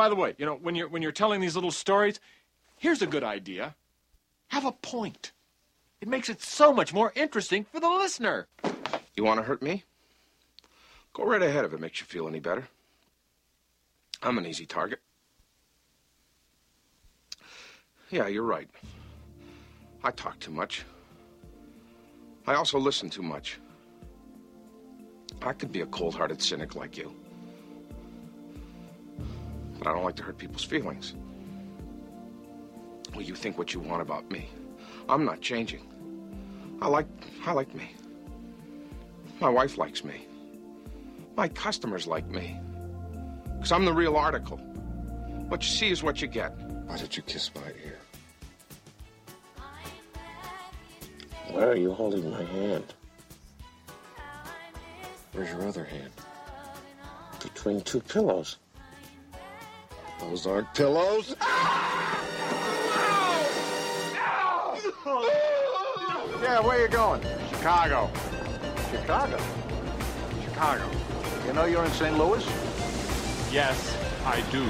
by the way, you know, when you're when you're telling these little stories, here's a good idea. Have a point. It makes it so much more interesting for the listener. You want to hurt me? Go right ahead if it makes you feel any better. I'm an easy target. Yeah, you're right. I talk too much. I also listen too much. I could be a cold hearted cynic like you. But I don't like to hurt people's feelings. Well, you think what you want about me. I'm not changing. I like I like me. My wife likes me. My customers like me. Because I'm the real article. What you see is what you get. Why did you kiss my ear? Why are you holding my hand? Where's your other hand? Between two pillows. Those aren't pillows. Yeah, where you going? Chicago. Chicago? Chicago. You know you're in St. Louis? Yes, I do.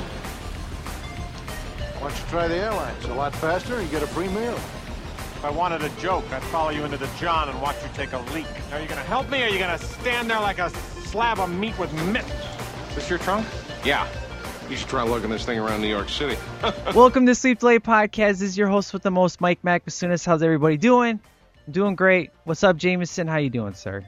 Why don't you try the airline? It's a lot faster and you get a free meal. If I wanted a joke, I'd follow you into the John and watch you take a leak. Are you gonna help me or are you gonna stand there like a slab of meat with mittens? Is this your trunk? Yeah. You should try lugging this thing around New York City. Welcome to Sleep Delay Podcast. This is your host with the most, Mike Macbasunas. How's everybody doing? I'm doing great. What's up, Jameson? How you doing, sir?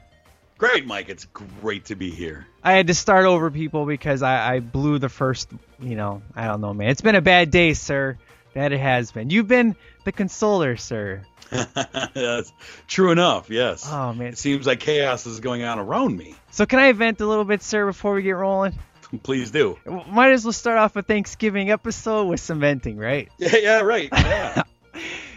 Great, Mike. It's great to be here. I had to start over, people, because I, I blew the first. You know, I don't know, man. It's been a bad day, sir. That it has been. You've been the consoler, sir. That's true enough. Yes. Oh man. It seems like chaos is going on around me. So can I vent a little bit, sir, before we get rolling? Please do. Might as well start off a Thanksgiving episode with some venting, right? Yeah. Yeah. Right. Yeah.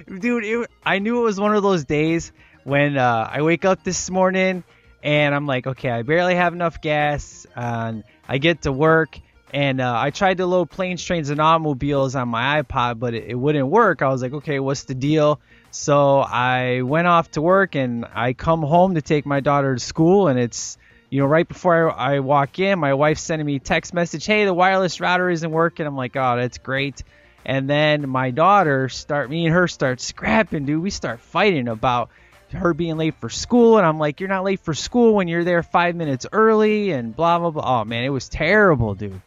dude it, i knew it was one of those days when uh, i wake up this morning and i'm like okay i barely have enough gas and i get to work and uh, i tried to load planes trains and automobiles on my ipod but it, it wouldn't work i was like okay what's the deal so i went off to work and i come home to take my daughter to school and it's you know right before I, I walk in my wife's sending me a text message hey the wireless router isn't working i'm like oh that's great and then my daughter start me and her start scrapping, dude. We start fighting about her being late for school, and I'm like, you're not late for school when you're there five minutes early, and blah blah blah. Oh man, it was terrible, dude.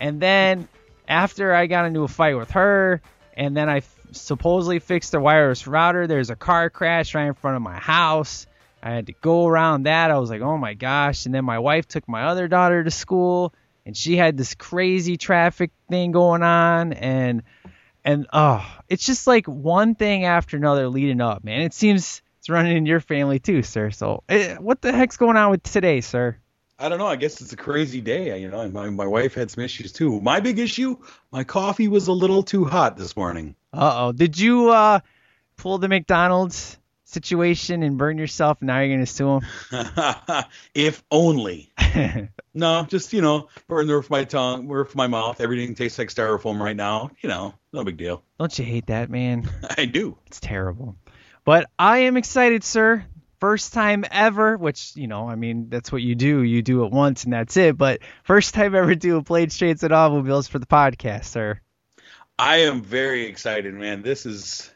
And then after I got into a fight with her, and then I supposedly fixed the wireless router, there's a car crash right in front of my house. I had to go around that. I was like, oh my gosh. And then my wife took my other daughter to school, and she had this crazy traffic thing going on, and and oh, it's just like one thing after another leading up, man. It seems it's running in your family too, sir. So, eh, what the heck's going on with today, sir? I don't know. I guess it's a crazy day. You know, my my wife had some issues too. My big issue, my coffee was a little too hot this morning. Uh oh. Did you uh pull the McDonald's situation and burn yourself? And now you're gonna sue him. if only. no, just you know, burn the roof of my tongue, roof of my mouth. Everything tastes like styrofoam right now. You know, no big deal. Don't you hate that, man? I do. It's terrible. But I am excited, sir. First time ever, which, you know, I mean, that's what you do. You do it once and that's it. But first time ever doing Planes Trains and Automobiles for the podcast, sir. I am very excited, man. This is,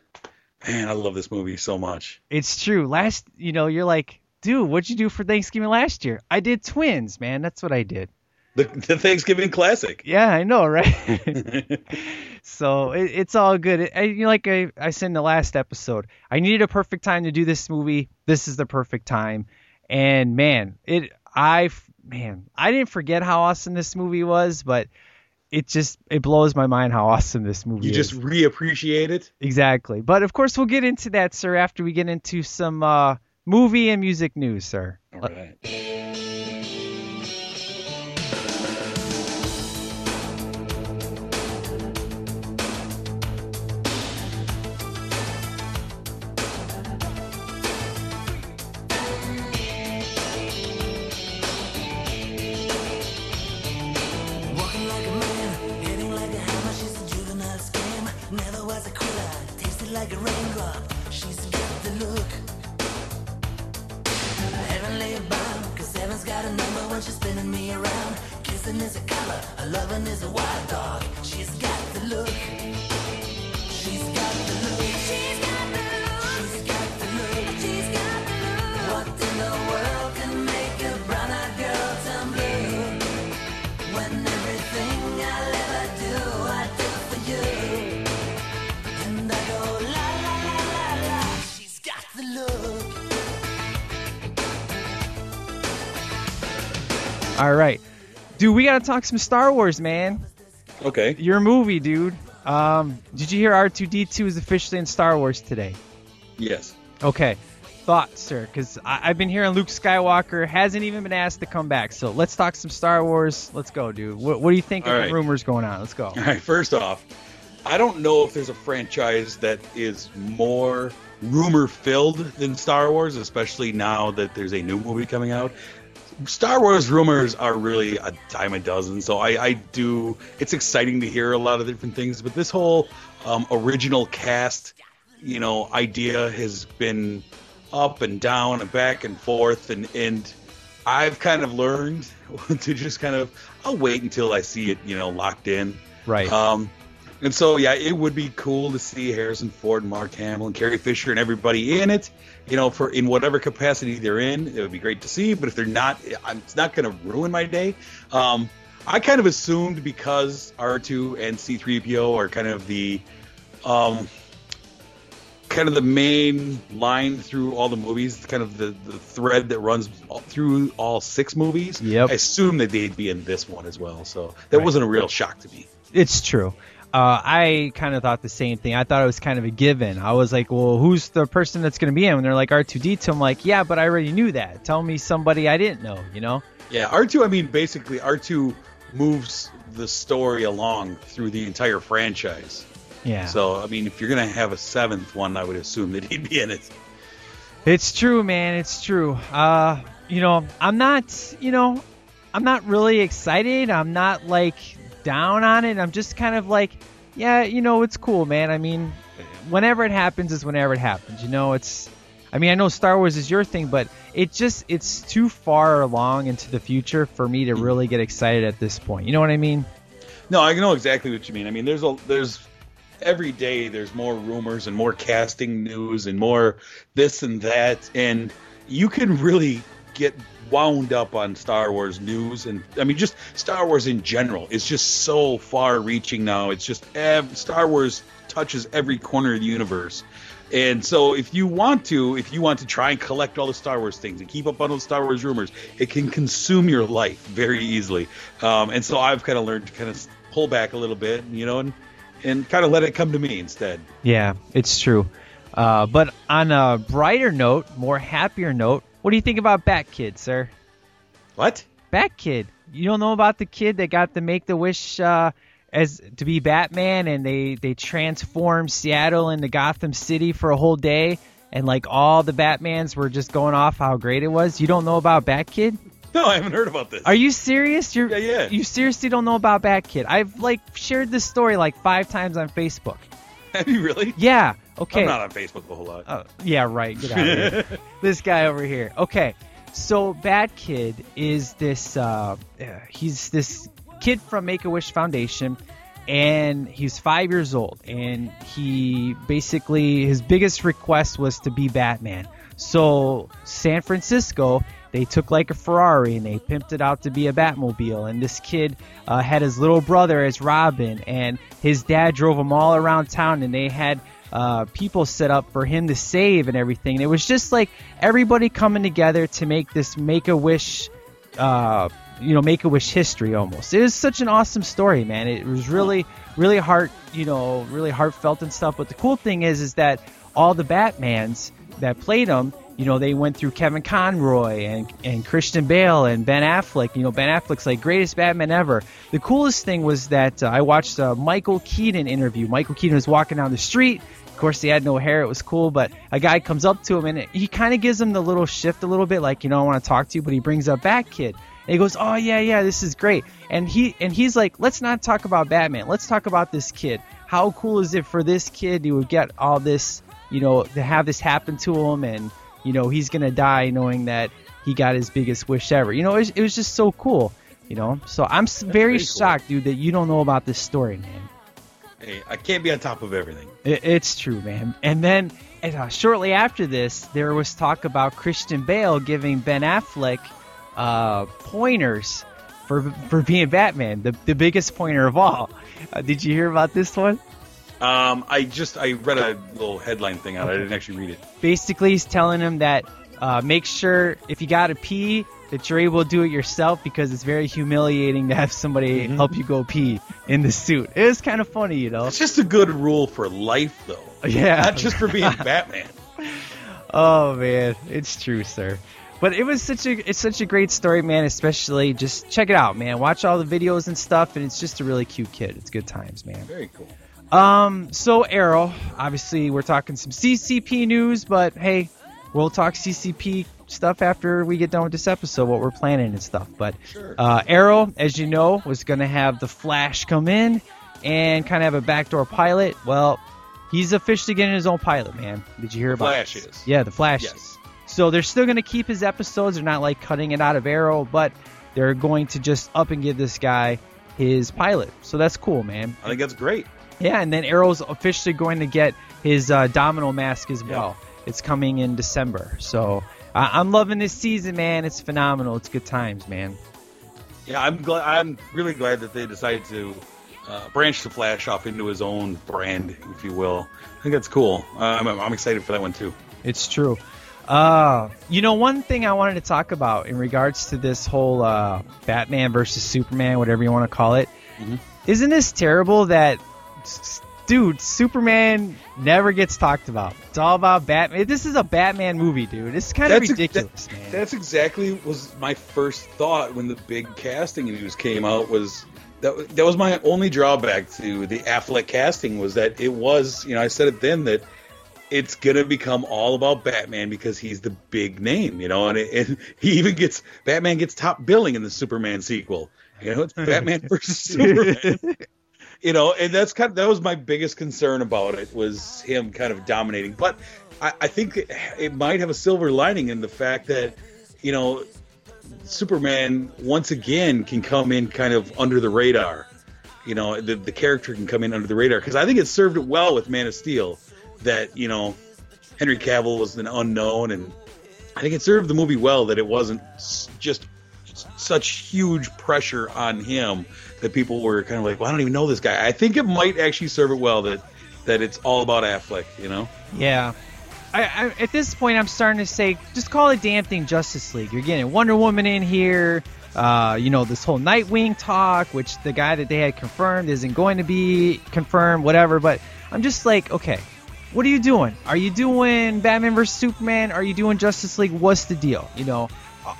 man, I love this movie so much. It's true. Last, you know, you're like, dude, what'd you do for Thanksgiving last year? I did twins, man. That's what I did. The, the Thanksgiving classic. Yeah, I know, right? so it, it's all good. It, I, you know, like I, I said in the last episode, I needed a perfect time to do this movie. This is the perfect time. And man, it I man, I didn't forget how awesome this movie was, but it just it blows my mind how awesome this movie is you is. just reappreciate it. Exactly. But of course, we'll get into that, sir, after we get into some uh, movie and music news, sir. All right. Gotta talk some Star Wars, man. Okay. Your movie, dude. Um, did you hear R2D2 is officially in Star Wars today? Yes. Okay. Thoughts, sir? Because I've been hearing Luke Skywalker hasn't even been asked to come back. So let's talk some Star Wars. Let's go, dude. What, what do you think All of right. the rumors going on? Let's go. All right. First off, I don't know if there's a franchise that is more rumor filled than Star Wars, especially now that there's a new movie coming out. Star Wars rumors are really a dime a dozen, so I, I do. It's exciting to hear a lot of different things, but this whole um, original cast, you know, idea has been up and down and back and forth, and and I've kind of learned to just kind of I'll wait until I see it, you know, locked in. Right. Um, and so, yeah, it would be cool to see Harrison Ford, Mark Hamill, and Carrie Fisher, and everybody in it. You know, for in whatever capacity they're in, it would be great to see. But if they're not, I'm- it's not going to ruin my day. Um, I kind of assumed because R2 and C3PO are kind of the, um, kind of the main line through all the movies, kind of the, the thread that runs all, through all six movies. Yep. I assumed that they'd be in this one as well. So that Right. wasn't a real shock to me. It's true. Uh, I kind of thought the same thing. I thought it was kind of a given. I was like, well, who's the person that's going to be in? And they're like R2D2. I'm like, yeah, but I already knew that. Tell me somebody I didn't know, you know? Yeah, R2, I mean, basically, R2 moves the story along through the entire franchise. Yeah. So, I mean, if you're going to have a seventh one, I would assume that he'd be in it. It's true, man. It's true. Uh, you know, I'm not, you know, I'm not really excited. I'm not like down on it. I'm just kind of like, yeah, you know, it's cool, man. I mean, whenever it happens is whenever it happens. You know, it's I mean, I know Star Wars is your thing, but it just it's too far along into the future for me to really get excited at this point. You know what I mean? No, I know exactly what you mean. I mean, there's a there's every day there's more rumors and more casting news and more this and that, and you can really get wound up on Star Wars news and I mean just Star Wars in general. It's just so far reaching now. It's just ev- Star Wars touches every corner of the universe. And so if you want to, if you want to try and collect all the Star Wars things and keep up on those Star Wars rumors, it can consume your life very easily. Um, and so I've kind of learned to kind of pull back a little bit, you know, and and kind of let it come to me instead. Yeah, it's true. Uh, but on a brighter note, more happier note, what do you think about Bat Kid, sir? What? Bat Kid. You don't know about the kid that got the Make the Wish uh, as to be Batman, and they they transformed Seattle into Gotham City for a whole day, and like all the Batmans were just going off how great it was. You don't know about Bat Kid? No, I haven't heard about this. Are you serious? You're Yeah, yeah. You seriously don't know about Bat Kid? I've like shared this story like five times on Facebook. Have you really? Yeah. Okay. I'm not on Facebook a whole lot. Oh, yeah, right. Get out of here. this guy over here. Okay, so Bat Kid is this. Uh, uh, he's this kid from Make a Wish Foundation, and he's five years old. And he basically his biggest request was to be Batman. So San Francisco. They took like a Ferrari and they pimped it out to be a Batmobile. And this kid uh, had his little brother as Robin, and his dad drove him all around town. And they had uh, people set up for him to save and everything. And it was just like everybody coming together to make this Make a Wish, uh, you know, Make a Wish history almost. It was such an awesome story, man. It was really, really heart, you know, really heartfelt and stuff. But the cool thing is, is that all the Batmans that played him. You know, they went through Kevin Conroy and, and Christian Bale and Ben Affleck. You know, Ben Affleck's like greatest Batman ever. The coolest thing was that uh, I watched a Michael Keaton interview. Michael Keaton was walking down the street. Of course, he had no hair. It was cool, but a guy comes up to him and he kind of gives him the little shift a little bit, like, you know, I want to talk to you, but he brings up Bat Kid. And he goes, "Oh yeah, yeah, this is great." And he and he's like, "Let's not talk about Batman. Let's talk about this kid. How cool is it for this kid to get all this, you know, to have this happen to him, and you know, he's gonna die knowing that he got his biggest wish ever. You know, it was, it was just so cool. You know, so I'm very very cool. shocked, dude, that you don't know about this story, man. Hey, I can't be on top of everything. It, it's true, man. And then and, uh, shortly after this, there was talk about Christian Bale giving Ben Affleck uh, pointers for for being Batman, the the biggest pointer of all. Uh, did you hear about this one? Um, I just I read a little headline thing on it. I didn't actually read it. Basically, he's telling him that uh, make sure if you got to pee, that you're able to do it yourself because it's very humiliating to have somebody Mm-hmm. help you go pee in the suit. It was kind of funny, you know. It's just a good rule for life, though. Yeah. Not just for being Batman. Oh man, it's true, sir. But it was such a it's such a great story, man. Especially just check it out, man. Watch all the videos and stuff, and it's just a really cute kid. It's good times, man. Very cool. Um, so Arrow, obviously we're talking some CCP news, but hey, we'll talk CCP stuff after we get done with this episode, what we're planning and stuff. But Sure. uh, Arrow, as you know, was going to have the Flash come in and kind of have a backdoor pilot. Well, he's officially getting his own pilot, man. Did you hear about Flash this? is. Yeah, the Flash Yes. is. So they're still going to keep his episodes. They're not like cutting it out of Arrow, but they're going to just up and give this guy his pilot. So that's cool, man. I think that's great. Yeah, and then Arrow's officially going to get his uh, Domino mask as well. It's coming in December. So I I'm loving this season, man. It's phenomenal. It's good times, man. Yeah, I'm glad. I'm really glad that they decided to uh, branch the Flash off into his own brand, if you will. I think that's cool. Uh, I'm, I'm excited for that one too. It's true. Uh, you know, one thing I wanted to talk about in regards to this whole uh, Batman versus Superman, whatever you want to call it, Mhm. not this terrible that, dude, Superman never gets talked about? It's all about Batman. This is a Batman movie, dude. It's kind of ex- ridiculous, that-. That's exactly was my first thought when the big casting news came out. Was that that was my only drawback to the Affleck casting was that it was you know I said it then that it's gonna become all about Batman because he's the big name, you know, and, it, and he even gets Batman gets top billing in the Superman sequel. You know, it's Batman versus Superman. You know, and that's kind of, that was my biggest concern about it was him kind of dominating. But I, I think it, might have a silver lining in the fact that you know Superman once again can come in kind of under the radar. You know, the the character can come in under the radar because I think it served it well with Man of Steel that you know Henry Cavill was an unknown, and I think it served the movie well that it wasn't just such huge pressure on him that people were kind of like, well, I don't even know this guy. I think it might actually serve it well that that it's all about Affleck. You know, Yeah. I, I, at this point, I'm starting to say, just call it damn thing Justice League. You're getting Wonder Woman in here. Uh, you know, this whole Nightwing talk, which the guy that they had confirmed isn't going to be confirmed, whatever. But I'm just like, okay, what are you doing? Are you doing Batman vs Superman? Are you doing Justice League? What's the deal? You know,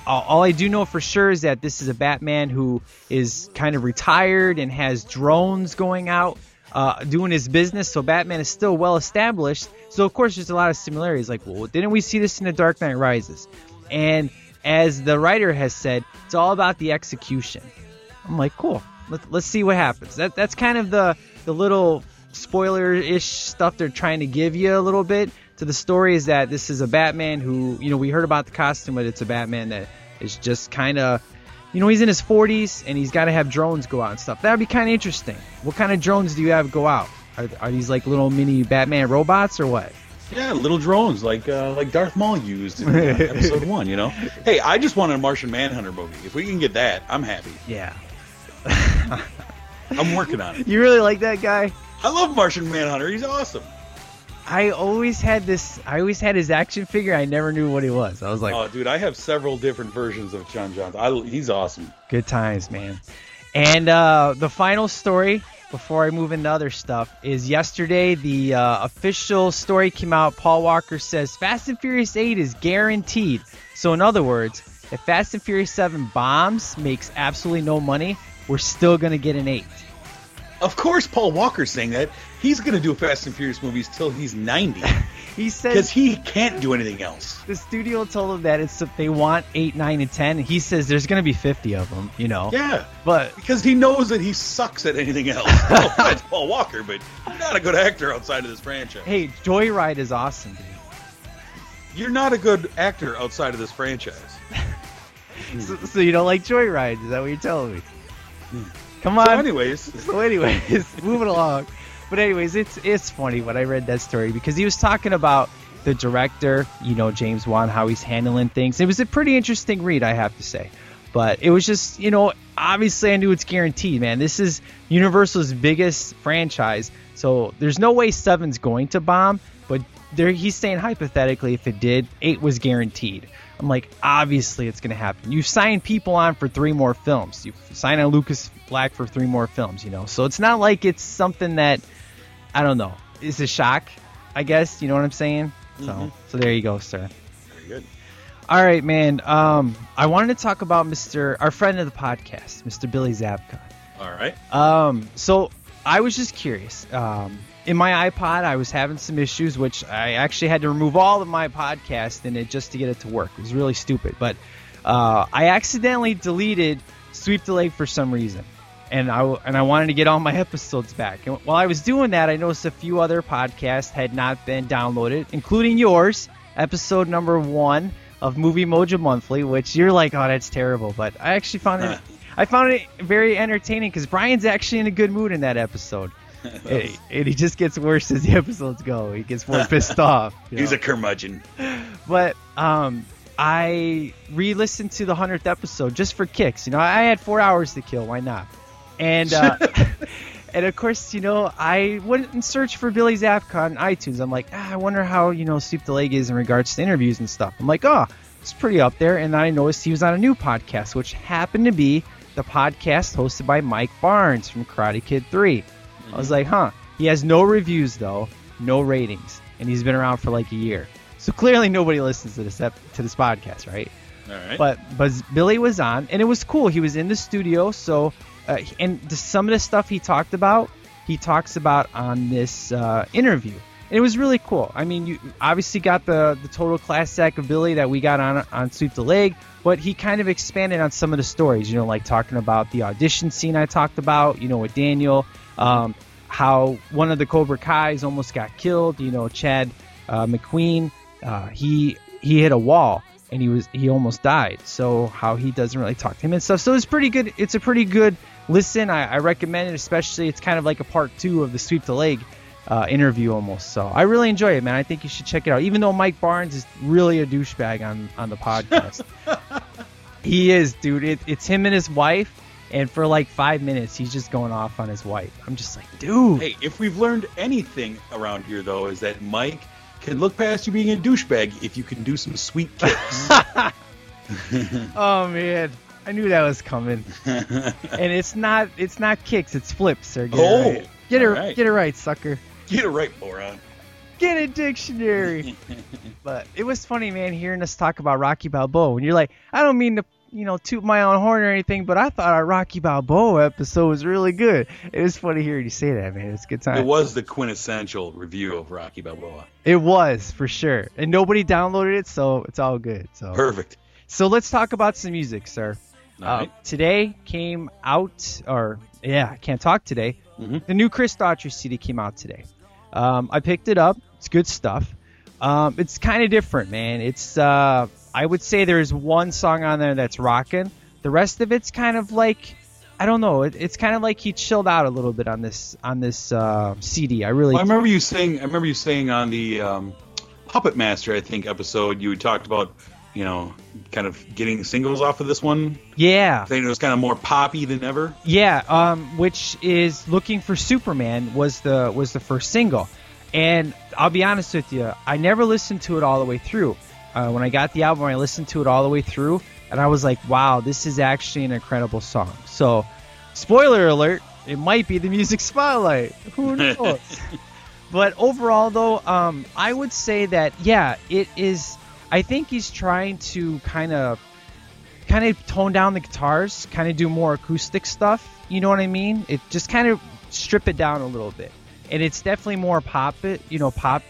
all I do know for sure is that this is a Batman who is kind of retired and has drones going out uh, doing his business. So Batman is still well established. So of course, there's a lot of similarities. Like, well, didn't we see this in The Dark Knight Rises? And as the writer has said, it's all about the execution. I'm like, cool. Let, let's see what happens. That that's kind of the the little spoiler-ish stuff they're trying to give you a little bit to the story is that this is a Batman who, you know, we heard about the costume, but it's a Batman that is just kind of, you know, he's in his 40s and he's got to have drones go out and stuff. That would be kind of interesting. What kind of drones do you have go out? Are, are these like little mini Batman robots or what? yeah, little drones like uh, like Darth Maul used in uh, episode one. You know, hey, I just want a Martian Manhunter movie. If we can get that, I'm happy. Yeah. I'm working on it. You really like that guy? I love Martian Manhunter. He's awesome. I always had this. I always had his action figure. I never knew what he was. I was like, Oh, dude, I have several different versions of John Johnson. I, he's awesome. Good times, man. And uh, the final story before I move into other stuff is yesterday the uh, official story came out. Paul Walker says Fast and Furious 8 is guaranteed. So in other words, if Fast and Furious 7 bombs, makes absolutely no money, we're still gonna get an 8. Of course, Paul Walker's saying that. He's going to do Fast and Furious movies till he's 90 He says because he can't do anything else. the studio told him that it's they want 8, 9, and 10. And he says there's gonna be 50 of them, you know. Yeah. But Because he knows that he sucks at anything else. no offense, Paul Walker, but you're not a good actor outside of this franchise. hey, Joyride is awesome, dude. You're not a good actor outside of this franchise. So, so you don't like Joyride? Is that what you're telling me? Hmm. Come on. So, anyways, So anyways, moving along. But anyways, it's it's funny when I read that story because he was talking about the director, you know, James Wan, how he's handling things. It was a pretty interesting read, I have to say. But it was just, you know, obviously I knew it's guaranteed, man. This is Universal's biggest franchise. So there's no way Seven's going to bomb, but there he's saying hypothetically if it did, eight was guaranteed. I'm like, obviously it's gonna happen. You sign people on for three more films. You sign on Lucas Black for three more films, you know. So it's not like it's something that I don't know. It's a shock, I guess. You know what I'm saying? So so there you go, sir. Very good. All right, man. Um, I wanted to talk about Mr. our friend of the podcast, Mr. Billy Zabka. All right. Um, so I was just curious. Um, in my iPod, I was having some issues, which I actually had to remove all of my podcast in it just to get it to work. It was really stupid, but uh, I accidentally deleted Sweep Leg for some reason, and I and I wanted to get all my episodes back. And while I was doing that, I noticed a few other podcasts had not been downloaded, including yours, episode number one of Movie Mojo Monthly, which you're like, oh, that's terrible, but I actually found it. I found it very entertaining because Brian's actually in a good mood in that episode. and, and he just gets worse as the episodes go. He gets more pissed off. He's know. a curmudgeon. But um, I re-listened to the hundredth episode just for kicks. You know, I had four hours to kill. Why not? And uh, and of course, you know, I went and searched for Billy Zabka on iTunes. I'm like, ah, I wonder how you know Sweep the Leg is in regards to interviews and stuff. I'm like, oh, it's pretty up there. And then I noticed he was on a new podcast, which happened to be the podcast hosted by Mike Barnes from Karate Kid 3. I was like, huh. He has no reviews though, no ratings, and he's been around for like a year. So clearly nobody listens to this ep- to this podcast, right? All right. But but Billy was on, and it was cool. He was in the studio, so uh, and some of the stuff he talked about, he talks about on this uh, interview. And it was really cool. I mean, you obviously got the the total class of Billy that we got on on Sweep the Leg, but he kind of expanded on some of the stories. You know, like talking about the audition scene I talked about. You know, with Daniel, um, how one of the Cobra Kai's almost got killed. You know, Chad uh, McQueen, uh, he he hit a wall and he was he almost died. So how he doesn't really talk to him and stuff. So it's pretty good. It's a pretty good listen. I, I recommend it, especially it's kind of like a part two of the sweep the leg uh, interview almost. So I really enjoy it, man. I think you should check it out. Even though Mike Barnes is really a douchebag on on the podcast, he is, dude. It, it's him and his wife. And for like five minutes, he's just going off on his wife. I'm just like, dude. Hey, if we've learned anything around here, though, is that Mike can look past you being a douchebag if you can do some sweet kicks. Oh man, I knew that was coming. and it's not it's not kicks, it's flips, sir. Get Oh, it right. Get it right. get it right, sucker. Get it right, moron. Get a dictionary. but it was funny, man, hearing us talk about Rocky Balboa. And you're like, I don't mean to you know, toot my own horn or anything, but I thought our Rocky Balboa episode was really good. It was funny hearing you say that, man. It's a good time. It was the quintessential review of Rocky Balboa. It was for sure, and nobody downloaded it, so it's all good. So Perfect. So let's talk about some music, sir. Uh, right. today came out, or yeah, I can't talk today. Mhm. The new Chris Daughtry CD came out today. Um, I picked it up. It's good stuff. Um, it's kind of different, man. It's uh, I would say there's one song on there that's rocking. The rest of it's kind of like I don't know. It, it's kind of like he chilled out a little bit on this on this uh, CD. I really Well, I remember you saying. I remember you saying on the um, Puppet Master, I think episode, you talked about, you know, kind of getting singles off of this one. yeah. I think it was kind of more poppy than ever. Yeah, um, which is "Looking for Superman" was the was the first single, and I'll be honest with you, I never listened to it all the way through. Uh, when I got the album, I listened to it all the way through, and I was like, "Wow, this is actually an incredible song." So, spoiler alert, it might be the music spotlight. Who knows? but overall, though, um, I would say that yeah, it is. I think he's trying to kind of kind of tone down the guitars, kind of do more acoustic stuff. You know what I mean? It just kind of strip it down a little bit, and it's definitely more pop. It you know pop.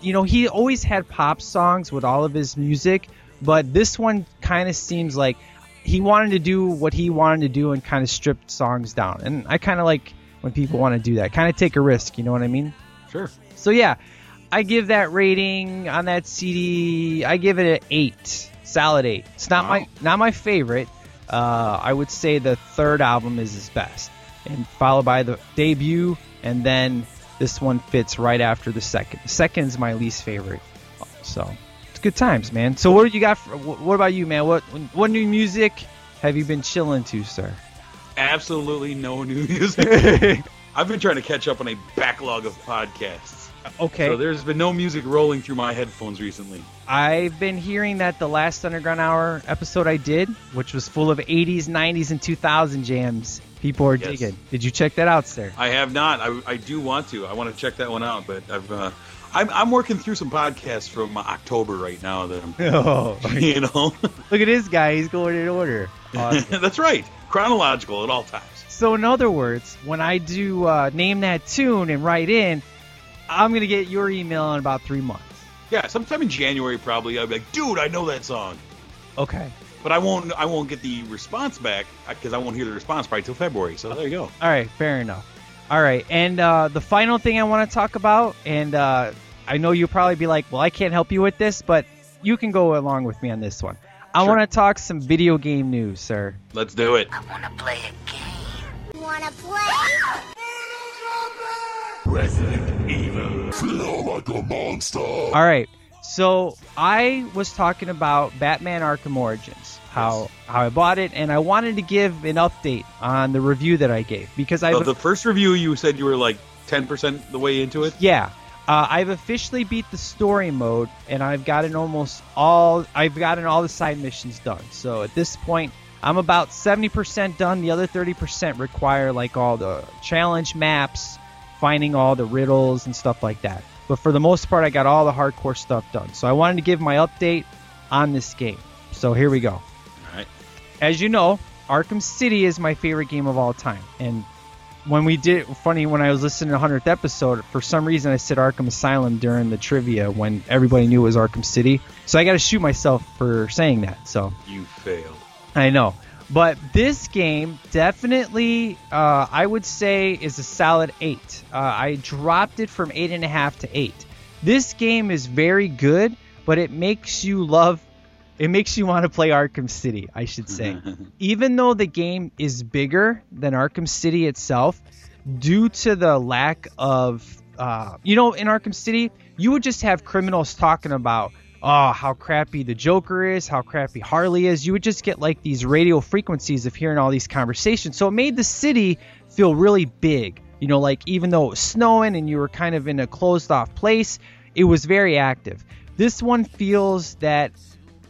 You know he always had pop songs with all of his music, but this one kind of seems like he wanted to do what he wanted to do and kind of strip songs down. And I kind of like when people want to do that, kind of take a risk. You know what I mean? Sure. So yeah, I give that rating on that CD. I give it an eight, solid eight. It's not my not my favorite. Uh, I would say the third album is his best, and followed by the debut, and then this one fits right after the second. The second is my least favorite. So it's good times, man. So what do you got? For, what about you, man? What what new music have you been chilling to, sir? Absolutely no new music. I've been trying to catch up on a backlog of podcasts. Okay. So there's been no music rolling through my headphones recently. I've been hearing that the last Underground Hour episode I did, which was full of 80s, 90s, and 2000 jams, people are Yes. digging. Did you check that out, sir? I have not. I, I do want to. I want to check that one out, but I've uh, I'm, I'm working through some podcasts from October right now. That I'm, Oh, you know, look at this guy. He's going in order. Awesome. that's right. Chronological at all times. so, in other words, when I do uh, name that tune and write in, I'm going to get your email in about three months. Yeah, sometime in January probably. I'll be like, dude, I know that song, Okay. but I won't. I won't get the response back because I won't hear the response probably till February. So there you go. All right, fair enough. All right, and uh, the final thing I want to talk about, and uh, I know you'll probably be like, well, I can't help you with this, but you can go along with me on this one. I Sure. want to talk some video game news, sir. Let's do it. I Wanna play a game? Wanna play? All right, so I was talking about Batman Arkham Origins, how how I bought it, and I wanted to give an update on the review that I gave because I So the first review, you said you were like 10% the way into it. Yeah. Uh, I've officially beat the story mode, and I've gotten almost all. I've gotten all the side missions done. So at this point, I'm about 70% done. The other 30% require like all the challenge maps, finding all the riddles and stuff like that. But for the most part, I got all the hardcore stuff done. So I wanted to give my update on this game. So here we go. All right. As you know, Arkham City is my favorite game of all time. And when we did, funny, when I was listening to the 100th episode, for some reason I said Arkham Asylum during the trivia when everybody knew it was Arkham City. So I got to shoot myself for saying that. So You failed. I know. But this game definitely, uh, I would say, is a solid eight. Uh, I dropped it from eight and a half to eight. This game is very good, but it makes you love. It makes you want to play Arkham City, I should say. Even though the game is bigger than Arkham City itself, due to the lack of, uh, you know, in Arkham City, you would just have criminals talking about, oh, how crappy the Joker is, how crappy Harley is. You would just get like these radio frequencies of hearing all these conversations. So it made the city feel really big. You know, like even though it was snowing and you were kind of in a closed off place, it was very active. This one feels that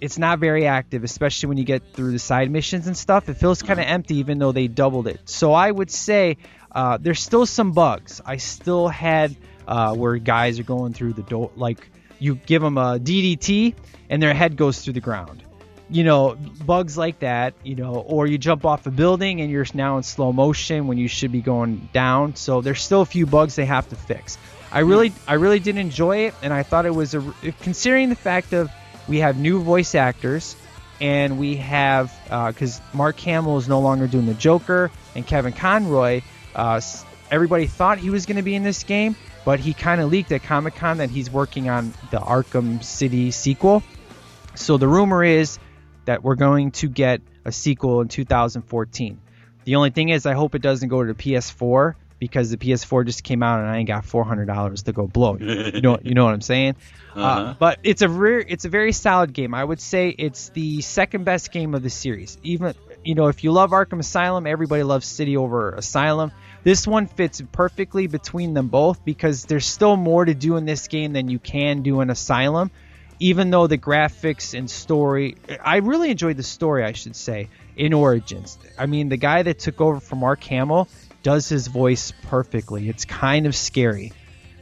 it's not very active, especially when you get through the side missions and stuff. It feels kind of empty, even though they doubled it. So I would say uh, there's still some bugs. I still had uh, where guys are going through the door, like you give them a DDT and their head goes through the ground. You know, bugs like that. You know, or you jump off a building and you're now in slow motion when you should be going down. So there's still a few bugs they have to fix. I really, I really did enjoy it, and I thought it was a considering the fact of we have new voice actors and we have because Mark Hamill is no longer doing the Joker and Kevin Conroy. Uh, everybody thought he was going to be in this game, but he kind of leaked at Comic Con that he's working on the Arkham City sequel. So the rumor is that we're going to get a sequel in 2014. The only thing is, I hope it doesn't go to the PS4 because the PS4 just came out and I ain't got $400 to go blow. You know, you know what I'm saying? uh Uh-huh. but it's a rare, it's a very solid game. I would say it's the second best game of the series. Even you know, if you love Arkham Asylum, everybody loves City over Asylum. This one fits perfectly between them both because there's still more to do in this game than you can do in Asylum. Even though the graphics and story, I really enjoyed the story, I should say, in Origins. I mean, the guy that took over from Mark Hamill does his voice perfectly. It's kind of scary.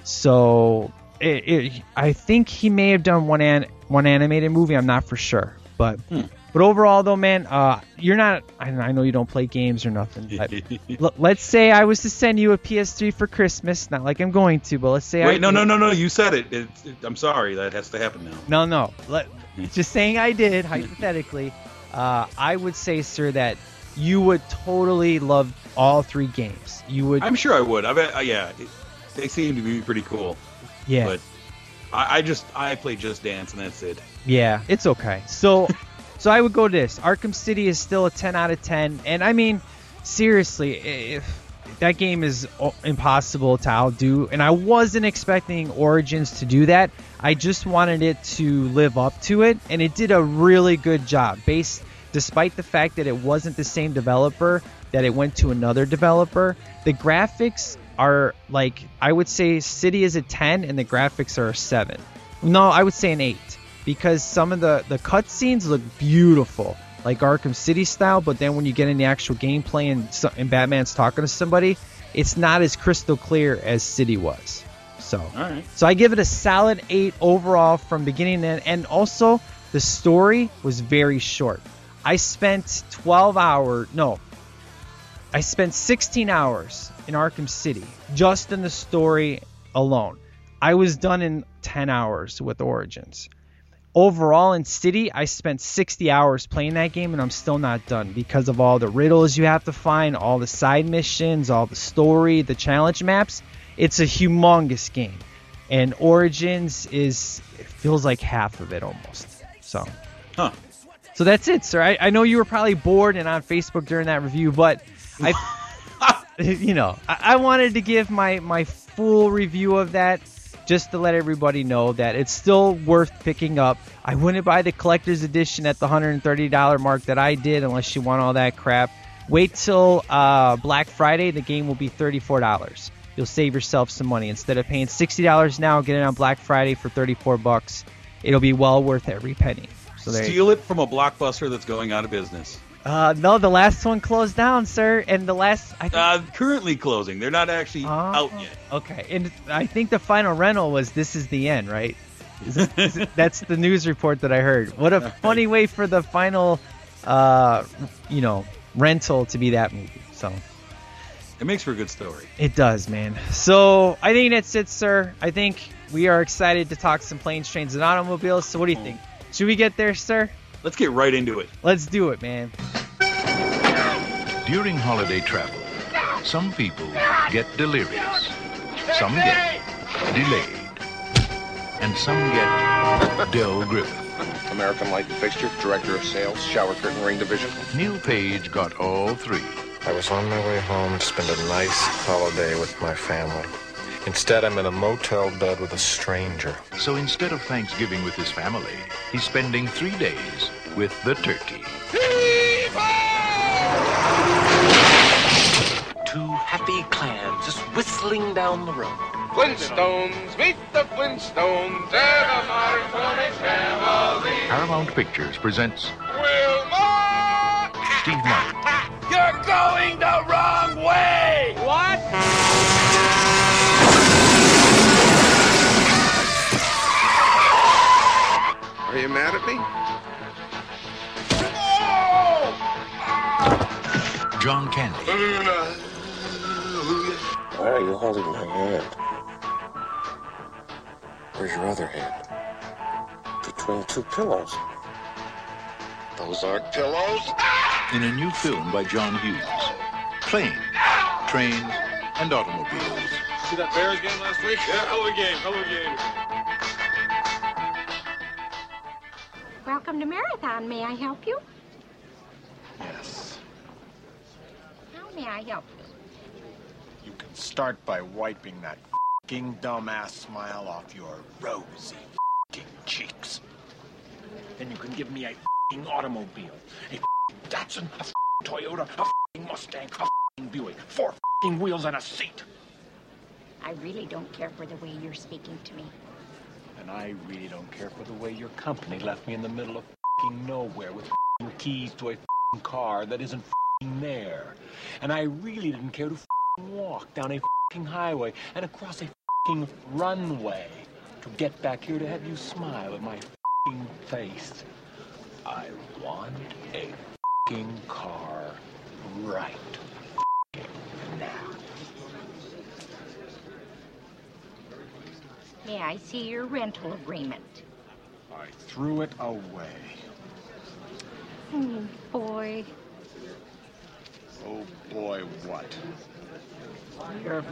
So it, it, I think he may have done one an, one animated movie. I'm not for sure, but hmm. But overall though, man, uh, you're not. I, I know you don't play games or nothing, but l- let's say I was to send you a PS3 for Christmas. Not like I'm going to, but let's say I Wait, no, did. no, no, no. You said it. It, it. I'm sorry. That has to happen now. No, no. Let, just saying I did, hypothetically, uh, I would say, sir, that you would totally love all three games. You would, I'm sure I would. I bet. Uh, yeah, it, they seem to be pretty cool. yeah, But I, I just I play Just Dance and that's it. yeah, it's okay. So, so I would go this. Arkham City is still a 10 out of 10, and I mean, seriously, if that game is impossible to outdo, and I wasn't expecting Origins to do that. I just wanted it to live up to it, and it did a really good job. Based, despite the fact that it wasn't the same developer, that it went to another developer, the graphics are like I would say City is a 10 and the graphics are a 7. No, I would say an 8 because some of the the cutscenes look beautiful, like Arkham City style, but then when you get in the actual gameplay and, and Batman's talking to somebody, it's not as crystal clear as City was. So, All right. so I give it a solid 8 overall from beginning to end and also the story was very short. I spent 12 hours, no, I spent 16 hours in Arkham City just in the story alone. I was done in 10 hours with Origins. Overall in City, I spent 60 hours playing that game and I'm still not done because of all the riddles you have to find, all the side missions, all the story, the challenge maps. It's a humongous game. And Origins is it feels like half of it almost. So Huh. so that's it, sir. I, I know you were probably bored and on Facebook during that review, but I, you know, I, I wanted to give my my full review of that just to let everybody know that it's still worth picking up. I wouldn't buy the collector's edition at the $130 mark that I did unless you want all that crap. Wait till uh, Black Friday. The game will be $34. You'll save yourself some money instead of paying $60 now. Get it on Black Friday for 34 bucks. It'll be well worth every penny. So Steal it from a blockbuster that's going out of business. Uh, no, the last one closed down, sir, and the last I think, Uh, currently closing. They're not actually Oh. out yet. okay, and I think the final rental was "This is the end," right? Is it- is it- that's the news report that I heard. What a funny way for the final, uh, you know, rental to be that movie. So It makes for a good story. it does, man. So I think that's it, sir. I think we are excited to talk some planes, trains, and automobiles. So what do you think? Should we get there, sir? Let's get right into it. Let's do it, man. During holiday travel, some people get delirious, some get delayed, and some get Del Griffith. American Light Fixture, Director of Sales, Shower Curtain Ring Division. Neil Page got all three. I was on my way home to spend a nice holiday with my family. Instead, I'm in a motel bed with a stranger. So instead of Thanksgiving with his family, he's spending three days with the turkey. Two happy clams just whistling down the road. Flintstones, meet the Flintstones, and a modern Flintstone family. Paramount Pictures presents Wilma! Steve Martin, You're going the wrong way! What? Are you mad at me? John Candy, Why are you holding my hand? Where's your other hand? Between two pillows. Those aren't pillows. in a new film by John Hughes. Planes, Trains, and Automobiles. See that Bears game last week? Yeah, hell of a game, hell of a game. Welcome to Marathon. May I help you? Yes. How may I help you? Start by wiping that fing dumbass smile off your rosy fing cheeks. Then you can give me a fing automobile, a fing Datsun, a fing Toyota, a fing Mustang, a fing Buick, four fing wheels and a seat. I really don't care for the way you're speaking to me. And I really don't care for the way your company left me in the middle of fing nowhere with fing keys to a fing car that isn't fing there. And I really didn't care to walk down a fing highway and across a fing runway to get back here to have you smile at my fing face. I want a fing car right fing now. May I see your rental agreement? I threw it away. Oh, boy. Oh boy, what? You're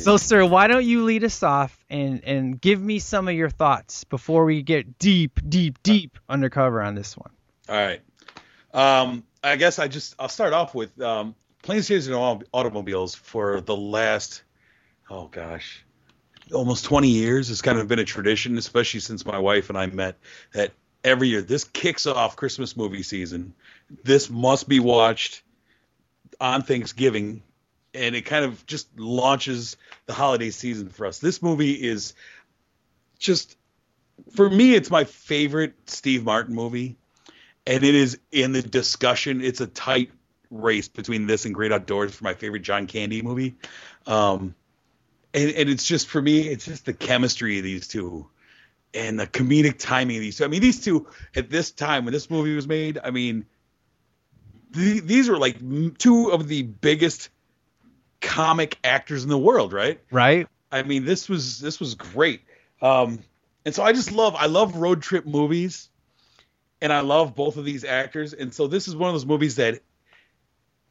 So, sir, why don't you lead us off and and give me some of your thoughts before we get deep, deep, deep undercover on this one? All right. Um, I guess I just I'll start off with um, planes, trains, and Auto- automobiles for the last oh gosh, almost 20 years. It's kind of been a tradition, especially since my wife and I met. That every year this kicks off Christmas movie season. This must be watched on Thanksgiving, and it kind of just launches the holiday season for us. This movie is just for me, it's my favorite Steve Martin movie, and it is in the discussion. It's a tight race between this and Great Outdoors for my favorite John Candy movie. Um, and, and it's just for me, it's just the chemistry of these two and the comedic timing of these two. I mean, these two at this time when this movie was made, I mean, the, these were like two of the biggest comic actors in the world, right? Right. I mean, this was this was great. Um, and so I just love I love road trip movies, and I love both of these actors. And so this is one of those movies that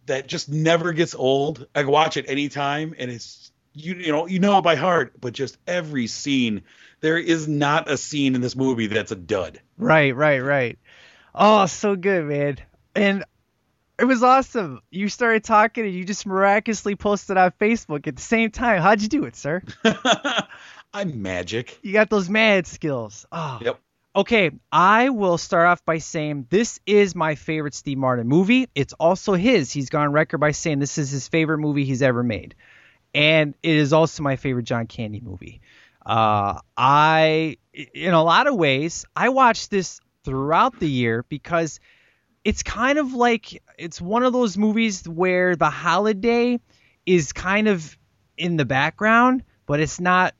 that just never gets old. I can watch it anytime, and it's you you know you know it by heart, but just every scene. There is not a scene in this movie that's a dud. Right, right, right. Oh, so good, man. And it was awesome. You started talking and you just miraculously posted on Facebook at the same time. How'd you do it, sir? I'm magic. You got those mad skills. Oh. Yep. Okay, I will start off by saying this is my favorite Steve Martin movie. It's also his. He's gone on record by saying this is his favorite movie he's ever made. And it is also my favorite John Candy movie. Uh, I, in a lot of ways, I watched this throughout the year because it's kind of like it's one of those movies where the holiday is kind of in the background, but it's not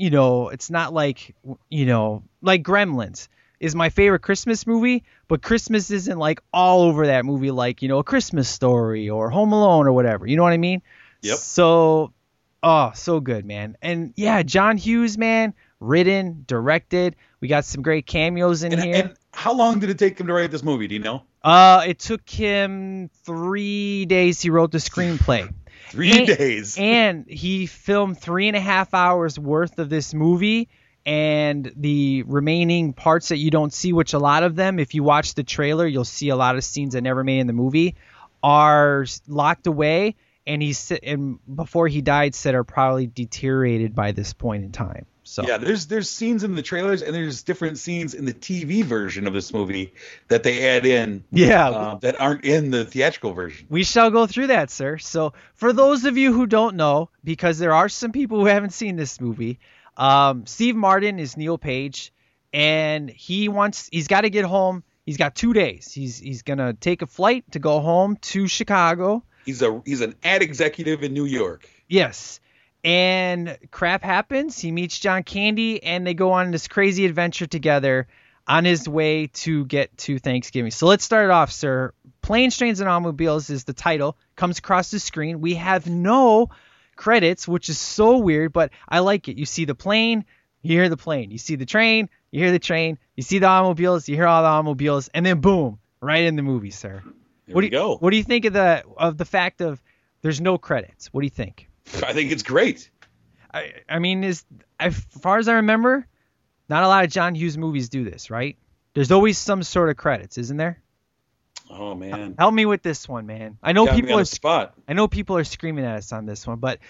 you know, it's not like, you know, like Gremlins is my favorite Christmas movie, but Christmas isn't like all over that movie like, you know, a Christmas story or Home Alone or whatever. You know what I mean? Yep. So, oh, so good, man. And yeah, John Hughes, man, written, directed. We got some great cameos in And, here. and how long did it take him to write this movie? Do you know? Uh, it took him three days. He wrote the screenplay. Three And- days. and he filmed three and a half hours worth of this movie. And the remaining parts that you don't see, which a lot of them, if you watch the trailer, you'll see a lot of scenes that never made in the movie, are locked away. And he said, and before he died, said are probably deteriorated by this point in time. So Yeah, there's there's scenes in the trailers and there's different scenes in the TV version of this movie that they add in. Yeah. uh, that aren't in the theatrical version. We shall go through that, sir. So, for those of you who don't know, because there are some people who haven't seen this movie, um, Steve Martin is Neal Page, and he wants he's got to get home. He's got two days. He's he's gonna take a flight to go home to Chicago. He's a he's an ad executive in New York. Yes. And crap happens. He meets John Candy, and they go on this crazy adventure together on his way to get to Thanksgiving. So let's start it off, sir. Planes, Trains, and Automobiles is the title. Comes across the screen. We have no credits, which is so weird, but I like it. You see the plane, you hear the plane. You see the train, you hear the train. You see the automobiles, you hear all the automobiles, and then boom, right in the movie, sir. There what do you, go. What do you think of the of the fact of there's no credits? What do you think? I think it's great. I, I mean, is as far as I remember, not a lot of John Hughes movies do this, right? There's always some sort of credits, isn't there? Oh man, Help me with this one, man. I know Got people are spot. I know people are screaming at us on this one, but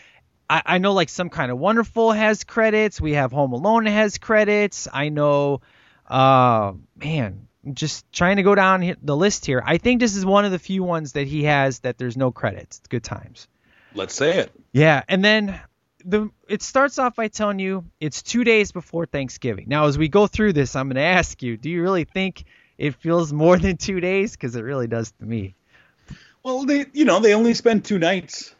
I, I know like some kind of wonderful has credits. We have Home Alone has credits. I know, uh, man, I'm just trying to go down the list here. I think this is one of the few ones that he has that there's no credits. It's good times. Let's say it. Yeah, and then the it starts off by telling you it's two days before Thanksgiving. Now, as we go through this, I'm going to ask you: Do you really think it feels more than two days? Because it really does to me. Well, they you know they only spend two nights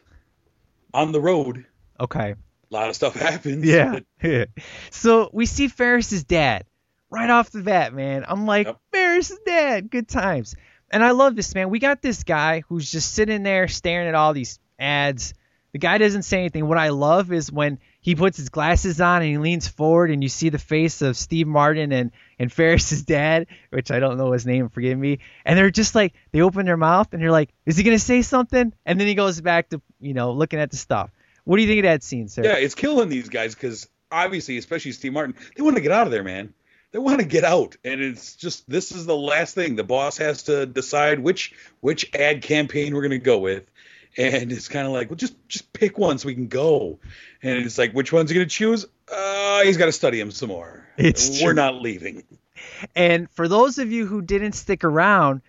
on the road. Okay. A lot of stuff happens. Yeah. so we see Ferris's dad right off the bat, man. I'm like, Ferris's dad, good times. And I love this, man. We got this guy who's just sitting there staring at all these ads. The guy doesn't say anything. What I love is when he puts his glasses on and he leans forward and you see the face of Steve Martin and, and Ferris's dad, which I don't know his name, forgive me. And they're just like, they open their mouth and you're like, is he going to say something? And then he goes back to, you know, looking at the stuff. What do you think of that scene, sir? Yeah, it's killing these guys because obviously, especially Steve Martin, they want to get out of there, man. They want to get out, and it's just this is the last thing. The boss has to decide which which ad campaign we're going to go with, and it's kind of like, well, just just pick one so we can go. And it's like, which one's he gonna choose? Uh, he's got to study him some more. It's We're true. not leaving. And for those of you who didn't stick around,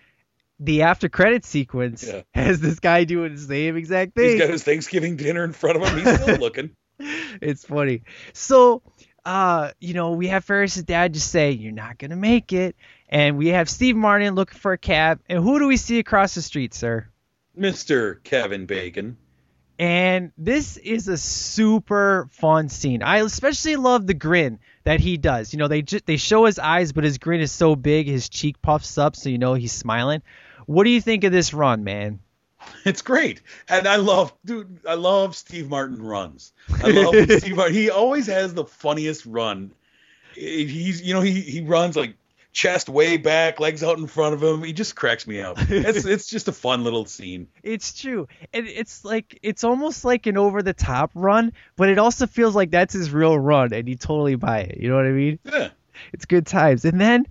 the after credit sequence Yeah. has this guy doing the same exact He's thing. got his Thanksgiving dinner in front of him. He's still looking. it's funny. So, uh, you know, we have Ferris's dad just say, "You're not gonna make it," and we have Steve Martin looking for a cab. And who do we see across the street, sir? Mr. Kevin Bacon. And this is a super fun scene. I especially love the grin that he does. You know, they ju- they show his eyes, but his grin is so big, his cheek puffs up, so you know he's smiling. What do you think of this run, man? It's great, and I love, dude. I love Steve Martin runs. I love Steve Martin. He always has the funniest run. He's, you know, he he runs like chest way back, legs out in front of him. He just cracks me up. It's it's just a fun little scene. It's true. And it's like it's almost like an over the top run, but it also feels like that's his real run and you totally buy it. You know what I mean? Yeah. It's good times. And then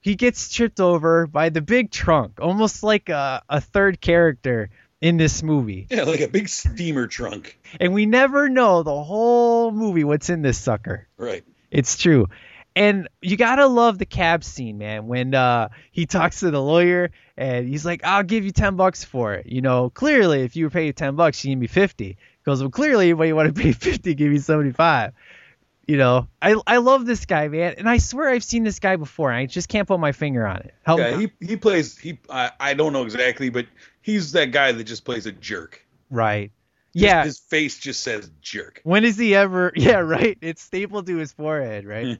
he gets tripped over by the big trunk, almost like a, a third character in this movie. Yeah, like a big steamer trunk. And we never know the whole movie what's in this sucker. Right. It's true. And you gotta love the cab scene, man. When uh, he talks to the lawyer and he's like, "I'll give you ten bucks for it." You know, clearly, if you were paid ten bucks, you give me fifty. He goes, "Well, clearly, anybody want to pay fifty, give me seventy-five." You know, I I love this guy, man, and I swear I've seen this guy before. I just can't put my finger on it. Help yeah, me. he he plays he I, I don't know exactly, but he's that guy that just plays a jerk. right? Yeah. his face just says jerk. When is he ever? Yeah, right. It's stapled to his forehead, right?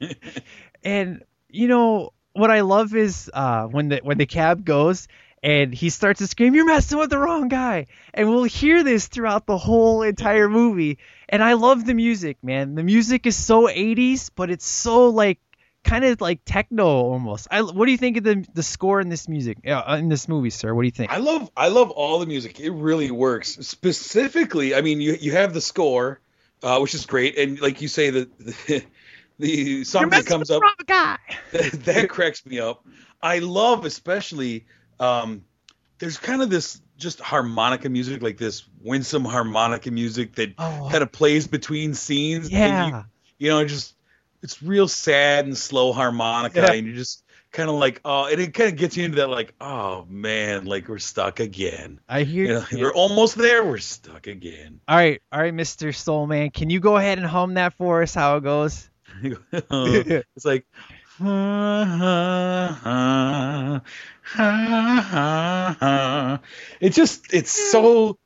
and you know what I love is uh, when the when the cab goes and he starts to scream, "You're messing with the wrong guy!" And we'll hear this throughout the whole entire movie. And I love the music, man. The music is so 80s, but it's so like kind of like techno almost. I, what do you think of the the score in this music uh, in this movie, sir? What do you think? I love I love all the music. It really works. Specifically, I mean, you you have the score, uh, which is great, and like you say, the the, the song that comes up guy. that, that cracks me up. I love especially um, there's kind of this just harmonica music, like this winsome harmonica music that Oh. kind of plays between scenes. and Yeah. you, you know, just it's real sad and slow harmonica, Yeah. and you're just kind of like, oh, and it kind of gets you into that, like, oh man, like we're stuck again. I hear. You know, yeah. we're almost there. We're stuck again. All right, all right, Mr. Soul Man, can you go ahead and hum that for us? How it goes? it's like. It's just it's so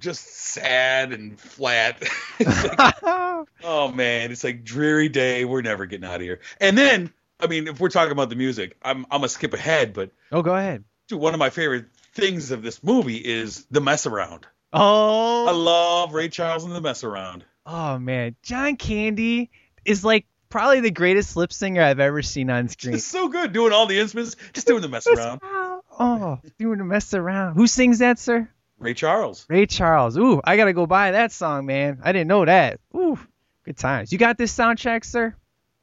just sad and flat. Like, oh man, it's like dreary day. We're never getting out of here. And then, I mean, if we're talking about the music, I'm I'm gonna skip ahead, but Oh, go ahead. dude, one of my favorite things of this movie is the mess around. Oh, I love Ray Charles and the mess around. oh man, John Candy is like probably the greatest lip singer I've ever seen on screen. It's so good doing all the instruments, just doing the mess around. Oh, doing the mess around. Who sings that, sir? Ray Charles. Ray Charles. Ooh, I gotta go buy that song, man. I didn't know that. Ooh, good times. You got this soundtrack, sir?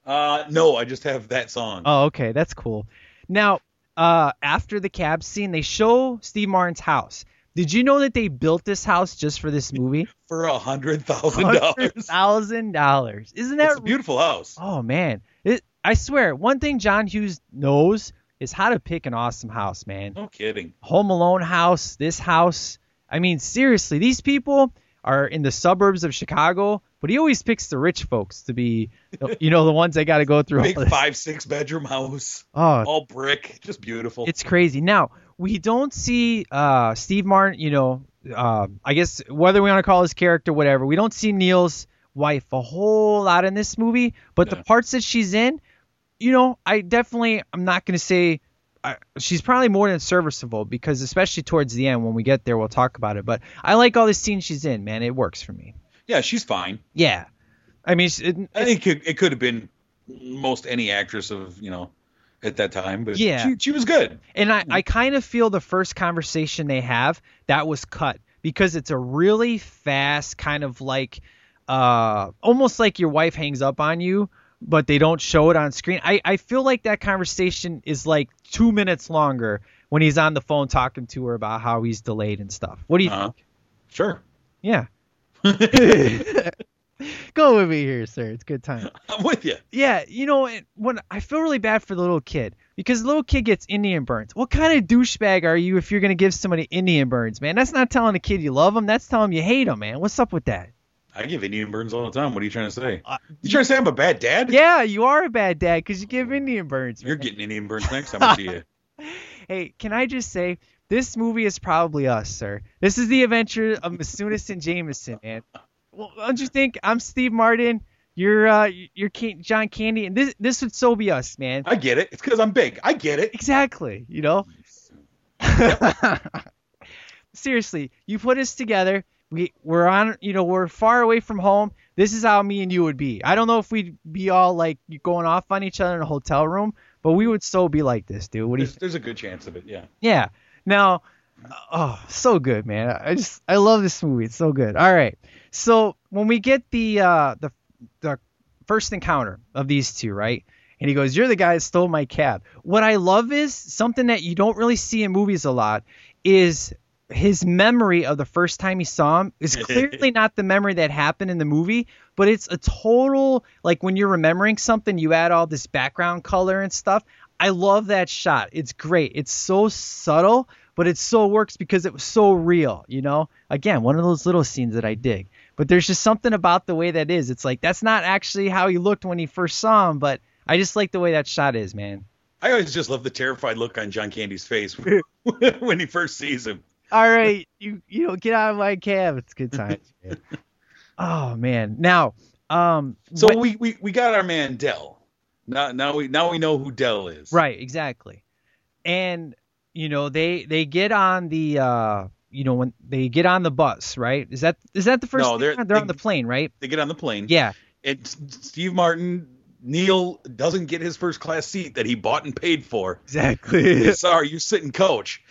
Uh, no, I just have that song. Oh, okay, that's cool. Now, uh, after the cab scene, they show Steve Martin's house. Did you know that they built this house just for this movie? for a hundred thousand dollars. Thousand dollars. Isn't that It's a beautiful house. Oh man, it, I swear, one thing John Hughes knows is how to pick an awesome house, man. No kidding. Home Alone house, this house. I mean, seriously, these people are in the suburbs of Chicago, but he always picks the rich folks to be, you know, the ones that got to go through. Big all this. five, six bedroom house. Oh. all brick, just beautiful. It's crazy. Now we don't see uh, Steve Martin. You know, uh, I guess whether we want to call his character whatever, we don't see Neal's wife a whole lot in this movie. But the parts that she's in, you know, I definitely I'm not going to say uh, she's probably more than serviceable because especially towards the end when we get there we'll talk about it. But I like all the scenes she's in, man. It works for me. yeah, she's fine. Yeah, I mean, it, I think it, it could have been most any actress of you know at that time, but Yeah. she, she was good. And I, I kind of feel the first conversation they have that was cut because it's a really fast kind of like uh almost like your wife hangs up on you but they don't show it on screen. I, I feel like that conversation is like two minutes longer when he's on the phone talking to her about how he's delayed and stuff. What do you Uh-huh. think? Sure. Yeah. Go with me here, sir. It's good time. I'm with you. Yeah, you know, when I feel really bad for the little kid because the little kid gets Indian burns. What kind of douchebag are you if you're gonna give somebody Indian burns, man? That's not telling a kid you love him. That's telling him you hate him, man. What's up with that? I give Indian burns all the time. What are you trying to say? you trying to say I'm a bad dad? Yeah, you are a bad dad because you give Indian burns. You're getting Indian burns next time I see you. Hey, can I just say this movie is probably us, sir. This is the adventure of Masunas and Jameson, man. Well, don't you think I'm Steve Martin? You're uh, you're Can- John Candy, and this this would so be us, man. I get it. It's because I'm big. I get it. Exactly. You know. Seriously, you put us together. We we're on. You know, we're far away from home. This is how me and you would be. I don't know if we'd be all like going off on each other in a hotel room, but we would so be like this, dude. What do you? There's, there's a good chance of it. Yeah. Yeah. Now, oh, so good, man. I just I love this movie. It's so good. All right. So when we get the uh the the first encounter of these two, right? And he goes, "You're the guy that stole my cab." What I love is something that you don't really see in movies a lot is his memory of the first time he saw him is clearly not the memory that happened in the movie, but it's a total like when you're remembering something, you add all this background color and stuff. I love that shot. It's great. It's so subtle, but it so works because it was so real, you know? Again, one of those little scenes that I dig. But there's just something about the way that is. It's like that's not actually how he looked when he first saw him, but I just like the way that shot is, man. I always just love the terrified look on John Candy's face when he first sees him. All right, you you know, get out of my cab. It's good times, man. oh man. Now, um So we, we we got our man Del. Now now we now we know who Del is. Right, exactly. And you know, they they get on the uh you know when they get on the bus, right? Is that is that the first No, they're- they're they- on the plane, right? They get on the plane. Yeah. And Steve Martin Neal doesn't get his first class seat that he bought and paid for. Exactly. Sorry, you sit in coach.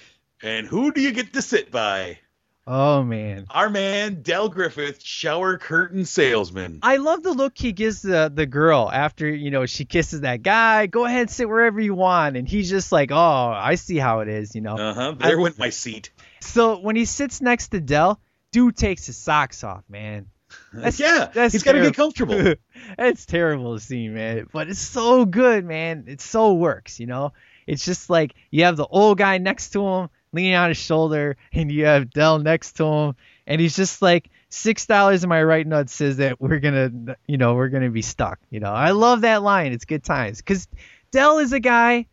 And who do you get to sit by? Oh man. Our man Del Griffith, shower curtain salesman. I love the look he gives the the girl after, you know, she kisses that guy. Go ahead, sit wherever you want. And he's just like, "Oh, I see how it is," you know. Uh huh. There went my seat. So when he sits next to Del, dude takes his socks off, man. That's, yeah, that's he's got to get comfortable. it's terrible to see, man. But it's so good, man. It so works, you know. It's just like you have the old guy next to him leaning on his shoulder, and you have Del next to him, and he's just like six dollars in my right nut says that we're gonna, you know, we're gonna be stuck. You know, I love that line. It's good times because Del is a guy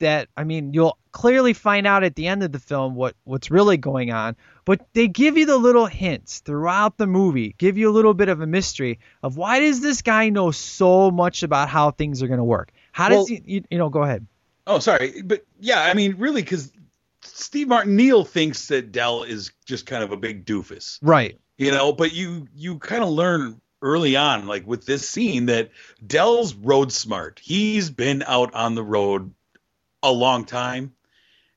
that I mean you'll clearly find out at the end of the film what what's really going on but they give you the little hints throughout the movie give you a little bit of a mystery of why does this guy know so much about how things are going to work how does Well- he you, you know go ahead Oh, sorry, but yeah, I mean, really, because Steve Martin Neal thinks that Del is just kind of a big doofus, right you know. But you you kind of learn early on, like with this scene, that Del's road smart. He's been out on the road a long time,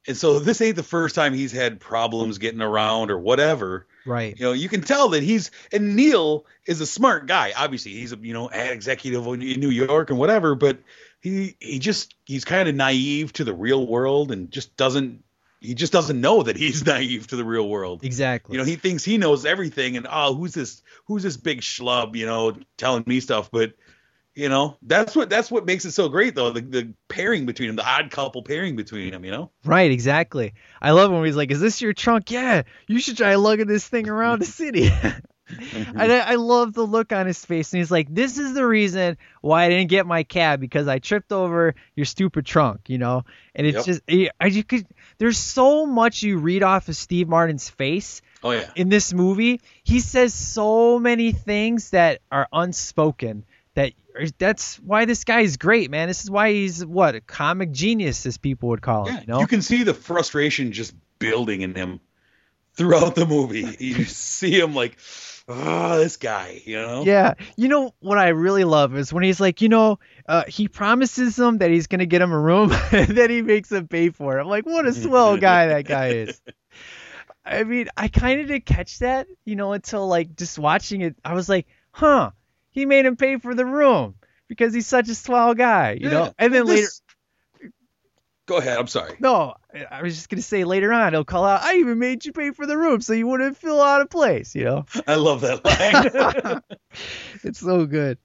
and so this ain't the first time he's had problems getting around or whatever. right You know, you can tell that he's and Neal is a smart guy. Obviously, he's a you know ad executive in New York and whatever, but he he just he's kind of naive to the real world and just doesn't he just doesn't know that he's naive to the real world. exactly. You know, he thinks he knows everything and oh, who's this who's this big schlub, you know, telling me stuff, but you know, that's what that's what makes it so great though, the the pairing between them, the odd couple pairing between them, you know? right exactly. I love when he's like is this your trunk? Yeah you should try lugging this thing around the city Mm-hmm. and I, I love the look on his face and he's like this is the reason why i didn't get my cab because i tripped over your stupid trunk you know and it's Yep. just I, I you could there's so much you read off of steve martin's face Oh yeah. in this movie he says so many things that are unspoken that that's why this guy is great man this is why he's what a comic genius as people would call him Yeah, you know you can see the frustration just building in him throughout the movie. You see him like, oh, this guy, you know? Yeah, you know what I really love is when he's like, you know, uh, he promises him that he's gonna get him a room, and then he makes him pay for it. I'm like, what a swell guy that guy is. I mean, I kind of didn't catch that, you know, until like just watching it. I was like, huh, he made him pay for the room because he's such a swell guy, you know. And then Well, later, this- Go ahead. I'm sorry. No, I- I was just gonna say later on he'll call out. I even made you pay for the room so you wouldn't feel out of place. You know, I love that line. it's so good.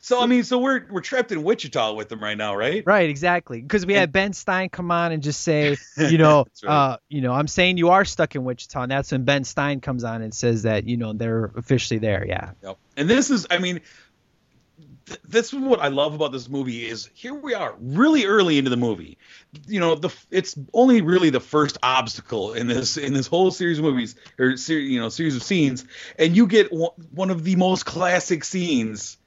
so I mean, so we're we're trapped in Wichita with them right now, right? Right, exactly. Because we had Ben Stein come on and just say, you know, right. uh, you know, I'm saying you are stuck in Wichita, and that's when Ben Stein comes on and says that, you know, they're officially there. Yeah. Yep. And this is, I mean, th- this is what I love about this movie is here we are, really early into the movie. You know, the it's only really the first obstacle in this in this whole series of movies or ser- you know series of scenes, and you get one one of the most classic scenes.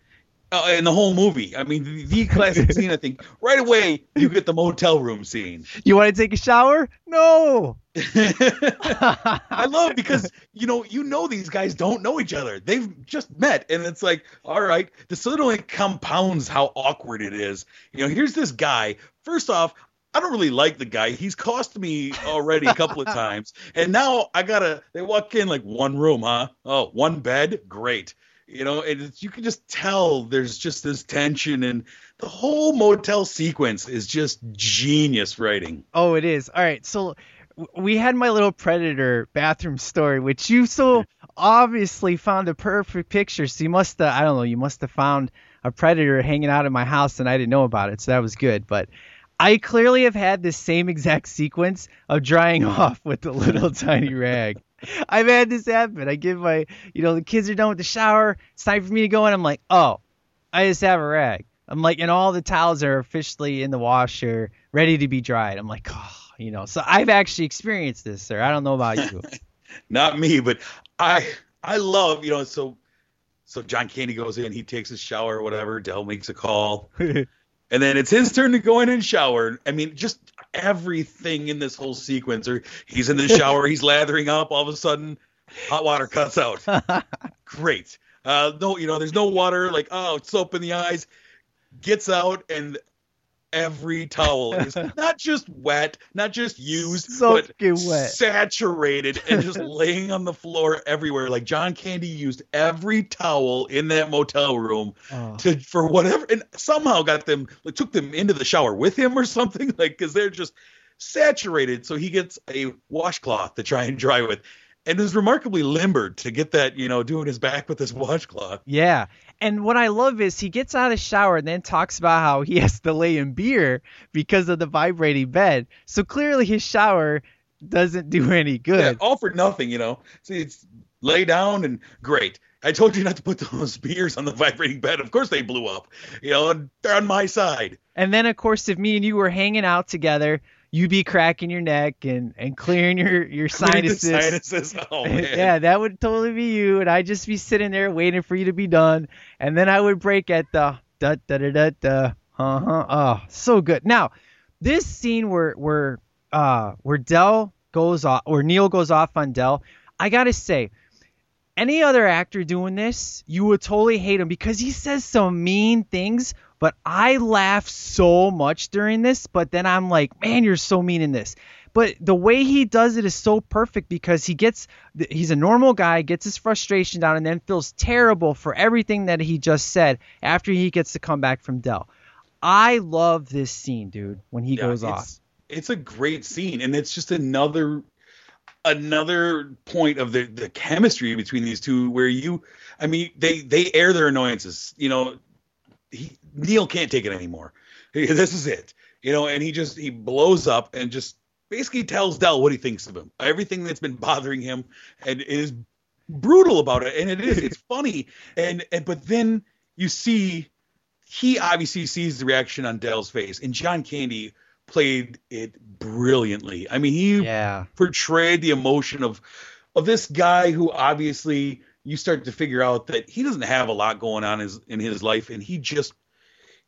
Uh, in the whole movie, I mean, the, the classic scene. I think right away you get the motel room scene. You want to take a shower? No. I love because you know you know these guys don't know each other. They've just met, and it's like, all right, this literally compounds how awkward it is. You know, here's this guy. First off, I don't really like the guy. He's cost me already a couple of times, and now I gotta. They walk in like one room, huh? Oh, one bed, great. You know, and it's, you can just tell there's just this tension, and the whole motel sequence is just genius writing. Oh, it is. All right. So we had my little predator bathroom story, which you so obviously found a perfect picture. So you must have, I don't know, you must have found a predator hanging out in my house and I didn't know about it. So that was good. But I clearly have had this same exact sequence of drying off with the little tiny rag. I've had this happen. I give my, you know, the kids are done with the shower. It's time for me to go in. I'm like, oh, I just have a rag. I'm like, and all the towels are officially in the washer, ready to be dried. I'm like, oh, you know. So I've actually experienced this, sir. I don't know about you. not me, but I I love you know so so John Candy goes in, he takes a shower or whatever. Del makes a call, and then it's his turn to go in and shower. I mean, just everything in this whole sequence. Or he's in the shower, he's lathering up. All of a sudden, hot water cuts out. Great. Uh, no, you know, there's no water. Like oh, soap in the eyes. Gets out and every towel is not just wet, not just used, but wet. saturated and just laying on the floor everywhere. Like John Candy used every towel in that motel room Oh. to for whatever, and somehow got them, like, took them into the shower with him or something, like because they're just saturated. So he gets a washcloth to try and dry with. And is remarkably limbered to get that, you know, doing his back with this washcloth. Yeah. And what I love is he gets out of the shower and then talks about how he has to lay in beer because of the vibrating bed. So clearly his shower doesn't do any good. Yeah, all for nothing, you know. See, it's lay down and great. I told you not to put those beers on the vibrating bed. Of course they blew up. You know, and they're on my side. And then of course if me and you were hanging out together, you'd be cracking your neck and, and clearing your, your sinuses. sinuses. Oh man. yeah, that would totally be you, and I'd just be sitting there waiting for you to be done, and then I would break at the da da da da da. Uh huh. Oh, so good. Now, this scene where where uh where Del goes off, or Neal goes off on Del, I gotta say, any other actor doing this, you would totally hate him because he says some mean things. But I laugh so much during this, but then I'm like, man, you're so mean in this. But the way he does it is so perfect because he gets, he's a normal guy, gets his frustration down, and then feels terrible for everything that he just said after he gets to come back from Dell. I love this scene, dude, when he Yeah, goes it's, off. It's a great scene, and it's just another another point of the the chemistry between these two where you I mean they they air their annoyances. You know, he, Neal can't take it anymore. This is it. You know, and he just he blows up and just basically tells Del what he thinks of him. Everything that's been bothering him and is brutal about it. And it is. It's funny. And and but then you see he obviously sees the reaction on Del's face, and John Candy played it brilliantly. I mean, he Yeah. portrayed the emotion of of this guy who obviously you start to figure out that he doesn't have a lot going on his, in his life, and he just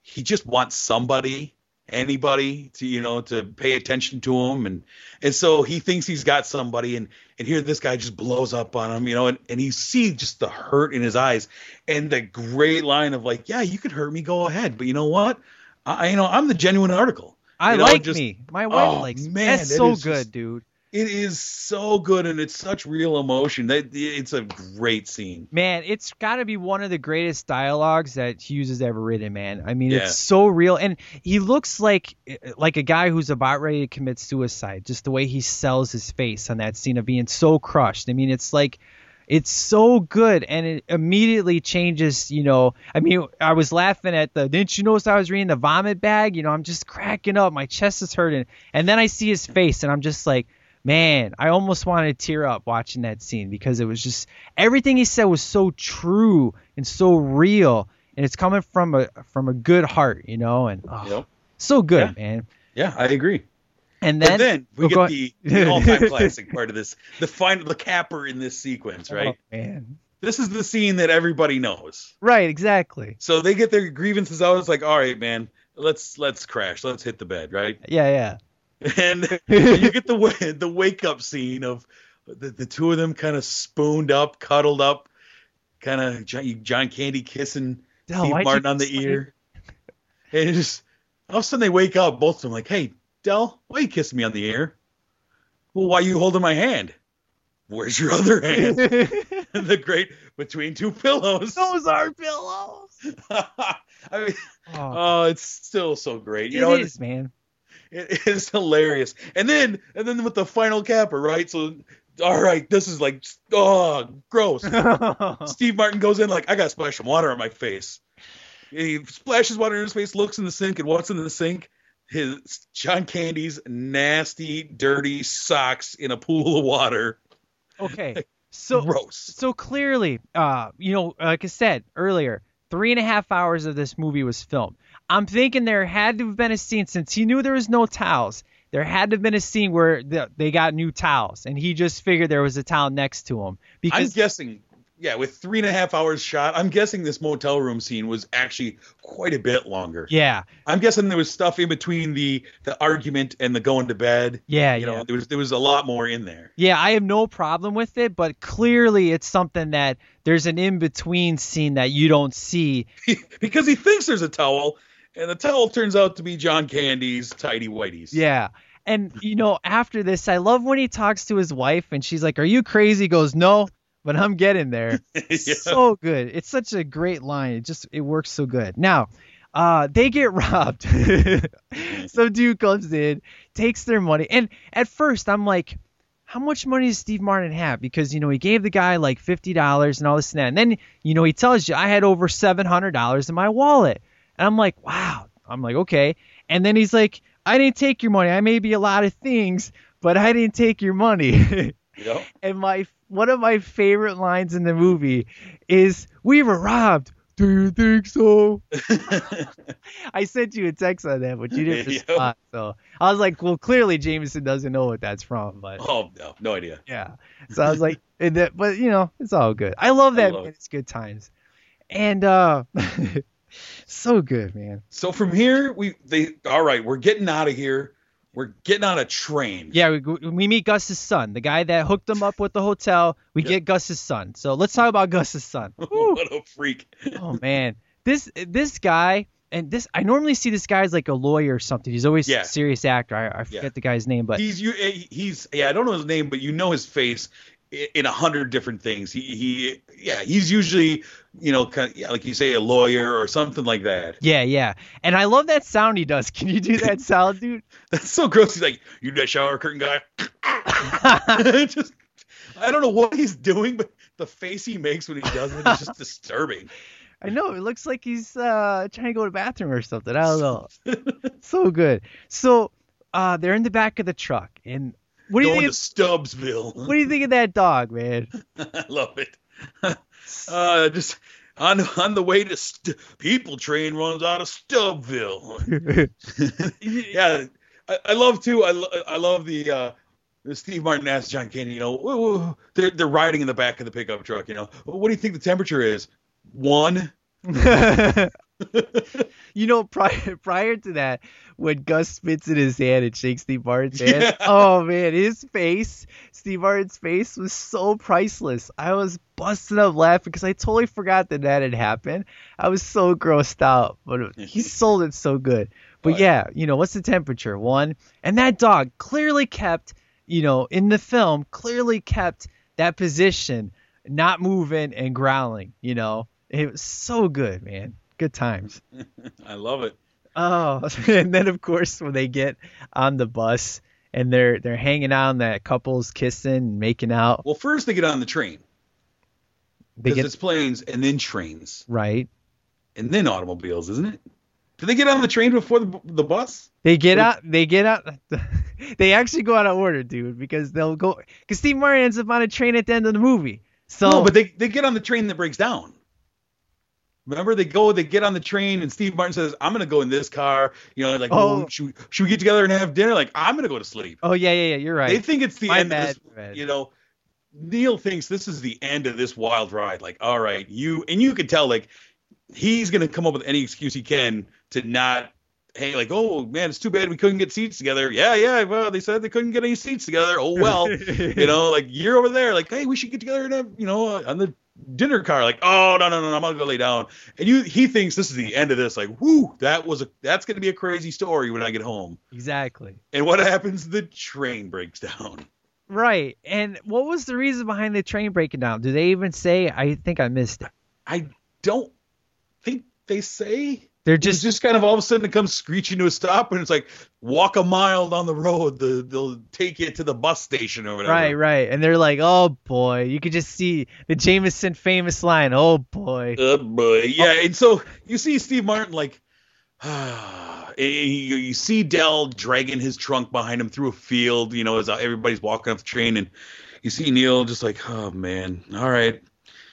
he just wants somebody anybody to you know to pay attention to him and and so he thinks he's got somebody and and here this guy just blows up on him you know and, and you see just the hurt in his eyes and the great line of like yeah you could hurt me go ahead but you know what I you know I'm the genuine article I You know, like just- me. My wife oh, likes me. man, That's so good, just- dude. It is so good and it's such real emotion. That it's a great scene. Man, it's got to be one of the greatest dialogues that Hughes has ever written, man. I mean, Yeah. it's so real, and he looks like like a guy who's about ready to commit suicide. Just the way he sells his face on that scene of being so crushed. I mean, it's like it's so good, and it immediately changes. You know, I mean, I was laughing at the. Didn't you notice I was reading the vomit bag? You know, I'm just cracking up. My chest is hurting, and then I see his face, and I'm just like. Man, I almost wanted to tear up watching that scene because it was just everything he said was so true and so real, and it's coming from a from a good heart, you know, and oh, Yep. so good, man. Yeah, I agree. And then, then we oh, get the, the all-time classic part of this, the final, the capper in this sequence, oh, right? Oh, man. This is the scene that everybody knows. Right, exactly. So they get their grievances out. It's like, all right, man, let's let's crash, let's hit the bed, right? Yeah, yeah. And you get the the wake up scene of the, the two of them kind of spooned up, cuddled up, kind of John, John Candy kissing Del, Steve Martin on the ear. And just all of a sudden they wake up, both of them like, "Hey, Del, why you kissing me on the ear? Well, why you holding my hand? Where's your other hand? the great between two pillows. Those are pillows. I mean, Oh, oh, it's still so great. You it know, is, man. It is hilarious. And then and then with the final capper, right? So all right, this is like oh gross. Steve Martin goes in like I got to splash some water on my face. He splashes water in his face, looks in the sink, and what's in the sink? His John Candy's nasty, dirty socks in a pool of water. Okay. So Gross. so clearly, uh, you know, like I said earlier, three and a half hours of this movie was filmed. I'm thinking there had to have been a scene since he knew there was no towels. There had to have been a scene where the, they got new towels, and he just figured there was a towel next to him I'm guessing, yeah, with three and a half hours shot, I'm guessing this motel room scene was actually quite a bit longer. yeah, I'm guessing there was stuff in between the the argument and the going to bed. yeah, You yeah. know, there was there was a lot more in there. Yeah, I have no problem with it, but clearly it's something that there's an in between scene that you don't see. because he thinks there's a towel, and the towel turns out to be John Candy's tidy whities. Yeah. And you know, after this, I love when he talks to his wife and she's like, "Are you crazy?" He goes, "No, but I'm getting there." Yeah. So good. It's such a great line. It just it works so good. Now, uh, they get robbed. Some dude comes in, takes their money, and at first I'm like, how much money does Steve Martin have? Because you know he gave the guy like fifty dollars and all this and that, and then you know he tells you I had over seven hundred dollars in my wallet, and I'm like, wow. I'm like, okay, and then he's like, I didn't take your money. I may be a lot of things, but I didn't take your money. Yep. and my one of my favorite lines in the movie is we were robbed do you think so i sent you a text on that but you didn't Yep. respond so i was like well clearly jameson doesn't know what that's from but Oh no, no idea. yeah so i was like and that, but you know it's all good i love that love man. it. it's good times and uh so good man So from here, we they all right. We're getting out of here. We're getting on a train. yeah we, we meet gus's son the guy that hooked him up with the hotel we get gus's son so let's talk about gus's son what a freak. oh man, this this guy and this I normally see this guy as like a lawyer or something. He's always Yeah. a serious actor. I, I forget Yeah. the guy's name, but He's you. eh, He's yeah. I don't know his name, but you know his face in a hundred different things. He he yeah. He's usually you know kind of, yeah, like you say a lawyer or something like that. yeah, yeah. And I love that sound he does. Can you do that sound, dude? That's so gross. He's like, you that shower curtain guy. just, I don't know what he's doing, but the face he makes when he does it is just disturbing. I know it looks like he's uh trying to go to the bathroom or something. I don't know. so good. So uh they're in the back of the truck, and what do you Going think? to Stubbsville. what do you think of that dog, man? I love it. uh, just on on the way to St- people train runs out of Stubbville. yeah, I, I love too. I, lo- I love the uh, Steve Martin asked John Candy. You know, they're they're riding in the back of the pickup truck. You know, what do you think the temperature is? One. you know, prior prior to that, when Gus spits in his hand and shakes Steve Martin's hand, Yeah. oh man, his face, Steve Martin's face was so priceless. I was busting up laughing because I totally forgot that that had happened. I was so grossed out, but he sold it so good. But yeah, you know, what's the temperature? One, and that dog clearly kept. you know, in the film clearly kept that position, not moving and growling. You know, it was so good, man. Good times. I love it. Oh, and then of course when they get on the bus and they're they're hanging out and that couple's kissing and making out. Well, first they get on the train They because get it's planes and then trains right. and then automobiles, isn't it? Did they get on the train before the, the bus? They get out. They get out. they actually go out of order, dude, because they'll go. Because Steve Martin ends up on a train at the end of the movie. So, no, but they they get on the train that breaks down. Remember, they go, they get on the train, and Steve Martin says, "I'm gonna go in this car." You know, like, Oh. oh, should, we, should we get together and have dinner? Like, I'm gonna go to sleep. oh yeah, yeah, yeah. You're right. They think it's the My end bad, of this. bad. You know, Neal thinks this is the end of this wild ride. Like, all right, you and you can tell like he's gonna come up with any excuse he can to not. Hey, like, oh man, it's too bad we couldn't get seats together. Yeah, yeah. Well, they said they couldn't get any seats together. Oh well, you know, like you're over there, like, hey, we should get together and have, you know, uh, on the dinner car. Like, oh no, no, no, no, I'm gonna go lay down. And you, he thinks this is the end of this. Like, whoo, that was a, that's gonna be a crazy story when I get home. exactly. And what happens? The train breaks down. Right. And what was the reason behind the train breaking down? Do they even say? I think I missed it. I don't think they say. They're Just, just just kind of all of a sudden it comes screeching to a stop, and it's like walk a mile down the road. The, they'll take you to the bus station or whatever. right, right, and they're like, "Oh boy!" You could just see the Jameson famous line, "Oh boy." Oh boy, yeah. And so you see Steve Martin like, eh, you, you see Del dragging his trunk behind him through a field. You know, as everybody's walking off the train, and you see Neal just like, oh man, all right,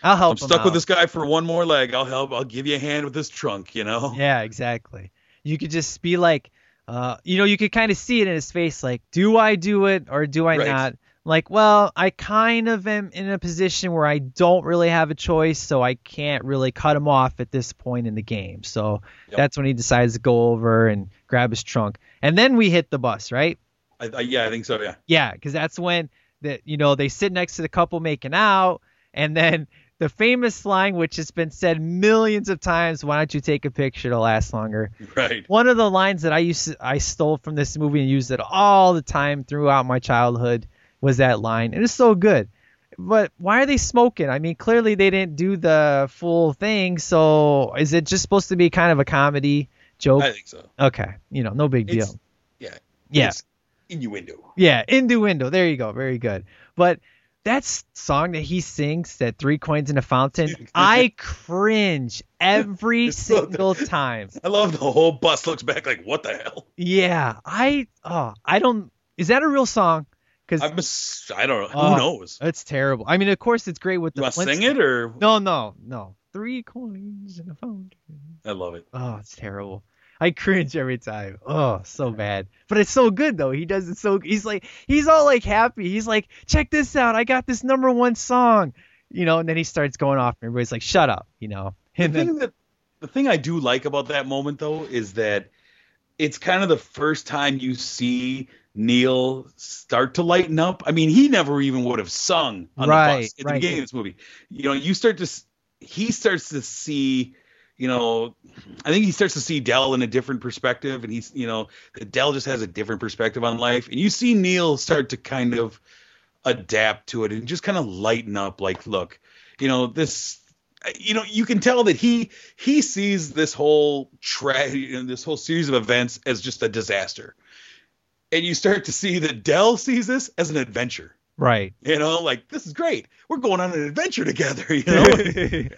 I'll help. I'm him stuck with this guy for one more leg. I'll help. I'll give you a hand with this trunk. You know. Yeah, exactly. You could just be like, uh, you know, you could kind of see it in his face, like, do I do it or do I Right. not? Like, well, I kind of am in a position where I don't really have a choice, so I can't really cut him off at this point in the game. So Yep. that's when he decides to go over and grab his trunk, and then we hit the bus, right? I, I, yeah, I think so. Yeah. Yeah, because that's when that you know they sit next to the couple making out, and then the famous line, which has been said millions of times, "Why don't you take a picture to last longer?" Right. One of the lines that I used to, I stole from this movie and used it all the time throughout my childhood was that line. And it's so good. But why are they smoking? I mean, clearly they didn't do the full thing. So is it just supposed to be kind of a comedy joke? I think so. Okay, you know, no big deal. It's, yeah. Yeah. Innuendo. Yeah, innuendo. There you go. Very good. But that song that he sings, that three coins in a fountain, I cringe every single time. I love the whole bus looks back like, what the hell? Yeah, I oh, I don't. Is that a real song? Because I'm a I don't know. Who uh, knows? It's terrible. I mean, of course, it's great with the want to sing it or? No, no, no. Three coins in a fountain. I love it. Oh, it's terrible. I cringe every time. Oh, so bad. But it's so good though. He does it so. He's like, he's all like happy. He's like, check this out. I got this number one song. You know, and then he starts going off, and everybody's like, shut up. You know. The And then, thing that the thing I do like about that moment though is that it's kind of the first time you see Neal start to lighten up. I mean, he never even would have sung on the bus at the beginning of this movie. You know, you start to he starts to see, you know, I think he starts to see Del in a different perspective, and he's, you know, Del just has a different perspective on life, and you see Neal start to kind of adapt to it and just kind of lighten up. Like, look, you know, this you know you can tell that he he sees this whole tra- you know, this whole series of events as just a disaster and you start to see that del sees this as an adventure right. you know like this is great we're going on an adventure together you know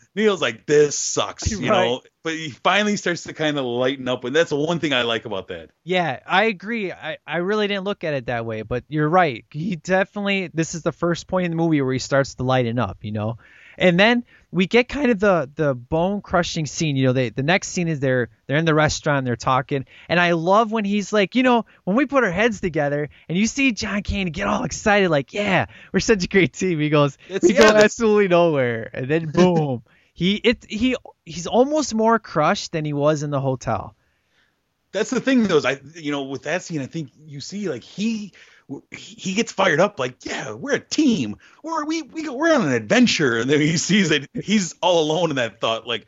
neal's like this sucks you Right. know but he finally starts to kind of lighten up and that's the one thing i like about that Yeah, I agree. I, I really didn't look at it that way, but you're right. He definitely this is the first point in the movie where he starts to lighten up, you know. And then we get kind of the the bone crushing scene. You know, they, the next scene is they're they're in the restaurant, they're talking, and I love when he's like, you know, when we put our heads together, and you see John Candy get all excited, like, yeah, we're such a great team. He goes, It's- we yeah, go that's- absolutely nowhere, and then boom, he it he he's almost more crushed than he was in the hotel. that's the thing though is i you know with that scene i think you see like he he gets fired up like yeah we're a team we're we, we we're on an adventure and then he sees that he's all alone in that thought like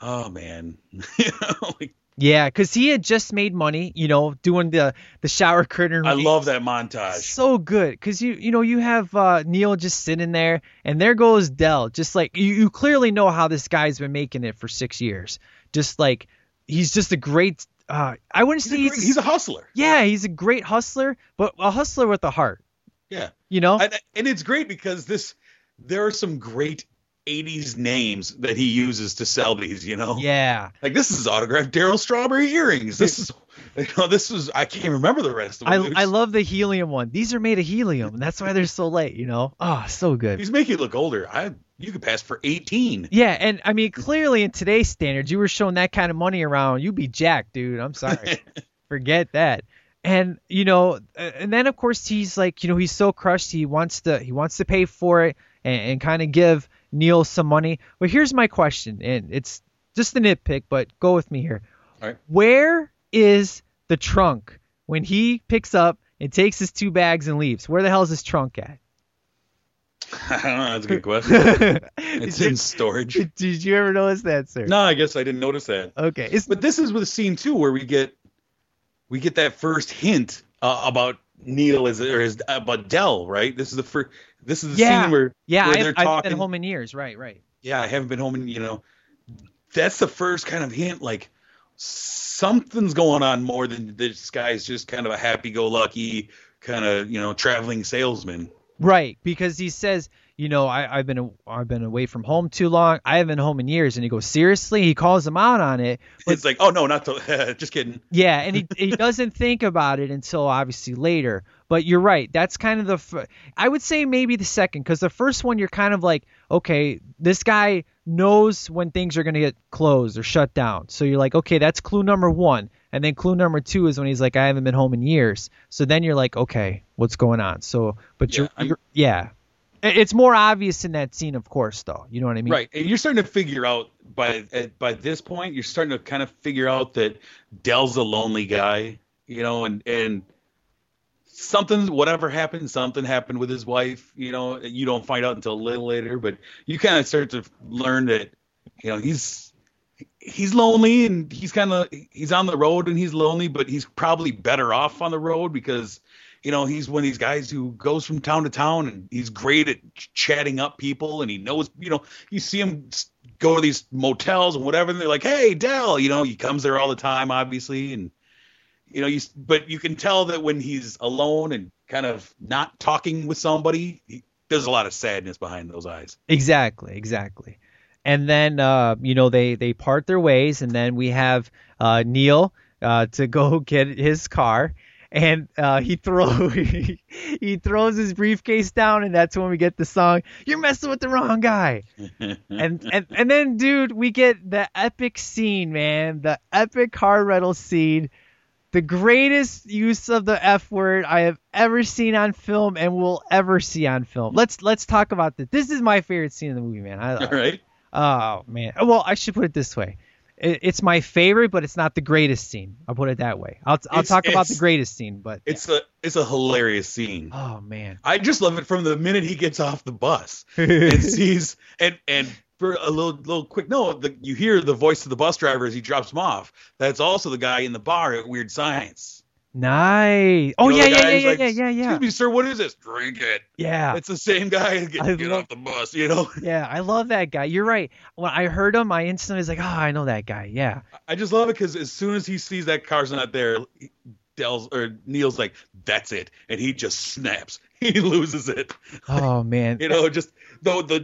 oh man you know like Yeah, because he had just made money, you know, doing the the shower curtain. I love that montage. so good because you you know you have uh, Neal just sitting there, and there goes Del. Just like you, you clearly know how this guy's been making it for six years. Just like he's just a great. Uh, I wouldn't He's say a, great, he's a hustler. yeah, he's a great hustler, but a hustler with a heart. Yeah. You know, And, and it's great because this there are some great 80s names that he uses to sell these, you know? yeah, Like this is autographed Darryl Strawberry earrings. This is you know, this was I can't remember the rest of I them. I love the helium one. These are made of helium, and that's why they're so light. You know, oh, so good. He's making you look older. I you could pass for 18. Yeah, and I mean, clearly in today's standards, you were showing that kind of money around, you'd be jacked, dude. I'm sorry. Forget that. And you know, and then of course he's like, you know, he's so crushed. He wants to, he wants to pay for it and, and kind of give Neal some money. But here's my question, and it's just a nitpick, but go with me here. All right. Where is the trunk when he picks up and takes his two bags and leaves? Where the hell is his trunk at? I don't know, that's a good question. it's in storage. Did you ever notice that, sir? No, I guess I didn't notice that. Okay. It's, But this is with a scene too where we get we get that first hint uh, about Neal as or as, about Del, right? This is the first. This is the yeah. scene where yeah, where I've, they're I've talking. been home in years. Right, right. Yeah, I haven't been home in you know. That's the first kind of hint, like something's going on more than this guy's just kind of a happy-go-lucky kind of you know traveling salesman. Right, because he says, you know, I, I've been I've been away from home too long. I haven't been home in years, and he goes, seriously. He calls him out on it. But it's like, oh no, not to, just kidding. yeah, and he he doesn't think about it until obviously later. But you're right. That's kind of the f- I would say maybe the second because the first one you're kind of like, okay, this guy knows when things are going to get closed or shut down. So you're like, okay, that's clue number 1. And then clue number 2 is when he's like I haven't been home in years. So then you're like, okay, what's going on? So but Yeah, you're, you're yeah. It's more obvious in that scene, of course, though. You know what I mean? Right, and you're starting to figure out by at, by this point, you're starting to kind of figure out that Del's a lonely guy, you know, and and something, whatever happened, something happened with his wife, you know. You don't find out until a little later, but you kind of start to learn that, you know, he's he's lonely and he's kind of he's on the road and he's lonely, but he's probably better off on the road because you know, he's one of these guys who goes from town to town and he's great at ch- chatting up people and he knows, you know, you see him go to these motels and whatever and they're like, "Hey, Del," you know, he comes there all the time obviously and you know, you but you can tell that when he's alone and kind of not talking with somebody, he, there's a lot of sadness behind those eyes. Exactly, exactly. And then uh, you know they they part their ways, and then we have uh, Neal uh, to go get his car, and uh, he throw he throws his briefcase down, and that's when we get the song "You're messing with the wrong guy." and and and then dude, we get the epic scene, man, the epic car rental scene. The greatest use of the F word I have ever seen on film and will ever see on film. Let's let's talk about this. This is my favorite scene in the movie, man. I, all right. Oh man. Well, I should put it this way. It, it's my favorite, but it's not the greatest scene. I'll put it that way. I'll I'll It's- talk about the greatest scene, but It's a it's a hilarious scene. oh man. I just love it from the minute he gets off the bus and sees and and for a little little quick note, the, you hear the voice of the bus driver as he drops him off. That's also the guy in the bar at Weird Science. Nice. Oh You know, yeah, yeah, yeah, yeah, like, yeah, yeah, yeah. Excuse me, sir. What is this? Drink it. Yeah. It's the same guy. Get, get off the bus. You know. Yeah, I love that guy. You're right. When I heard him, I instantly was like, "Oh, I know that guy." Yeah. I just love it because as soon as he sees that car's not there, Del's or Neal's like, "That's it," and he just snaps. He loses it. Oh man. You know, just the the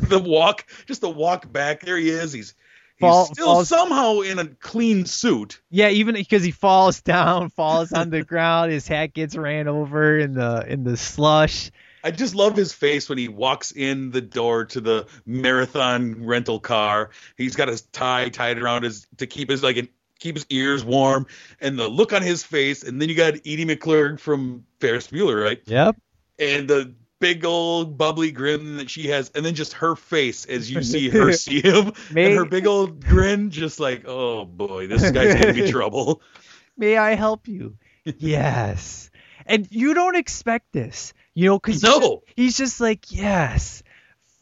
the walk, just the walk back. There he is. He's he's Fall- still falls- somehow in a clean suit. Yeah, even because he falls down, falls on the ground, his hat gets ran over in the in the slush. I just love his face when he walks in the door to the marathon rental car. He's got his tie tied around his to keep his like keep his ears warm, and the look on his face. And then you got Edie McClurg from Ferris Bueller, right? Yep. And the big old bubbly grin that she has, and then just her face as you see her see him, May- and her big old grin, just like, oh boy, this guy's gonna be trouble. May I help you? yes. And you don't expect this, you know, because No. he's just like, yes,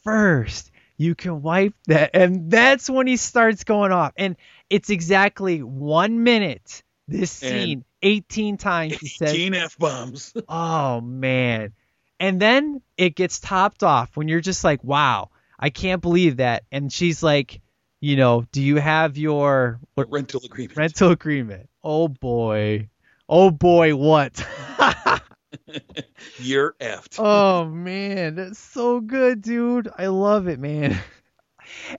first you can wipe that, and that's when he starts going off. And it's exactly one minute. This And scene, 18 times he says, 18 f bombs. Oh man. And then it gets topped off when you're just like, wow, I can't believe that. And she's like, you know, do you have your rental agreement? rental agreement? Oh boy. Oh boy, what? You're effed. oh man, that's so good, dude. I love it, man.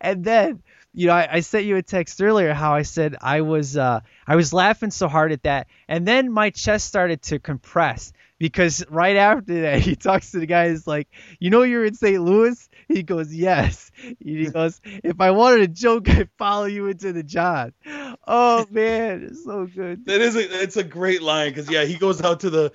And then, you know, I, I sent you a text earlier how I said I was uh I was laughing so hard at that, and then my chest started to compress because right after that he talks to the guy who's like, you know you're in St. Louis? He goes, Yes. He goes, If I wanted a joke, I'd follow you into the John. Oh man, it's so good. That is a it's a great line because yeah, he goes out to the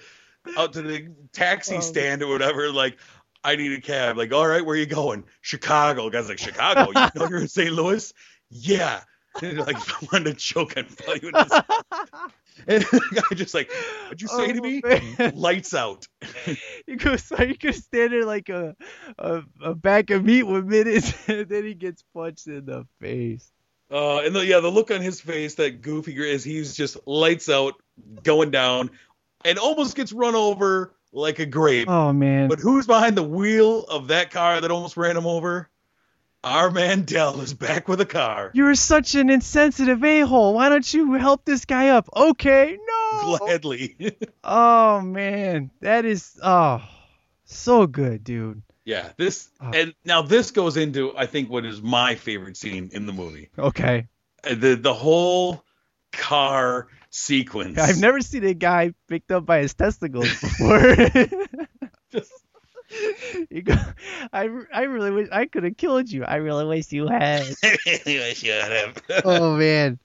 out to the taxi Um, stand or whatever, like I need a cab. Like, all right, where are you going? Chicago. Guy's like, Chicago. You know you're in St. Louis? Yeah. And like, if I wanted to joke, I'd follow you into And the guy just like, what'd you say to Oh, me? man. Lights out. He goes, so you could stand there like a, a a bag of meat with minutes, and then he gets punched in the face. Uh, and the, yeah, the look on his face, that goofy grin, is he's just lights out, going down, and almost gets run over like a grape. Oh man. But who's behind the wheel of that car that almost ran him over? Our man Del is back with a car. You're such an insensitive a-hole. Why don't you help this guy up? Okay, no. Gladly. Oh man, that is oh so good, dude. yeah, this Oh. and now this goes into I think what is my favorite scene in the movie. Okay. Uh, The the whole car sequence. I've never seen a guy picked up by his testicles before. Just- you go, I, I really wish I could have killed you. I really wish you had. I really wish you had. oh man.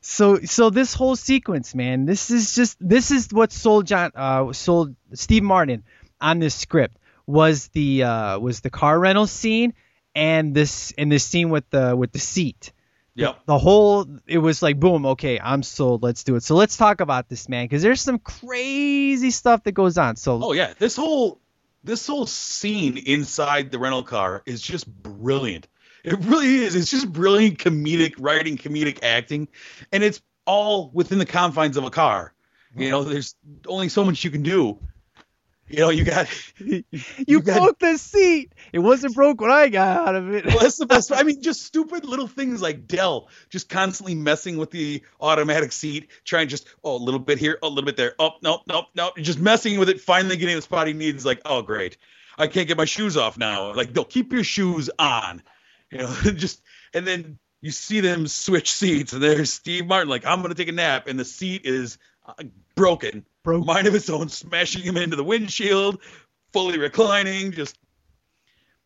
So so this whole sequence, man, this is just this is what sold John uh sold Steve Martin on this script was the uh was the car rental scene and this and this scene with the with the seat. Yep. The whole it was like boom, okay, I'm sold, let's do it. So let's talk about this man cuz there's some crazy stuff that goes on. So Oh yeah, this whole this whole scene inside the rental car is just brilliant. It really is. It's just brilliant comedic writing, comedic acting, and it's all within the confines of a car. You know, there's only so much you can do. You know, you got you, got- broke the seat. It wasn't broke when I got out of it. well, that's the best. I mean, just stupid little things like Del just constantly messing with the automatic seat, trying just oh a little bit here, a little bit there. Oh nope, nope, nope. Just messing with it. Finally getting the spot he needs. Like oh great, I can't get my shoes off now. Like no, keep your shoes on. You know, just and then you see them switch seats, and there's Steve Martin like I'm gonna take a nap, and the seat is uh, broken, Broke. mind of its own, smashing him into the windshield, fully reclining. Just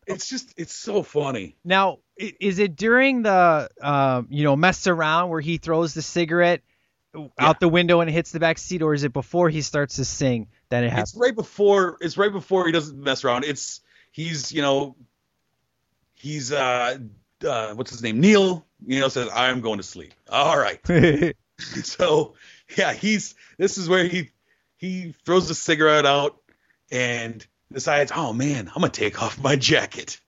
it's just it's so funny. Now, is it during the um, you know mess around where he throws the cigarette out the window and it hits the back seat, or is it before he starts to sing that it happens? It's right before. It's right before he doesn't mess around. It's he's you know he's uh, uh what's his name Neal you know says I'm going to sleep. All right. so yeah he's this is where he he throws the cigarette out and decides oh man I'm gonna take off my jacket.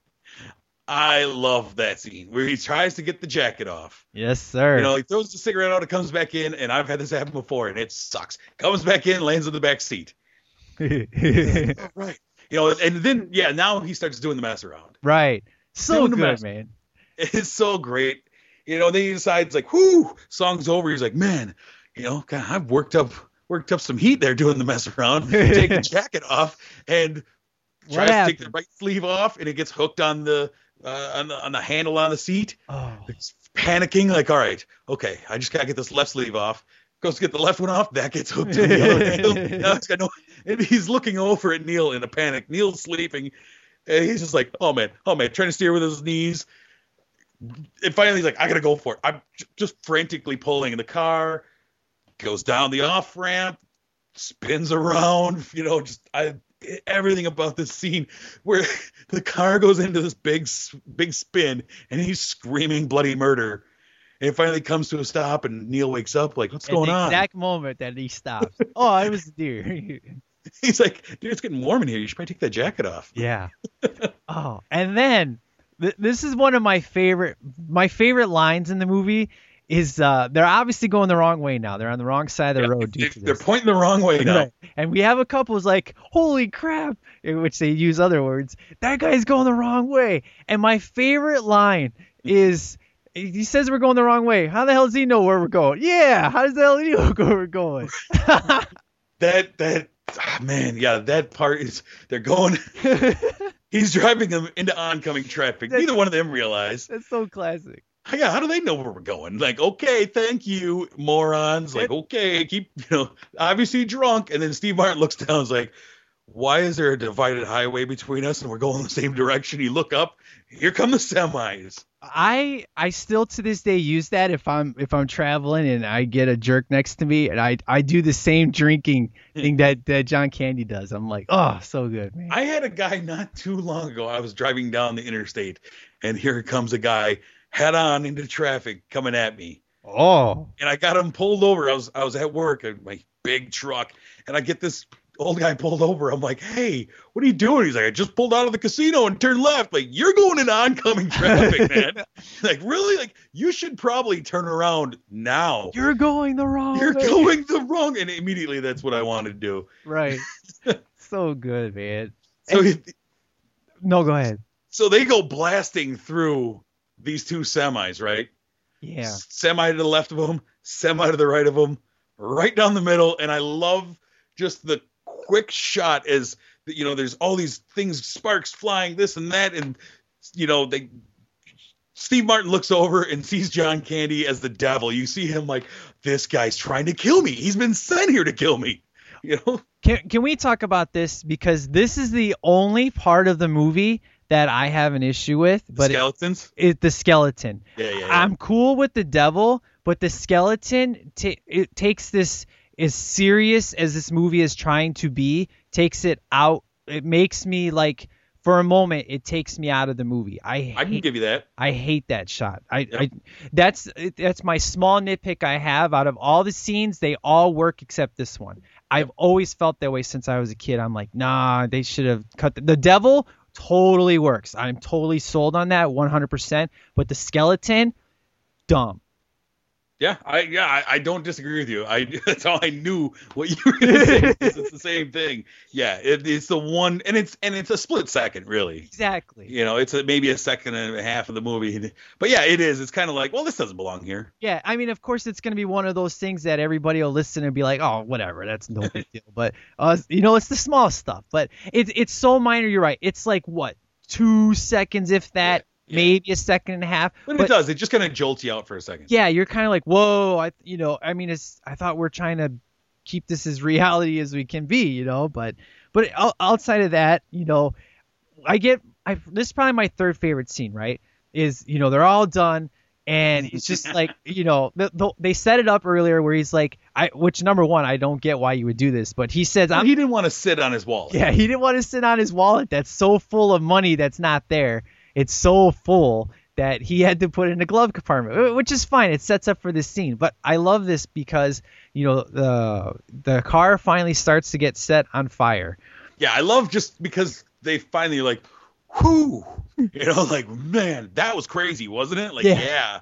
I love that scene where he tries to get the jacket off. yes, sir. You know, he throws the cigarette out, it comes back in, and I've had this happen before, and it sucks. Comes back in, lands in the back seat. right. You know, and then yeah, now he starts doing the mess around. right. So Doing good, man. It's so great. You know, then he decides like, whoo, song's over. He's like, man, you know, God, I've worked up worked up some heat there doing the mess around. Take the jacket off and tries to take the right sleeve off, and it gets hooked on the uh, on the on the handle on the seat. Oh, He's panicking, like, all right, okay, I just gotta get this left sleeve off. Goes to get the left one off, that gets hooked to the other handle. Now he's got no, and he's looking over at Neal in a panic. Neal's sleeping, and he's just like, oh man, oh man, trying to steer with his knees. And finally, he's like, I gotta go for it. I'm j- just frantically pulling in the car, goes down the off ramp, spins around, you know, just I everything about this scene where the car goes into this big big spin and he's screaming bloody murder. And it finally comes to a stop and Neal wakes up like, what's At going the on? exact moment that he stops. oh, I was deer. He's like, dude, it's getting warm in here. You should probably take that jacket off. Yeah. oh, and then th- this is one of my favorite my favorite lines in the movie is uh they're obviously going the wrong way now. They're on the wrong side of the road due They, they're pointing the wrong way now. Right. And we have a couple who's like, holy crap, in which they use other words. That guy's going the wrong way. And my favorite line is he says we're going the wrong way. How the hell does he know where we're going? Yeah, how does the hell he know where we're going? That that ah, man, yeah, that part is they're going. he's driving them into oncoming traffic. Neither one of them realize. That's so classic. Yeah, how do they know where we're going? Like, okay, thank you, morons. Like, okay, keep you know, obviously drunk. And then Steve Martin looks down, and is like, why is there a divided highway between us and we're going the same direction? You look up, here come the semis. I I still to this day use that if I'm if I'm traveling and I get a jerk next to me and I I do the same drinking thing that that John Candy does. I'm like, oh, so good, man. I had a guy not too long ago. I was driving down the interstate, and here comes a guy head on into traffic coming at me. Oh, and I got him pulled over. I was I was at work in my big truck, and I get this old guy pulled over. I'm like, hey, what are you doing? He's like, I just pulled out of the casino and turned left. Like, you're going in oncoming traffic, man. like, really? Like, you should probably turn around now. You're going the wrong You're way. going the wrong. And immediately, that's what I wanted to do. Right. so good, man. So, And- no, go ahead. so they go blasting through these two semis, right? Yeah. semi to the left of them, semi to the right of them, right down the middle. And I love just the quick shot as you know, there's all these things, sparks flying, this and that, and you know, they. Steve Martin looks over and sees John Candy as the devil. You see him like, this guy's trying to kill me. He's been sent here to kill me. You know, Can can we talk about this because this is the only part of the movie that I have an issue with, but it- skeletons. it, the skeleton. Yeah, yeah, yeah. I'm cool with the devil, but the skeleton ta it takes this as serious as this movie is trying to be, takes it out. It makes me like for a moment it takes me out of the movie. I I can give you that. I hate that shot. I, I that's that's my small nitpick I have out of all the scenes. They all work except this one. I've always felt that way since I was a kid. I'm like, nah, they should have cut the, the devil. Totally works. I'm totally sold on that 100%. But the skeleton, dumb. Yeah, I yeah, I, I don't disagree with you. I that's how I knew what you were to say. it's the same thing. Yeah, it, it's the one, and it's and it's a split second, really. Exactly. You know, it's a, maybe a second and a half of the movie, but yeah, it is. It's kind of like, well, this doesn't belong here. Yeah, I mean, of course, it's going to be one of those things that everybody will listen and be like, "Oh, whatever, that's no big deal." But uh, you know, it's the small stuff. But it's it's so minor. You're right. It's like what two seconds, if that, maybe a second and a half. But, it does. It just kind of jolts you out for a second. Yeah, you're kind of like, "Whoa!" I, you know, I mean, it's. I thought we're trying to keep this as reality as we can be, you know. But but outside of that, you know, I get. I this is probably my third favorite scene. Right? Is you know they're all done. And it's just like you know the, the, they set it up earlier where he's like I which number one I don't get why you would do this but he says Well, he didn't want to sit on his wallet. yeah he didn't want to sit on his wallet that's so full of money that's not there it's so full that he had to put it in the glove compartment which is fine it sets up for this scene but I love this because you know the the car finally starts to get set on fire Yeah, I love just because they finally like, whoo, you know, like man, that was crazy, wasn't it? Like, Yeah. yeah,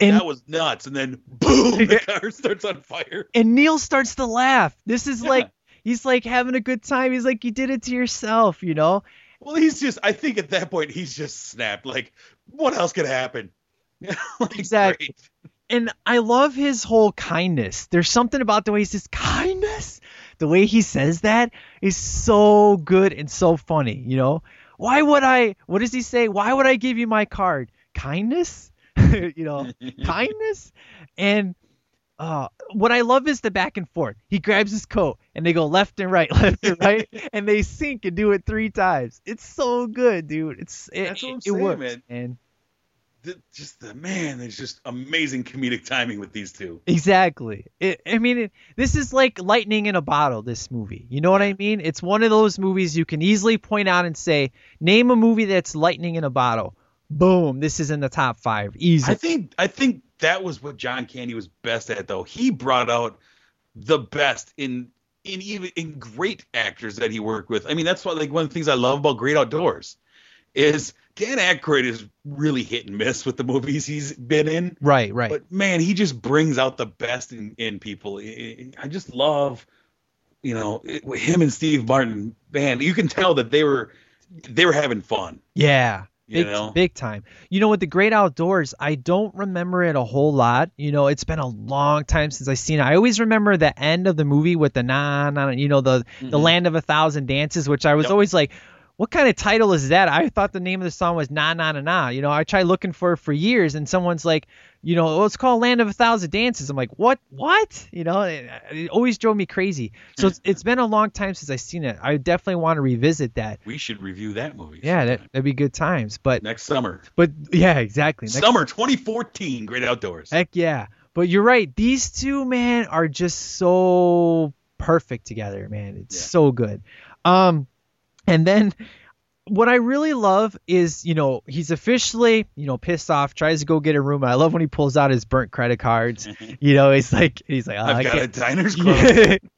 And- that was nuts. And then boom, the car starts on fire. and Neal starts to laugh this is like he's like having a good time he's like you did it to yourself you know Well, he's just, I think at that point he's just snapped. Like, what else could happen? Like, Exactly. great. and I love his whole kindness. There's something about the way he says kindness. The way he says that is so good and so funny, you know? Why would I what does he say? Why would I give you my card? Kindness? you know, kindness? And uh, what I love is the back and forth. He grabs his coat and they go left and right, left and right, and they sink and do it three times. It's so good, dude. It's it, That's what I'm it saying, works, man. And The- just the man, there's just amazing comedic timing with these two. Exactly. It, I mean, it, this is like lightning in a bottle. This movie, you know what I mean? It's one of those movies you can easily point out and say, name a movie that's lightning in a bottle. Boom, this is in the top five. Easy. I think I think that was what John Candy was best at though. He brought out the best in in even in great actors that he worked with. I mean, that's why like one of the things I love about Great Outdoors is Dan Aykroyd is really hit and miss with the movies he's been in. Right, right. But man, he just brings out the best in, in people. I I just love, you know, him and Steve Martin. Man, you can tell that they were they were having fun. Yeah. You Big, know? big time. You know, with the Great Outdoors, I don't remember it a whole lot. You know, it's been a long time since I've seen it. I always remember the end of the movie with the na na, you know, the the Mhm. Land of a Thousand Dances, which I was Yep. always like, what kind of title is that? I thought the name of the song was na na na na. You know, I tried looking for it for years, and someone's like, you know, oh, it's called Land of a Thousand Dances. I'm like, what? What? You know, it, it always drove me crazy. So it's, it's been a long time since I've seen it. I definitely want to revisit that. We should review that movie. Yeah, that, that'd be good times. But next summer. but yeah, exactly. Next- Summer 2014, Great Outdoors. Heck yeah. But you're right. These two, man, are just so perfect together, man. It's so good. Um, and then what I really love is, you know, he's officially, you know, pissed off, tries to go get a room. I love when he pulls out his burnt credit cards. you know, it's like he's like, oh, I've I got a can't- diner's club.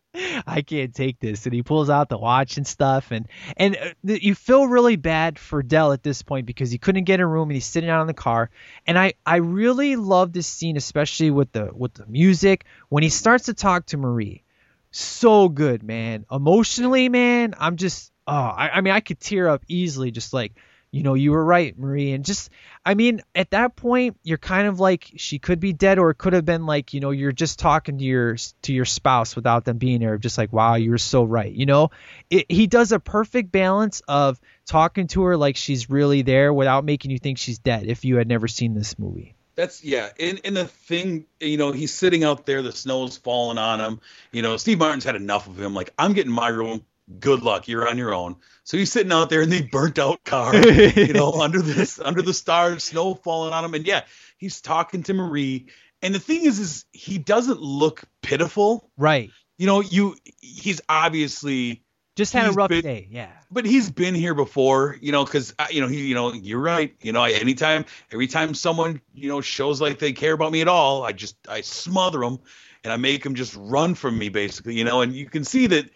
I can't take this. And he pulls out the watch and stuff, and and uh, you feel really bad for Del at this point because he couldn't get a room and he's sitting out in the car. And I I really love this scene, especially with the with the music when he starts to talk to Marie. So good, man. Emotionally, man, I'm just oh, I, I mean, I could tear up easily, just like you know, you were right, Marie, and just I mean, at that point, you're kind of like she could be dead, or it could have been like you know, you're just talking to your to your spouse without them being there, just like wow, you were so right, you know. It, he does a perfect balance of talking to her like she's really there without making you think she's dead. If you had never seen this movie, That's yeah, and and the thing, you know, he's sitting out there, the snow's falling on him. You know, Steve Martin's had enough of him. Like, I'm getting my room. Good luck, you're on your own. So he's sitting out there in the burnt out car, you know, under this under the stars, snow falling on him, and yeah, he's talking to Marie. And the thing is, is he doesn't look pitiful. right? You know, you he's obviously Just had a rough been- day, yeah. but he's been here before, you know, because uh, you know he, you know, you're right. You know, I, anytime, every time someone, you know, shows like they care about me at all, I just I smother them and I make them just run from me, basically, you know. And you can see that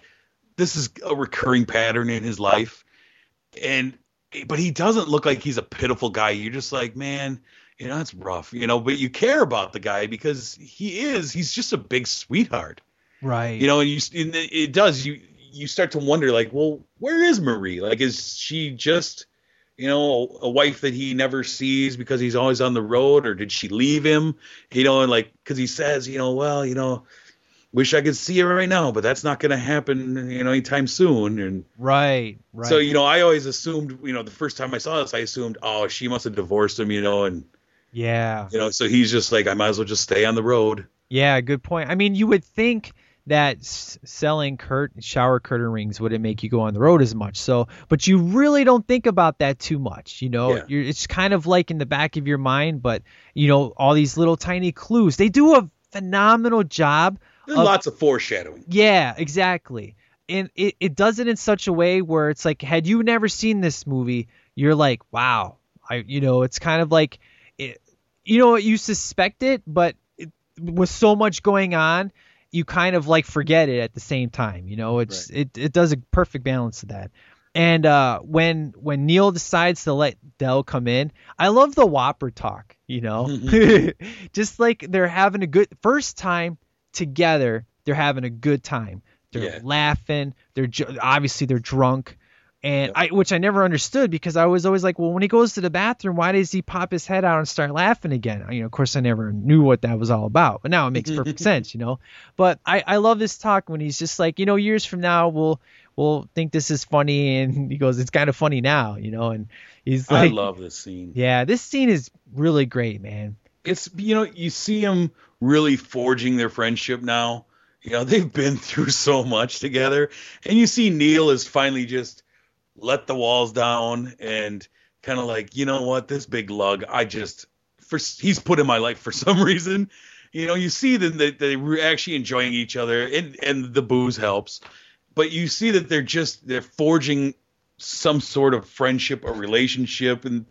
this is a recurring pattern in his life, and but he doesn't look like he's a pitiful guy. You're just like, man, you know, it's rough, you know, but you care about the guy because he is. He's just a big sweetheart Right. you know and you and it does you you start to wonder like well where is marie like is she just you know a wife that he never sees because he's always on the road or did she leave him you know and like because he says you know well you know wish i could see her right now but that's not going to happen you know anytime soon and right. Right. so you know i always assumed you know the first time i saw this i assumed oh she must have divorced him you know and yeah. you know so he's just like i might as well just stay on the road Yeah, good point. I mean, you would think that s- selling curt shower curtain rings wouldn't make you go on the road as much. So, but you really don't think about that too much. You know, Yeah. You're, it's kind of like in the back of your mind, but you know, all these little tiny clues. They do a phenomenal job. There's of- lots of foreshadowing Yeah, exactly. And it, it does it in such a way where it's like, had you never seen this movie, you're like, wow, I, you know, it's kind of like, it, you know, you suspect it, but it, with so much going on, you kind of like forget it at the same time. You know, it's it it does a perfect balance of that. And uh, when when Neal decides to let Del come in, I love the Whopper talk. You know, just like they're having a good first time together, they're having a good time. They're Yeah. laughing. They're ju- obviously they're drunk, and I which I never understood because I was always like, well, when he goes to the bathroom, why does he pop his head out and start laughing again? You know, of course, I never knew what that was all about, but now it makes perfect sense, you know. But I I love this talk when he's just like, you know, years from now we'll we'll think this is funny, and he goes, it's kind of funny now, you know, and he's like, i love this scene yeah, this scene is really great, man. it's you know you see them really forging their friendship now. You know they've been through so much together. And you see neal is finally just let the walls down and kind of like you know what this big lug i just for he's put in my life for some reason. You know you see that they're actually enjoying each other and and the booze helps. But you see that they're just they're forging some sort of friendship or relationship. And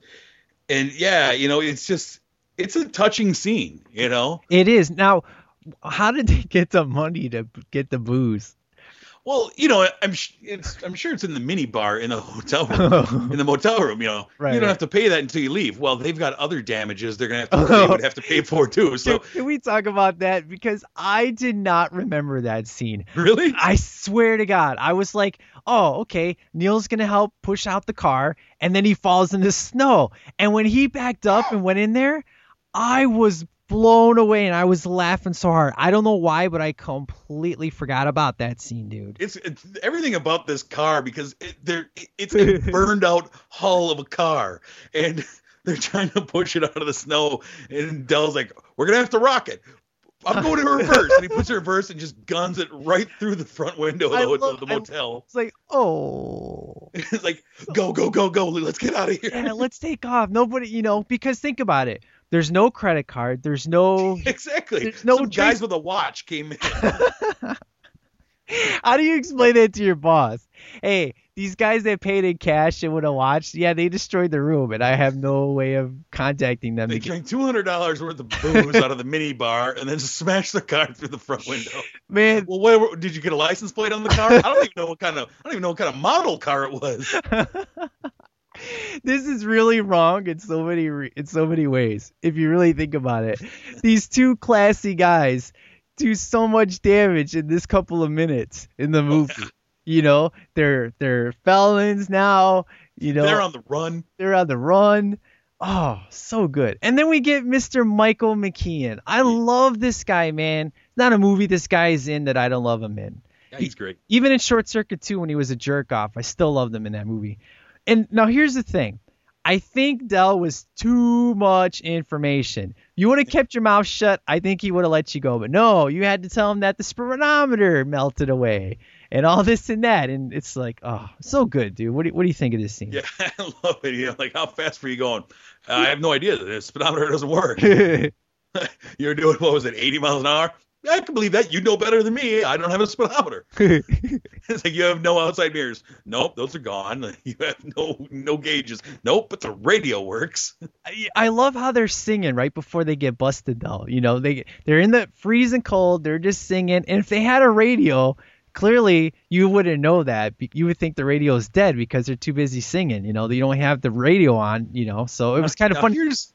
and yeah you know it's just it's a touching scene you know It is now. How did they get the money to get the booze? Well, you know, I'm sh- it's I'm sure it's in the mini bar in the hotel room, in the motel room. You know, Right, you don't right. have to pay that until you leave. Well, they've got other damages they're gonna have to they oh. would have to pay for too. So Can, can we talk about that? Because I did not remember that scene. really, I swear to God, I was like, oh, okay, Neal's gonna help push out the car, and then he falls in the snow. And when he backed up and went in there, I was blown away, and I was laughing so hard. I don't know why, but I completely forgot about that scene, dude. it's, it's everything about this car because it, they're it's a burned out hull of a car and. They're trying to push it out of the snow, and Del's like, "We're gonna have to rock it." I'm going in reverse, and he puts it in reverse and just guns it right through the front window of the, love- the I- motel. It's like, oh, it's like, go, go, go, go. Let's get out of here. yeah, let's take off. Nobody, you know, because think about it. There's no credit card. There's no. Exactly. There's no Some guys with a watch came in. How do you explain that to your boss? Hey, these guys that paid in cash and would have watched, yeah, they destroyed the room, and I have no way of contacting them. They drank two hundred dollars worth of booze out of the mini bar and then just smashed the car through the front window. Man, Well, where, did you get a license plate on the car? I don't even know what kind of I don't even know what kind of model car it was. this is really wrong in so many re- in so many ways. If you really think about it, these two classy guys do so much damage in this couple of minutes in the oh, movie. You know, they're they're felons now. You know, They're on the run. They're on the run. Oh, so good. And then we get Mr. Michael McKean. I love this guy, man. It's not a movie this guy is in that I don't love him in. Yeah, he's great. Even in Short Circuit 2 when he was a jerk off, I still loved him in that movie. And now here's the thing. I think Del was too much information. You would have kept your mouth shut, I think he would have let you go. But no, you had to tell him that the speedometer melted away and all this and that. And it's like, oh, so good, dude. What do, what do you think of this scene? Yeah, I love it. You know, like how fast were you going? Uh, I have no idea. The speedometer doesn't work. You're doing what was it, 80 miles an hour? I can believe that. You know better than me. I don't have a speedometer. it's like you have no outside mirrors. Nope, those are gone. You have no no gauges. Nope, but the radio works. I- I love how they're singing right before they get busted though. You know, they they're in the freezing cold, they're just singing. And if they had a radio, clearly you wouldn't know that. You would think the radio is dead because they're too busy singing, you know. They don't have the radio on, you know. So it was kind of Now, fun. Here's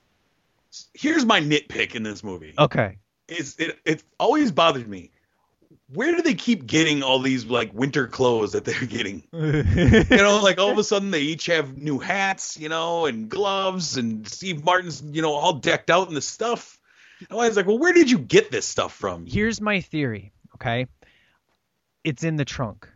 here's my nitpick in this movie. Okay. It's it it always bothered me. Where do they keep getting all these like winter clothes that they're getting? you know, like all of a sudden they each have new hats, you know, and gloves, and Steve Martin's, you know, all decked out in the stuff. And I was like, well, where did you get this stuff from? Here's my theory, okay? It's in the trunk.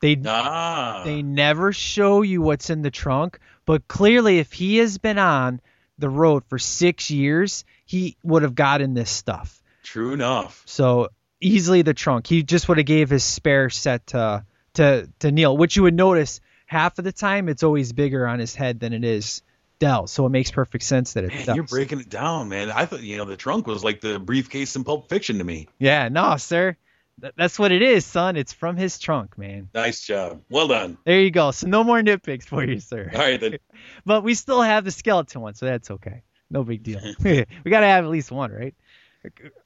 They Ah, They never show you what's in the trunk, but clearly, if he has been on the road for six years, he would have gotten this stuff. True enough. So easily the trunk. He just would have gave his spare set to to to Neal, which you would notice half of the time it's always bigger on his head than it is Del. So it makes perfect sense that it's you're breaking it down, man. I thought you know the trunk was like the briefcase in Pulp Fiction to me. Yeah, no, sir. Th- That's what it is, son. It's from his trunk, man. Nice job. Well done. There you go. So no more nitpicks for you, sir. All right then. But we still have the skeleton one, so that's okay. No big deal. we gotta have at least one, right?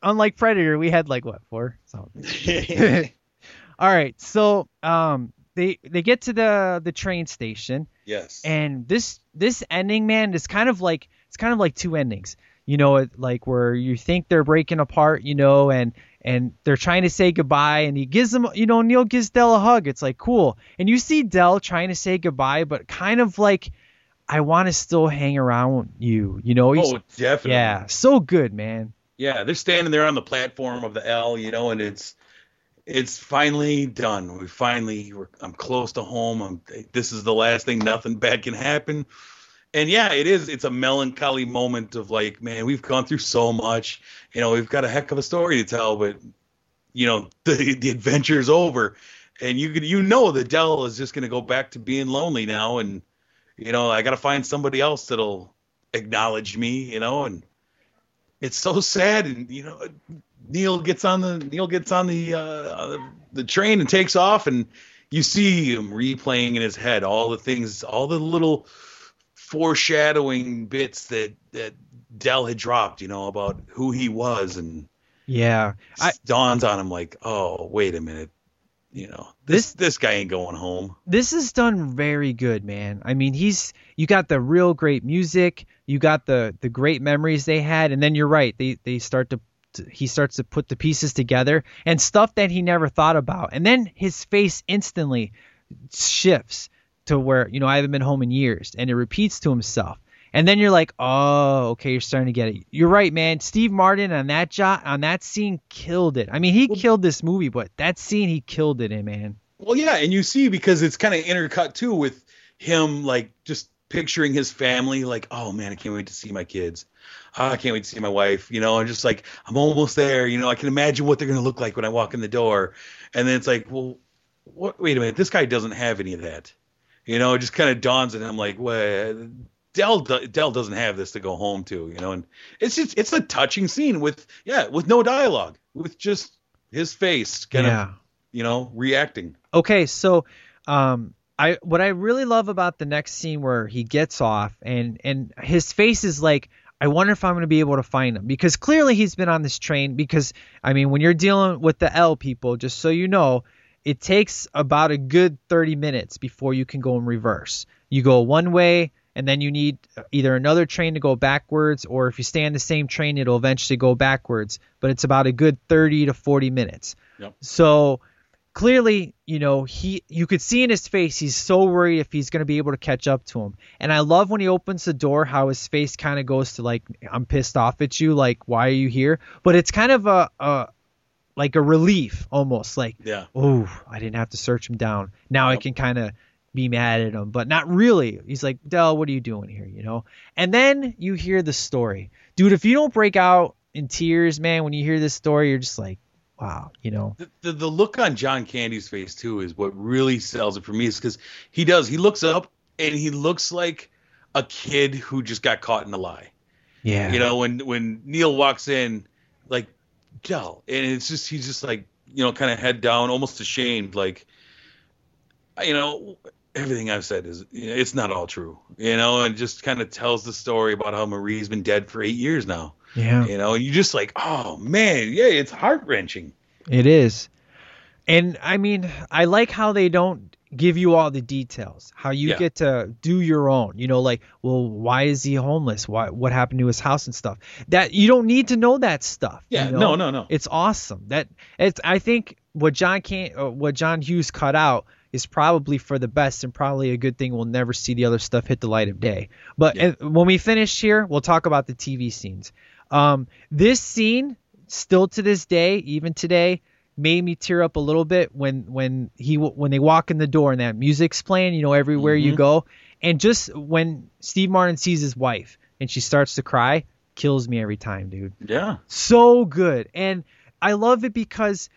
Unlike Predator, we had like what four? So. All right, so um, they they get to the the train station, yes. and this this ending, man, is kind of like it's kind of like two endings. You know, it, like where you think they're breaking apart, you know, and and they're trying to say goodbye, and he gives them, you know, Neal gives Del a hug. It's like cool, and you see Del trying to say goodbye, but kind of like, I want to still hang around you, you know. He's, Oh, definitely. yeah, so good, man. Yeah, they're standing there on the platform of the L, you know, and it's it's finally done. We finally we're, I'm close to home. I'm this is the last thing. Nothing bad can happen. And yeah, it is. It's a melancholy moment of like, man, we've gone through so much. You know, we've got a heck of a story to tell, but you know, the the adventure's over, and you could you know that Del is just gonna go back to being lonely now, and you know, I got to find somebody else that'll acknowledge me, you know, and it's so sad and you know Neal gets on the Neal gets on the uh, the train and takes off and you see him replaying in his head all the things all the little foreshadowing bits that that Del had dropped you know about who he was and Yeah, I dawns on him like oh wait a minute You know, this this guy ain't going home. this is done very good, man. I mean, he's you got the real great music, you got the the great memories they had, and then you're right, they they start to, he starts to put the pieces together and stuff that he never thought about, and then his face instantly shifts to where you know I haven't been home in years, and it repeats to himself. And then you're like, oh, okay, you're starting to get it. You're right, man. Steve Martin on that shot, on that scene, killed it. I mean, he killed this movie, but that scene, he killed it in, man. Well, yeah, and you see because it's kind of intercut too with him like just picturing his family, like, oh man, I can't wait to see my kids. Oh, I can't wait to see my wife, you know, I'm just like I'm almost there, you know, I can imagine what they're gonna look like when I walk in the door, and then it's like, well, what? Wait a minute, this guy doesn't have any of that, you know. It just kind of dawns on him like, well, Del Del doesn't have this to go home to, you know, and it's just it's a touching scene with yeah, with no dialogue, with just his face kind Yeah. of, you know, reacting. Okay, so um I what I really love about the next scene where he gets off and and his face is like I wonder if I'm going to be able to find him because clearly he's been on this train because I mean when you're dealing with the L people just so you know it takes about a good 30 minutes before you can go in reverse. You go one way and then you need either another train to go backwards or if you stay on the same train it'll eventually go backwards, but it's about a good 30 to 40 minutes. Yep. So clearly, you know, he you could see in his face he's so worried if he's going to be able to catch up to him. And I love when he opens the door how his face kind of goes to like I'm pissed off at you, like why are you here? But it's kind of a, a like a relief almost like Yeah. oh, I didn't have to search him down. Now I can kind of be mad at him, but not really. He's like, Del, what are you doing here? You know? And then you hear the story. Dude, if you don't break out in tears, man, when you hear this story, you're just like, wow, you know? the, the, the look on John Candy's face too is what really sells it for me is because he does he looks up and he looks like a kid who just got caught in a lie. Yeah. You know when when Neal walks in like Del and it's just he's just like you know kind of head down almost ashamed like you know everything I've said is it's not all true you know and just kind of tells the story about how Marie's been dead for eight years now. Yeah. You know you just like oh man yeah it's heart wrenching. It is. And I mean, I like how they don't give you all the details. How you Yeah. get to do your own. You know, like, well, why is he homeless? Why what happened to his house and stuff? That you don't need to know that stuff. Yeah, you know? no, no, no. It's awesome. That it's I think what John can uh, what John Hughes cut out is probably for the best and probably a good thing we'll never see the other stuff hit the light of day. But uh, when we finish here, we'll talk about the TV scenes. Um, this scene still to this day, even today, made me tear up a little bit when when he when they walk in the door and that music's playing, you know, everywhere you Mhm. go, and just when Steve Martin sees his wife and she starts to cry, kills me every time, dude. Yeah. So good, and I love it because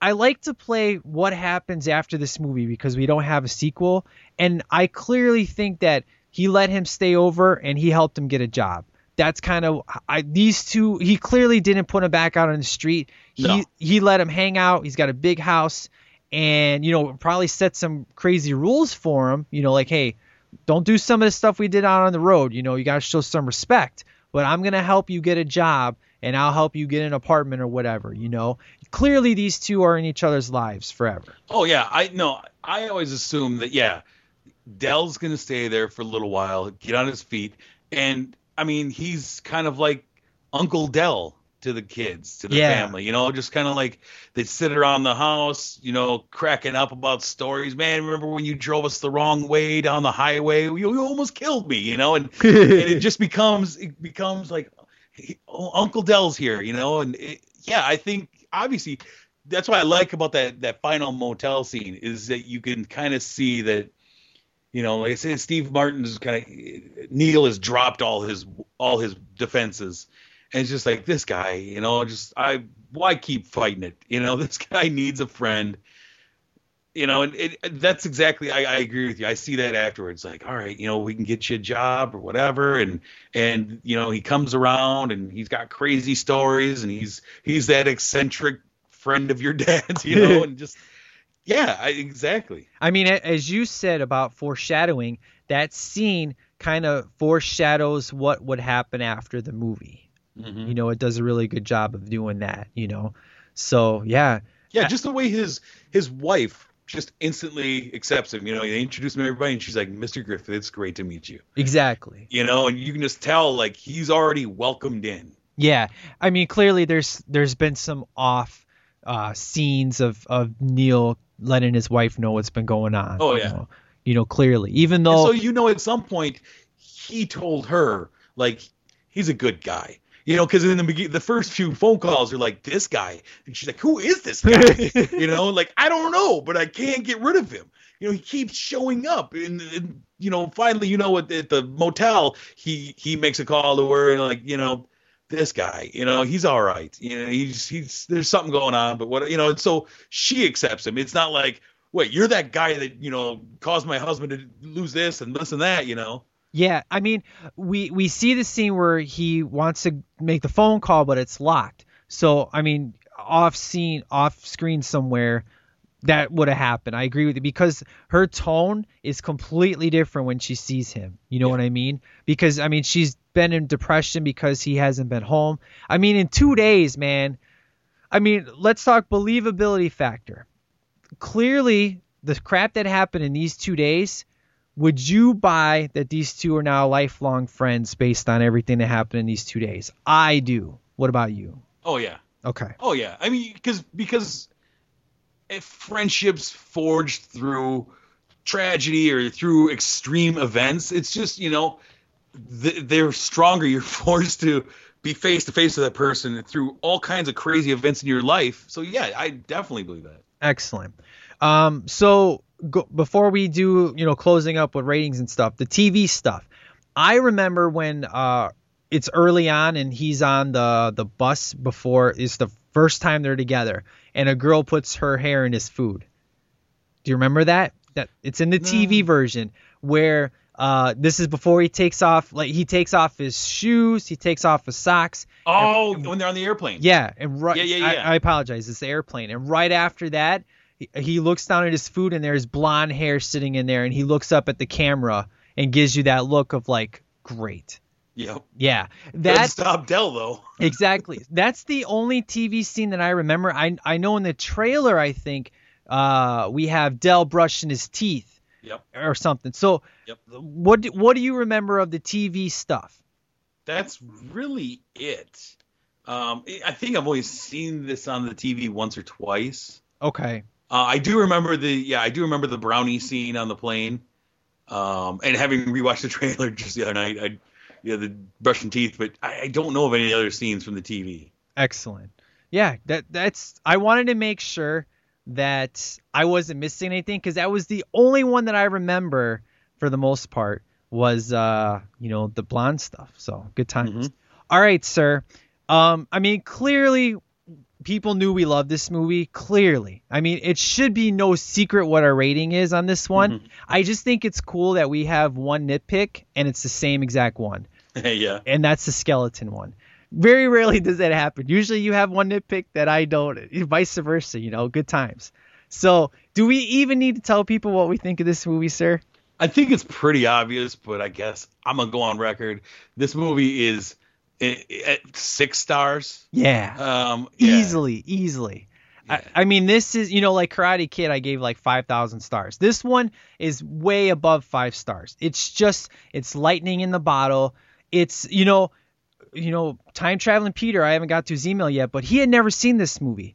I like to play what happens after this movie because we don't have a sequel, and I clearly think that he let him stay over and he helped him get a job. That's kind of I these two. He clearly didn't put him back out on the street. He No. he let him hang out. He's got a big house, and you know probably set some crazy rules for him. You know, like hey, don't do some of the stuff we did out on the road. You know, you got to show some respect. But I'm gonna help you get a job, and I'll help you get an apartment or whatever. You know, clearly these two are in each other's lives forever. Oh yeah, I know. I always assume that yeah, Del's gonna stay there for a little while, get on his feet, and I mean he's kind of like Uncle Del to the kids, to the Yeah. family, you know, just kind of like they sit around the house, you know, cracking up about stories. Man, remember when you drove us the wrong way down the highway? You, you almost killed me, you know, and, and it just becomes it becomes like he- oh, Uncle Del's here, you know, and it, yeah, I think obviously that's what I like about that that final motel scene is that you can kind of see that, you know, like I said, Steve Martin's kind of Neal has dropped all his all his defenses, and it's just like this guy, you know, just I why keep fighting it, you know, this guy needs a friend. You know, and it, that's exactly. I, I agree with you. I see that afterwards. Like, all right, you know, we can get you a job or whatever, and and you know, he comes around and he's got crazy stories, and he's he's that eccentric friend of your dad's, you know, and just yeah, I, exactly. I mean, as you said about foreshadowing, that scene kind of foreshadows what would happen after the movie. Mhm. You know, it does a really good job of doing that. You know, so yeah. Yeah, just the way his his wife just instantly accepts him. You know, they introduce him to everybody, and she's like, "Mr. Griffith, it's great to meet you." Exactly. You know, and you can just tell like he's already welcomed in. Yeah, I mean, clearly there's there's been some off uh, scenes of of Neal letting his wife know what's been going on. Oh, you yeah. know, you know clearly, even And though so you know, at some point, he told her like he's a good guy. You know, because in the begin- the first few phone calls are like this guy, and she's like, "Who is this guy?" you know, like I don't know, but I can't get rid of him. You know, he keeps showing up, and, and you know, finally, you know, at, at the motel, he he makes a call to her, and like, you know, this guy, you know, he's all right. You know, he's he's there's something going on, but what you know, and so she accepts him. It's not like, wait, you're that guy that you know caused my husband to lose this and this and that. You know, Yeah, I mean, we we see the scene where he wants to make the phone call, but it's locked. So, I mean, off scene, off screen somewhere, that would have happened. I agree with you because her tone is completely different when she sees him. You know what I mean? Because I mean, she's been in depression because he hasn't been home. I mean, in two days, man. I mean, let's talk believability factor. Clearly, the crap that happened in these two days would you buy that these two are now lifelong friends based on everything that happened in these two days? I do. What about you? oh yeah, Okay. Oh yeah, I mean, because because if friendships forged through tragedy or through extreme events, it's just you know th- they're stronger. You're forced to be face to face with that person through all kinds of crazy events in your life. So yeah, I definitely believe that. Excellent. Um, so go, before we do, you know, closing up with ratings and stuff, the TV stuff. I remember when uh, it's early on and he's on the the bus before it's the first time they're together, and a girl puts her hair in his food. Do you remember that? That it's in the TV version where uh, this is before he takes off, like he takes off his shoes, he takes off his socks. Oh, when they're on the airplane. Yeah, and right. Yeah, yeah, yeah. I, I apologize. It's the airplane, and right after that, he, he looks down at his food, and there's blonde hair sitting in there, and he looks up at the camera and gives you that look of like, great. Yep. Yeah, that's stop Del though. exactly. That's the only TV scene that I remember. I I know in the trailer, I think uh, we have Del brushing his teeth Yep. or something. So, Yep. what do, what do you remember of the TV stuff? That's really it. Um, I think I've only seen this on the TV once or twice. Okay. Uh, I do remember the yeah, I do remember the brownie scene on the plane. Um, and having rewatched the trailer just the other night, I yeah, the brushing teeth, but I, I don't know of any other scenes from the TV. Excellent. Yeah, that that's I wanted to make sure that I wasn't missing anything because that was the only one that I remember for the most part was uh you know the blonde stuff. So good times. All right, sir. Um, I mean clearly people knew we loved this movie. Clearly, I mean it should be no secret what our rating is on this one. I just think it's cool that we have one nitpick and it's the same exact one yeah. and that's the skeleton one. Very rarely does that happen. Usually you have one nitpick that I don't, vice versa, you know, good times. So, do we even need to tell people what we think of this movie, sir? I think it's pretty obvious, but I guess I'm gonna go on record. This movie is at six stars. Yeah. Um, yeah. Easily, easily. I, I mean, this is, you know, like Karate Kid, I gave like 5,000 stars. This one is way above five stars. It's just, it's lightning in the bottle. It's, you know, you know, time traveling Peter, I haven't got to his email yet, but he had never seen this movie.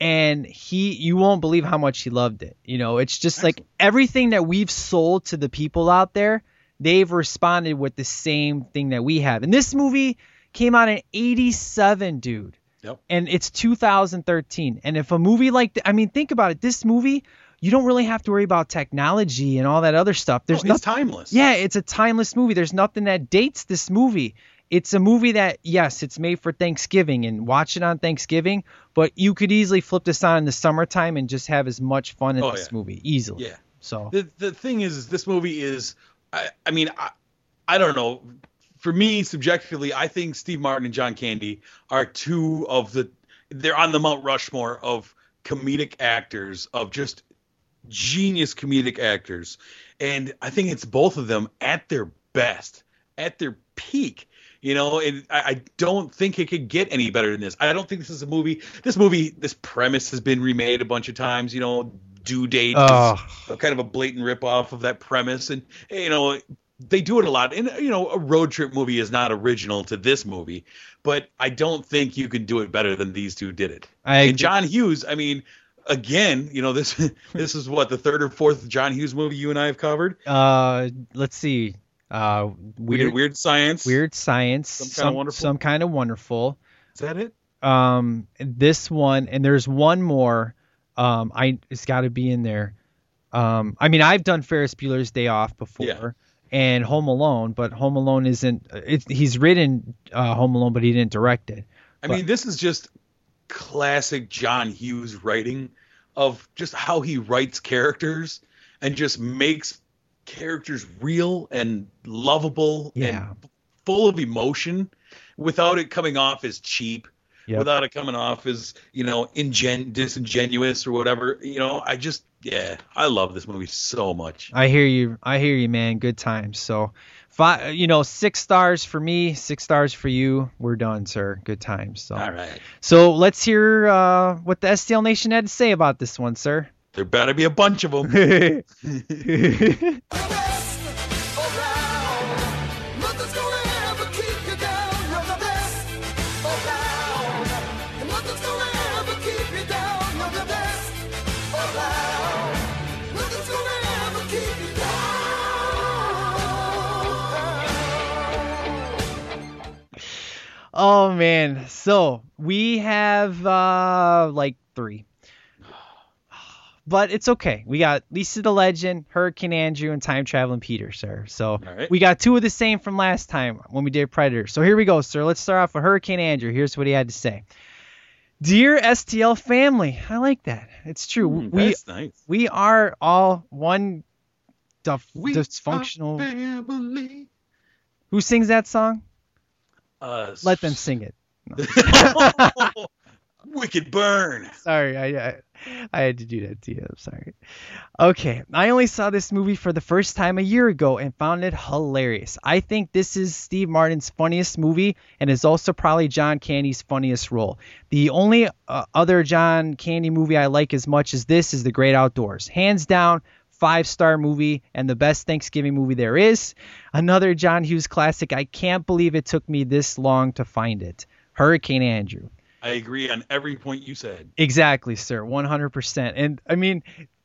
And he, you won't believe how much he loved it. You know, it's just like everything that we've sold to the people out there, they've responded with the same thing that we have. And this movie came out in 87, dude Yep. and it's 2013. And if a movie like, th- I mean, think about it. This movie, you don't really have to worry about technology and all that other stuff. There's No, it's nothing- timeless. Yeah, it's a timeless movie. There's nothing that dates this movie. It's a movie that, yes, it's made for Thanksgiving and watch it on Thanksgiving, but you could easily flip this on in the summertime and just have as much fun in Oh, this yeah. movie easily. Yeah. So The the thing is, is this movie is, I, I mean, I, I don't know. For me, subjectively, I think Steve Martin and John Candy are two of the. They're on the Mount Rushmore of comedic actors, of just genius comedic actors, and I think it's both of them at their best, at their peak. You know, and I, I don't think it could get any better than this. I don't think this is a movie. This movie, this premise has been remade a bunch of times. You know, due date Oh. is kind of a blatant rip off of that premise, and you know they do it a lot. And you know, a road trip movie is not original to this movie, but I don't think you can do it better than these two did it. I and John Hughes, I mean. Again, you know this. This is what the third or fourth John Hughes movie you and I have covered. Uh, let's see. Uh, weird, Weird Science. weird science. Some Kinda Wonderful? some kind of wonderful. Is that it? Um, this one, and there's one more. Um, I it's got to be in there. Um, I mean, I've done Ferris Bueller's Day Off before. Yeah. And Home Alone, but Home Alone isn't. It's, he's written uh, Home Alone, but he didn't direct it. I But- mean, this is just classic John Hughes writing of just how he writes characters and just makes characters real and lovable Yeah. and full of emotion without it coming off as cheap, Yep. without it coming off as, you know, ingen- disingenuous or whatever. You know, I just, yeah, I love this movie so much. I hear you. I hear you, man. Good times. So, five, you know, six stars for me, six stars for you. We're done, sir. Good times. So, All right. so let's hear uh, what the STL Nation had to say about this one, sir. There better be a bunch of them. Oh man. So we have uh, like three. But it's okay. We got Lisa the Legend, Hurricane Andrew, and Time Traveling Peter, sir. So right. we got two of the same from last time when we did Predator. So here we go, sir. Let's start off with Hurricane Andrew. Here's what he had to say. Dear STL family, I like that. It's true. Mm, we that's nice. we are all one dif- dysfunctional. family. Who sings that song? Uh, Let them sing it. Wicked burn. Sorry, I, I I had to do that to you. I'm sorry. Okay, I only saw this movie for the first time a year ago and found it hilarious. I think this is Steve Martin's funniest movie and is also probably John Candy's funniest role. The only uh, other John Candy movie I like as much as this is The Great Outdoors. Hands down, five star movie and the best Thanksgiving movie there is. Another John Hughes classic. I can't believe it took me this long to find it. Hurricane Andrew. I agree on every point you said. Exactly, sir. 100%. And I mean,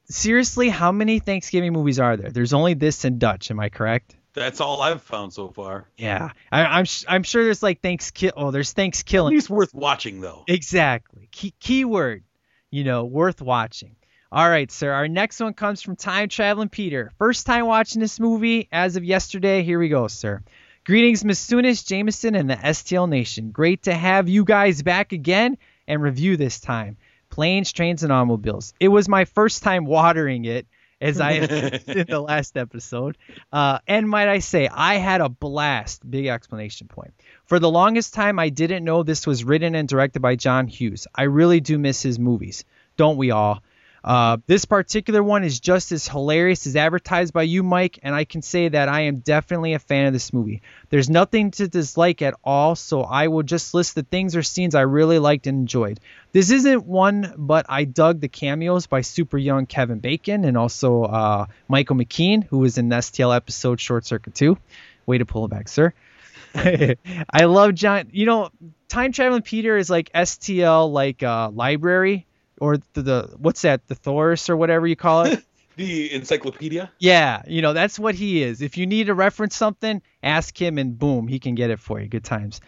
seriously, how many Thanksgiving movies are there? There's only this and Dutch. Am I correct? That's all I've found so far. Yeah. I, I'm sh- I'm sure there's like Thankskill. Oh, there's At Thanksgiving. least worth watching though. Exactly. Key keyword. You know, worth watching. All right, sir. Our next one comes from Time Traveling Peter. First time watching this movie as of yesterday. Here we go, sir. Greetings, Miss Sunis, Jameson, and the STL Nation. Great to have you guys back again and review this time. Planes, trains, and automobiles. It was my first time watering it, as I did in the last episode. Uh, and might I say, I had a blast. Big explanation point. For the longest time, I didn't know this was written and directed by John Hughes. I really do miss his movies. Don't we all? Uh, this particular one is just as hilarious as advertised by you, Mike, and I can say that I am definitely a fan of this movie. There's nothing to dislike at all, so I will just list the things or scenes I really liked and enjoyed. This isn't one, but I dug the cameos by super young Kevin Bacon and also uh, Michael McKean, who was in STL episode Short Circuit 2. Way to pull it back, sir. I love John. You know, Time Traveling Peter is like STL, like uh, library or the, the what's that, the Thoris or whatever you call it. The encyclopedia. yeah, you know that's what he is. If you need to reference something, ask him, and boom, he can get it for you. Good times.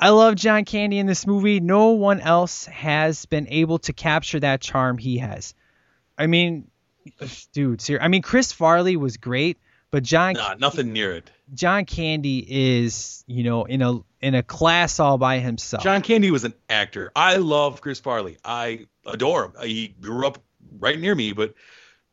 I love John Candy in this movie. No one else has been able to capture that charm he has. I mean, dude, ser- I mean Chris Farley was great, but John Nah, nothing near it. John Candy is, you know, in a in a class all by himself. John Candy was an actor. I love Chris Farley. I adore him. He grew up right near me, but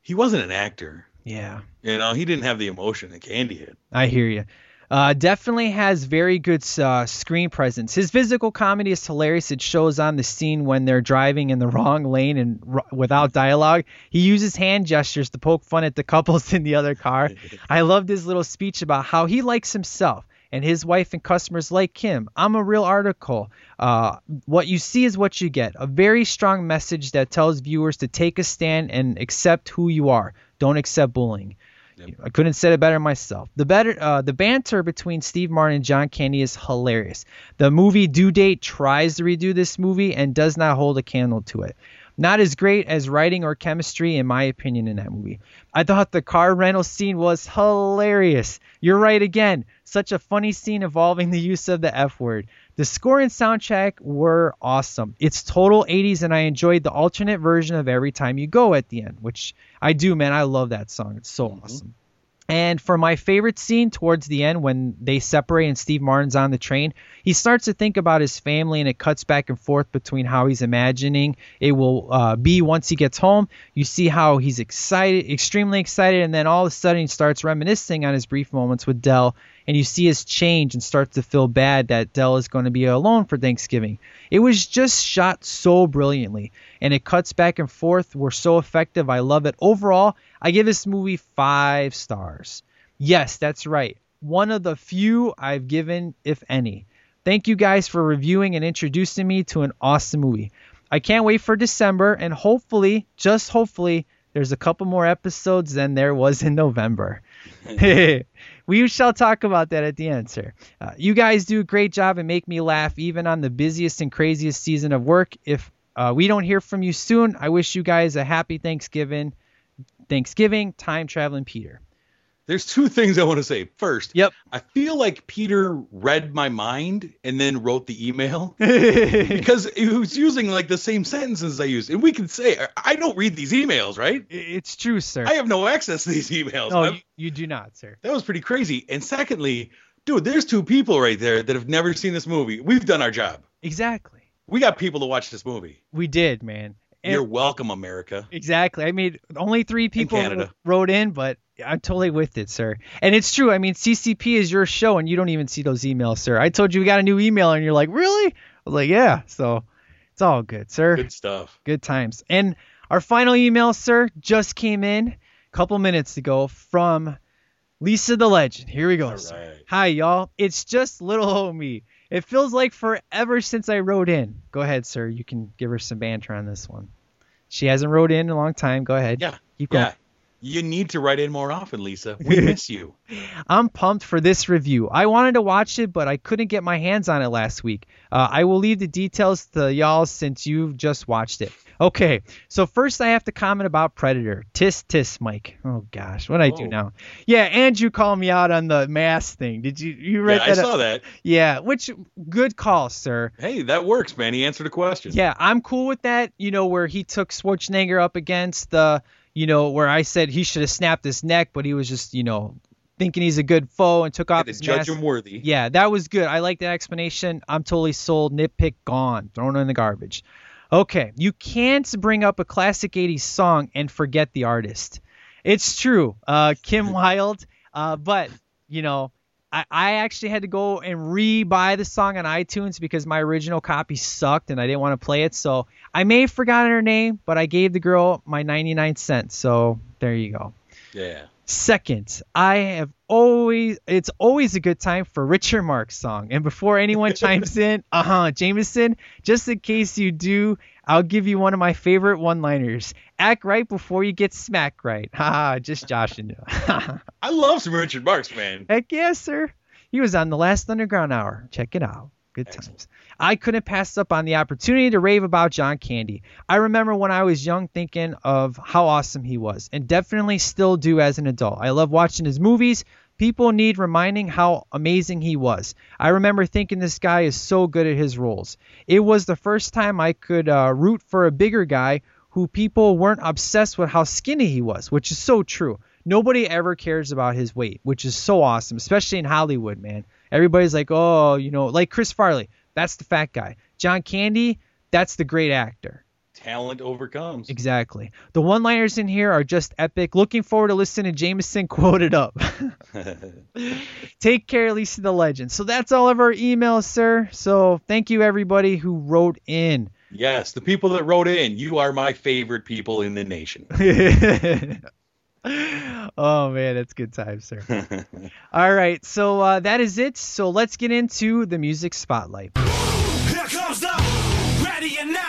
he wasn't an actor. yeah, You know, he didn't have the emotion that Candy had. I hear you. Uh, definitely has very good uh, screen presence. His physical comedy is hilarious. It shows on the scene when they're driving in the wrong lane and r- without dialogue. He uses hand gestures to poke fun at the couples in the other car. I loved his little speech about how he likes himself and his wife and customers like him. I'm a real article. Uh, what you see is what you get. A very strong message that tells viewers to take a stand and accept who you are. Don't accept bullying. I couldn't have said it better myself. The better, uh, the banter between Steve Martin and John Candy is hilarious. The movie Due Date tries to redo this movie and does not hold a candle to it. Not as great as writing or chemistry, in my opinion, in that movie. I thought the car rental scene was hilarious. You're right again. Such a funny scene involving the use of the F word. The score and soundtrack were awesome. It's total 80s, and I enjoyed the alternate version of Every Time You Go at the end, which I do, man. I love that song. It's so awesome. And for my favorite scene towards the end, when they separate and Steve Martin's on the train, he starts to think about his family, and it cuts back and forth between how he's imagining it will uh, be once he gets home. You see how he's excited, extremely excited, and then all of a sudden he starts reminiscing on his brief moments with Del, and you see his change and starts to feel bad that Del is going to be alone for Thanksgiving. It was just shot so brilliantly, and it cuts back and forth. Were so effective. I love it. Overall, I give this movie five stars. Yes, that's right. One of the few I've given, if any. Thank you guys for reviewing and introducing me to an awesome movie. I can't wait for December, and hopefully, just hopefully, there's a couple more episodes than there was in November. we shall talk about that at the end, sir. Uh, you guys do a great job and make me laugh even on the busiest and craziest season of work. If uh, we don't hear from you soon, I wish you guys a happy Thanksgiving. Thanksgiving, time traveling Peter. There's two things I want to say. First, yep. I feel like Peter read my mind and then wrote the email because he was using like the same sentences I used. And we can say, I don't read these emails, right? It's true, sir. I have no access to these emails. No, you, you do not, sir. that was pretty crazy. And secondly, dude, there's two people right there that have never seen this movie. We've done our job. Exactly. We got people to watch this movie. We did, man. And- You're welcome, America. Exactly. I mean, only three people wrote in, but I'm totally with it, sir. And it's true. I mean, CCP is your show, and you don't even see those emails, sir. I told you we got a new email, and you're like, really? I was like, yeah. So it's all good, sir. Good stuff. Good times. And our final email, sir, just came in a couple minutes ago from Lisa the Legend. Here we go. sir. Hi, y'all. It's just little homie. It feels like forever since I wrote in. Go ahead, sir. You can give her some banter on this one. She hasn't wrote in in a long time. Go ahead. Yeah. Keep going. Yeah. You need to write in more often, Lisa. We miss you. I'm pumped for this review. I wanted to watch it, but I couldn't get my hands on it last week. Uh, I will leave the details to y'all since you've just watched it. Okay, so first I have to comment about Predator. Tis tis, Mike. Oh gosh, what I do Oh. now? Yeah, Andrew called me out on the mask thing. Did you you read that? Yeah, I that? Uh, saw that. Yeah, which good call, sir. Hey, that works, man. He answered a question. Yeah, I'm cool with that. You know, where he took Schwarzenegger up against the, you know, where I said he should have snapped his neck, but he was just, you know, thinking he's a good foe and took off to his judge mask. him worthy. Yeah, that was good. I like that explanation. I'm totally sold. Nitpick gone. Thrown in the garbage. Okay, you can't bring up a classic 80s song and forget the artist. It's true. Uh, Kim Wilde. Uh, but, you know, I, I actually had to go and re-buy the song on iTunes because my original copy sucked and I didn't want to play it. So I may have forgotten her name, but I gave the girl my 99 cents. So there you go. Yeah. Second, I have always it's always a good time for Richard Marx song. And before anyone chimes in, uh-huh, Jameson, just in case you do, I'll give you one of my favorite one-liners. Act right before you get smacked right. Haha, just joshing you. I love some Richard Marx, man. Heck yes, sir. He was on the last Underground Hour. Check it out. Good times. I couldn't pass up on the opportunity to rave about John Candy. I remember when I was young thinking of how awesome he was, and definitely still do as an adult. I love watching his movies. People need reminding how amazing he was. I remember thinking this guy is so good at his roles. It was the first time I could uh, root for a bigger guy who people weren't obsessed with how skinny he was, which is so true. Nobody ever cares about his weight, which is so awesome, especially in Hollywood, man. Everybody's like, oh, you know, like Chris Farley, that's the fat guy. John Candy, that's the great actor. Talent overcomes. Exactly. The one liners in here are just epic. Looking forward to listening to Jameson quote it up. Take care, Lisa the Legend. So that's all of our emails, sir. So thank you, everybody who wrote in. yes, the people that wrote in, you are my favorite people in the nation. oh man, that's good times, sir. All right, so uh, that is it. So let's get into the music spotlight. Here comes the ready or not.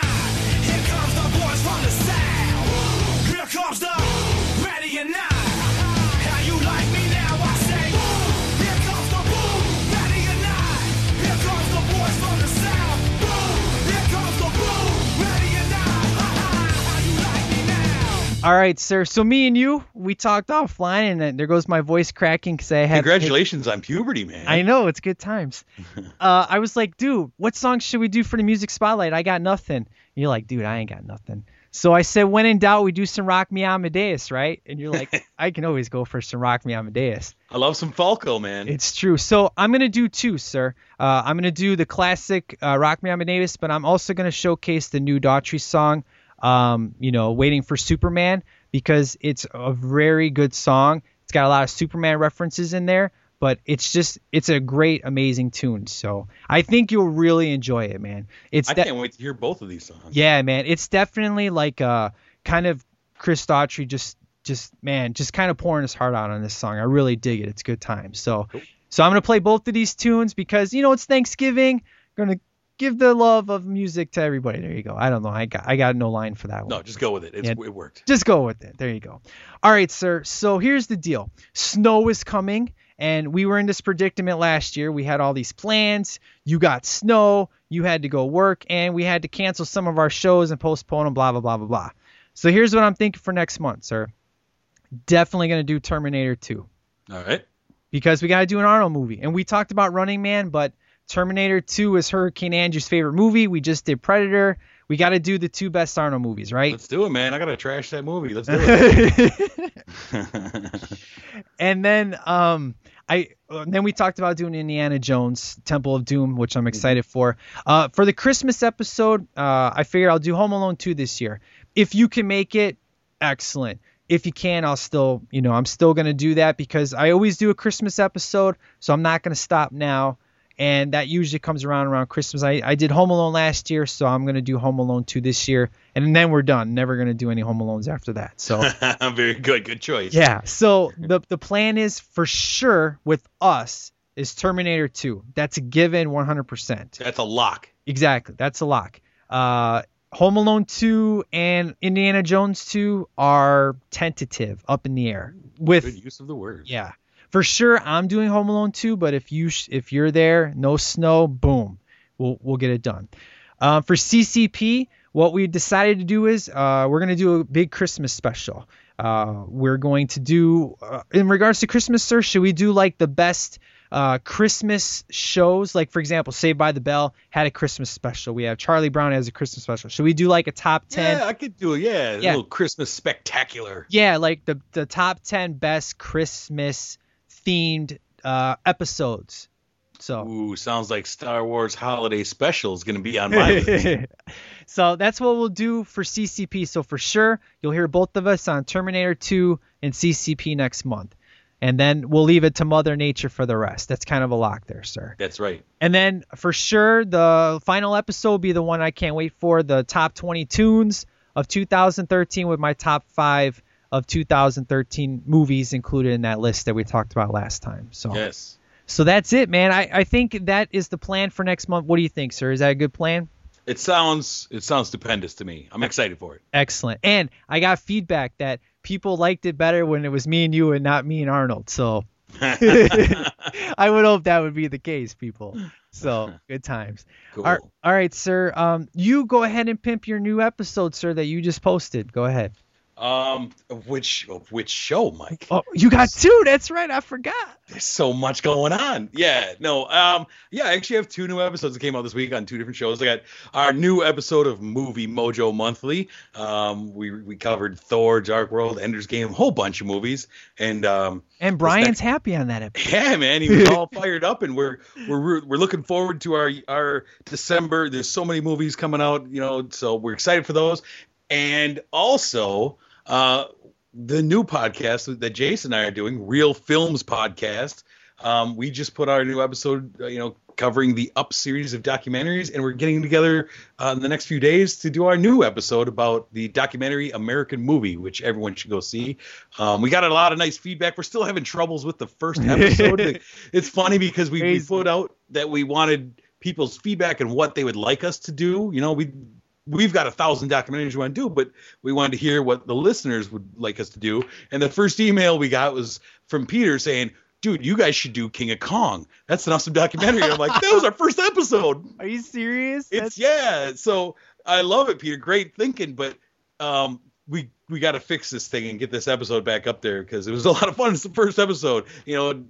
All right, sir. So me and you, we talked offline, and then there goes my voice cracking because I had Congratulations on puberty, man. I know it's good times. uh, I was like, dude, what song should we do for the music spotlight? I got nothing. You're like, dude, I ain't got nothing. So I said, when in doubt, we do some Rock Me Amadeus, right? And you're like, I can always go for some Rock Me Amadeus. I love some Falco, man. It's true. So I'm gonna do two, sir. Uh, I'm gonna do the classic uh, Rock Me Amadeus, but I'm also gonna showcase the new Daughtry song. Um, you know, waiting for Superman because it's a very good song. It's got a lot of Superman references in there, but it's just it's a great, amazing tune. So I think you'll really enjoy it, man. It's I de- can't wait to hear both of these songs. yeah, man. It's definitely like uh kind of Chris Daughtry just just man, just kind of pouring his heart out on this song. I really dig it. It's good time. So so I'm gonna play both of these tunes because you know it's Thanksgiving. I'm gonna give the love of music to everybody. There you go. I don't know. I got I got no line for that one. No, just go with it. It's, Yeah. It worked. Just go with it. There you go. All right, sir. So here's the deal. Snow is coming, and we were in this predicament last year. We had all these plans. You got snow. You had to go work, and we had to cancel some of our shows and postpone them. Blah blah blah blah blah. So here's what I'm thinking for next month, sir. Definitely gonna do Terminator 2 All right. because we got to do an Arnold movie. And we talked about Running Man, but Terminator 2 is Hurricane Andrew's favorite movie. We just did Predator. We got to do the two best Arnold movies, right? Let's do it, man. I gotta trash that movie. Let's do it. and then um I uh, then we talked about doing Indiana Jones Temple of Doom, which I'm excited for. Uh, for the Christmas episode, uh, I figure I'll do Home Alone 2 this year. If you can make it, excellent. If you can, I'll still, you know, I'm still gonna do that because I always do a Christmas episode, so I'm not gonna stop now. And that usually comes around around Christmas. I, I did Home Alone last year, so I'm gonna do Home Alone 2 this year, and then we're done. Never gonna do any Home Alones after that. So. Very good. Good choice. Yeah. So the the plan is for sure with us is Terminator 2. That's a given 100%. That's a lock. Exactly. That's a lock. Uh, Home Alone 2 and Indiana Jones 2 are tentative, up in the air. With Good use of the word. yeah, for sure I'm doing Home Alone 2, but if you sh- if you're there, no snow, boom, we'll we'll get it done. Um, for CCP, what we decided to do is uh, we're gonna do a big Christmas special. Uh, we're going to do uh, in regards to Christmas, sir. Should we do like the best uh, Christmas shows? Like for example, Saved by the Bell had a Christmas special. We have Charlie Brown has a Christmas special. Should we do like a top ten? Yeah, I could do it. Yeah, a Yeah. little Christmas spectacular. Yeah, like the the top ten best Christmas themed uh, episodes. So Ooh, sounds like Star Wars Holiday Special is going to be on my list. so that's what we'll do for CCP. So for sure, you'll hear both of us on Terminator 2 and CCP next month. And then we'll leave it to Mother Nature for the rest. That's kind of a lock there, sir. That's right. And then for sure, the final episode will be the one I can't wait for the top 20 tunes of 2013 with my top five of 2013 movies included in that list that we talked about last time. So, Yes. so that's it, man. I, I think that is the plan for next month. What do you think, sir? Is that a good plan? It sounds it sounds stupendous to me. I'm excited for it. Excellent. And I got feedback that people liked it better when it was me and you and not me and Arnold. So I would hope that would be the case, people. So good times. Cool. All, all right, sir. Um, you go ahead and pimp your new episode, sir, that you just posted. Go ahead. Um, which of which show, Mike? Oh, you got two. That's right. I forgot. There's so much going on. Yeah, no, um, yeah, I actually have two new episodes that came out this week on two different shows. I got our new episode of Movie Mojo Monthly. Um, we we covered Thor, Dark World, Ender's Game, a whole bunch of movies, and um, And Brian's happy on that episode. yeah, man, he was all fired up, and we're we're we're looking forward to our our December. There's so many movies coming out, you know, so we're excited for those, and also uh, the new podcast that Jason and I are doing, Real Films Podcast. Um, we just put our new episode, uh, you know, covering the Up series of documentaries, and we're getting together uh, in the next few days to do our new episode about the documentary American Movie, which everyone should go see. Um, we got a lot of nice feedback. We're still having troubles with the first episode. it's funny because we, we put out that we wanted people's feedback and what they would like us to do. You know, we we've got a thousand documentaries we want to do, but we wanted to hear what the listeners would like us to do. And the first email we got was from Peter saying, "Dude, you guys should do King of Kong. That's an awesome documentary." I'm like, "That was our first episode." Are you serious? It's yeah. So I love it, Peter. Great thinking, but um, we we got to fix this thing and get this episode back up there because it was a lot of fun. It's the first episode. You know,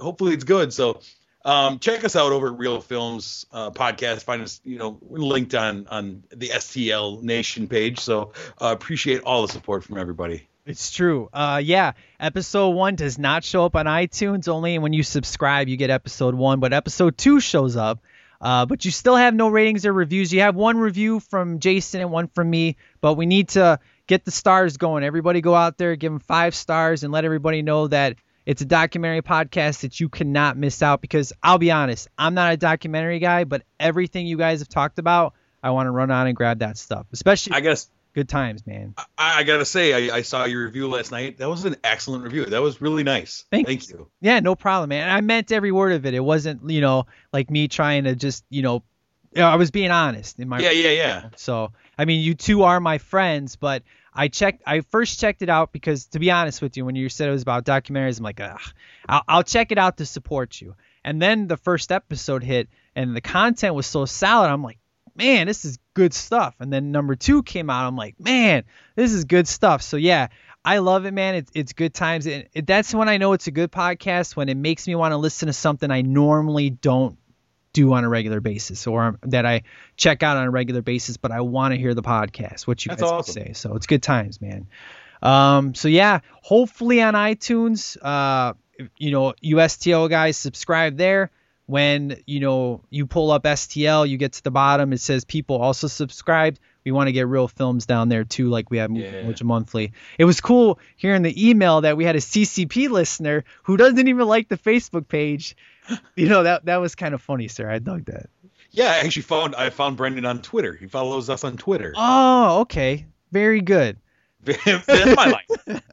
hopefully it's good. So um, check us out over at Real Films uh, podcast. Find us, you know, linked on on the STL Nation page. So uh, appreciate all the support from everybody. It's true. Uh, yeah, episode one does not show up on iTunes. Only when you subscribe, you get episode one. But episode two shows up. Uh, but you still have no ratings or reviews. You have one review from Jason and one from me. But we need to get the stars going. Everybody go out there, give them five stars, and let everybody know that it's a documentary podcast that you cannot miss out. Because I'll be honest, I'm not a documentary guy, but everything you guys have talked about, I want to run on and grab that stuff. Especially, I guess good times, man. I, I gotta say, I, I saw your review last night. That was an excellent review. That was really nice. Thank Thank you. Yeah, no problem, man. I meant every word of it. It wasn't, you know, like me trying to just, you know, I was being honest in my. Yeah, yeah, yeah. So, I mean, you two are my friends, but I checked. I first checked it out because, to be honest with you, when you said it was about documentaries, I'm like, Ugh, I'll, I'll check it out to support you. And then the first episode hit, and the content was so solid. I'm like, man, this is good stuff. And then number two came out. I'm like, man, this is good stuff. So yeah, I love it, man. It's it's good times. And it, that's when I know it's a good podcast when it makes me want to listen to something I normally don't do on a regular basis or that I check out on a regular basis, but I want to hear the podcast, what you That's guys awesome. say. So it's good times, man. Um, so yeah, hopefully on iTunes, uh, you know, you STL guys subscribe there. When you know you pull up STL, you get to the bottom. It says people also subscribed. We want to get real films down there too, like we have Yeah. Mojo Monthly. It was cool hearing the email that we had a CCP listener who doesn't even like the Facebook page. You know that that was kind of funny, sir. I dug that. Yeah, I actually found I found Brendan on Twitter. He follows us on Twitter. Oh, okay, very good. That's my line.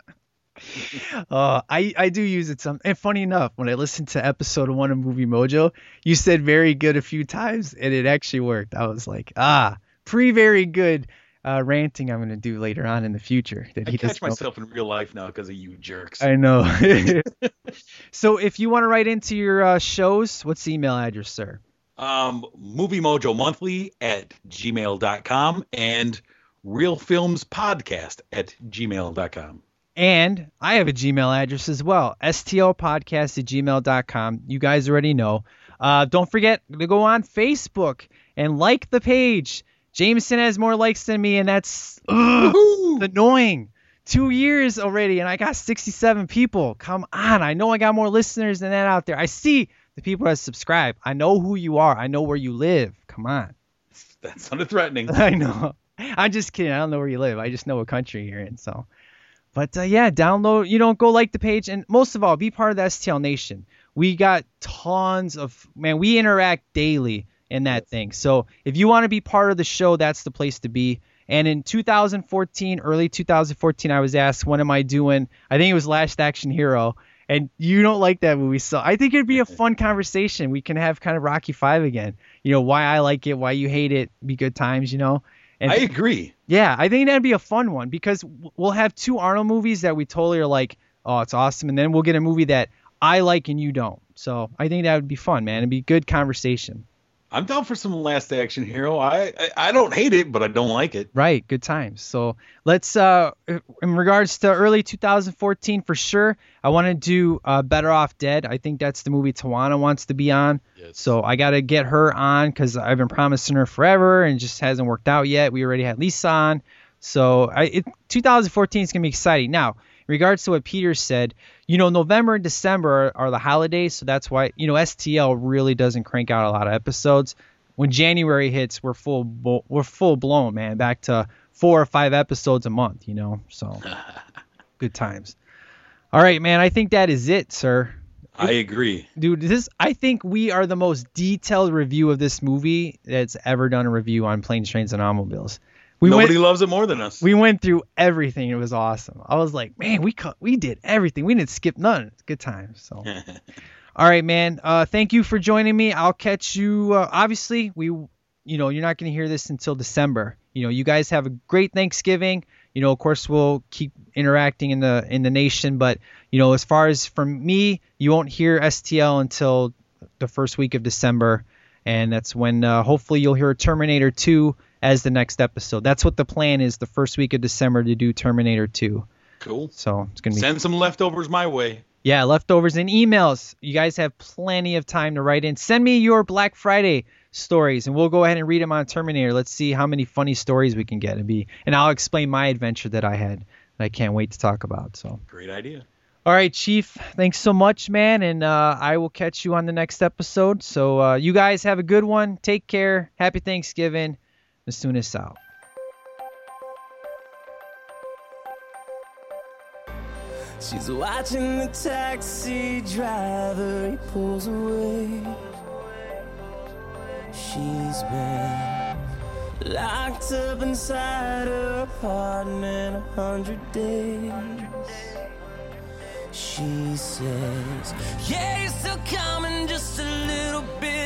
Uh, I I do use it some. And funny enough, when I listened to episode one of Movie Mojo, you said very good a few times, and it actually worked. I was like, ah, pre very good uh, ranting. I'm gonna do later on in the future that I he catch know. myself in real life now because of you jerks. I know. so if you want to write into your uh, shows, what's the email address, sir? um, Movie Mojo Monthly at gmail.com and Real Films Podcast at gmail.com. And I have a Gmail address as well, stlpodcast at gmail.com. You guys already know. Uh, don't forget to go on Facebook and like the page. Jameson has more likes than me, and that's ugh, annoying. Two years already, and I got 67 people. Come on. I know I got more listeners than that out there. I see the people that subscribe. I know who you are. I know where you live. Come on. That sounded threatening. I know. I'm just kidding. I don't know where you live. I just know what country you're in. So, but uh, yeah, download. You know, go like the page, and most of all, be part of the STL Nation. We got tons of man. We interact daily in that thing. So if you want to be part of the show, that's the place to be. And in 2014, early 2014, I was asked, "What am I doing?" I think it was Last Action Hero. And you don't like that movie, so I think it'd be a fun conversation. We can have kind of Rocky Five again. You know why I like it, why you hate it. Be good times, you know. And I agree. yeah, I think that'd be a fun one because we'll have two Arnold movies that we totally are like, oh, it's awesome, and then we'll get a movie that I like and you don't. So I think that would be fun, man. It'd be good conversation. I'm down for some Last Action Hero. I, I I don't hate it, but I don't like it. Right, good times. So let's, uh, in regards to early 2014, for sure, I want to do uh, Better Off Dead. I think that's the movie Tawana wants to be on. Yes. So I got to get her on because I've been promising her forever and it just hasn't worked out yet. We already had Lisa on. So I, it, 2014 is going to be exciting. Now, in regards to what Peter said, you know, November and December are, are the holidays. So that's why, you know, STL really doesn't crank out a lot of episodes. When January hits, we're full, bo- we're full blown, man, back to four or five episodes a month, you know. So good times. All right, man. I think that is it, sir. I agree. dude this i think we are the most detailed review of this movie that's ever done a review on planes trains and automobiles we Nobody went loves it more than us. we went through everything. It was awesome. I was like man we cut we did everything. We didn't skip none. It's good times. So all right man. Uh thank you for joining me. I'll catch you uh, obviously we you know you're not going to hear this until december. You know you guys have a great thanksgiving. You know of course we'll keep interacting in the in the nation but you know as far as from me you won't hear stl until the first week of december and that's when uh, hopefully you'll hear terminator 2 as the next episode that's what the plan is the first week of december to do terminator 2 Cool. so it's going to be Send some leftovers my way. yeah, leftovers and emails. You guys have plenty of time to write in. Send me your Black Friday stories, and we'll go ahead and read them on Terminator. Let's see how many funny stories we can get and be, and I'll explain my adventure that I had that I can't wait to talk about. So, Great idea. all right, Chief, thanks so much, man, and uh, I will catch you on the next episode. So, uh, you guys have a good one. Take care. Happy Thanksgiving. As out. She's watching the taxi driver, he pulls away. She's been locked up inside her apartment a hundred days. She says, Yeah, you're still coming just a little bit.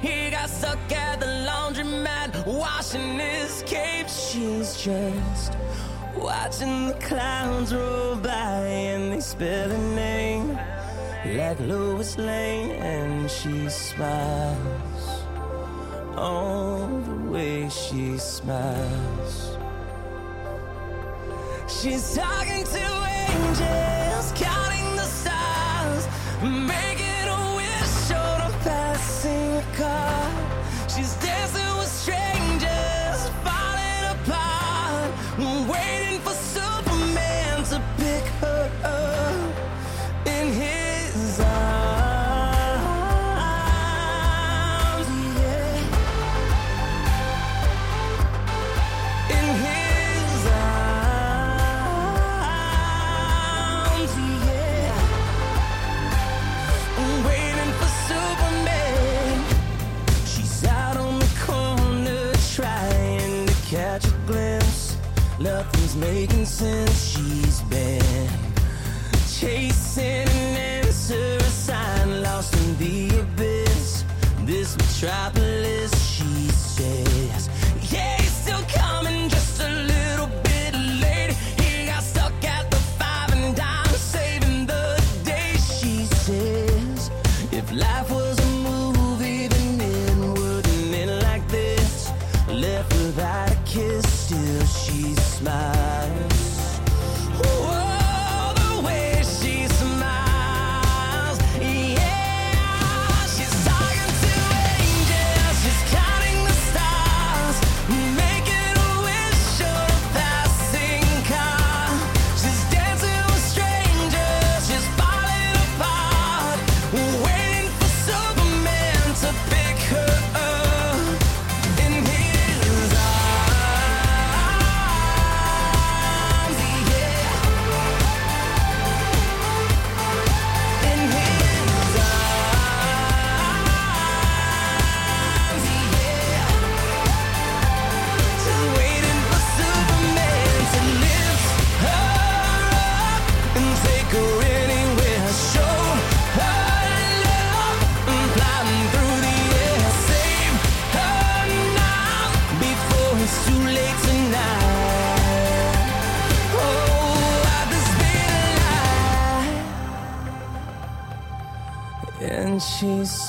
He got stuck at the laundromat washing his cape. She's just watching the clowns roll by and they spell her name like Lois Lane, and she smiles. Oh, the way she smiles. She's talking to angels, counting the stars, This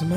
she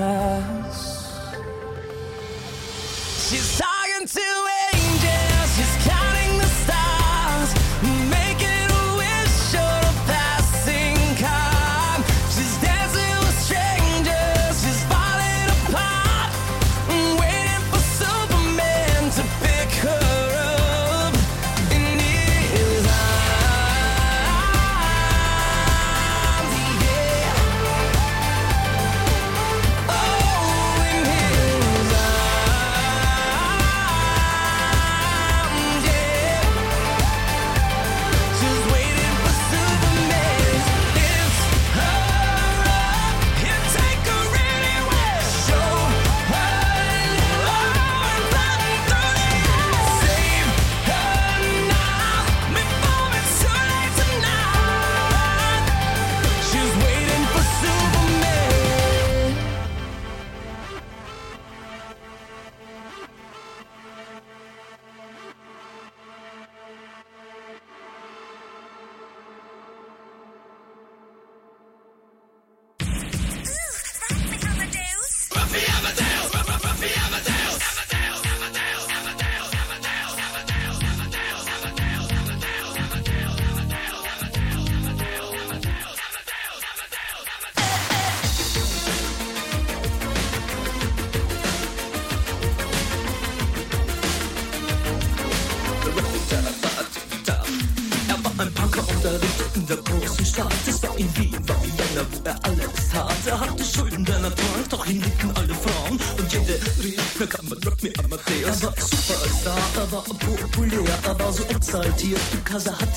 exaltiert, because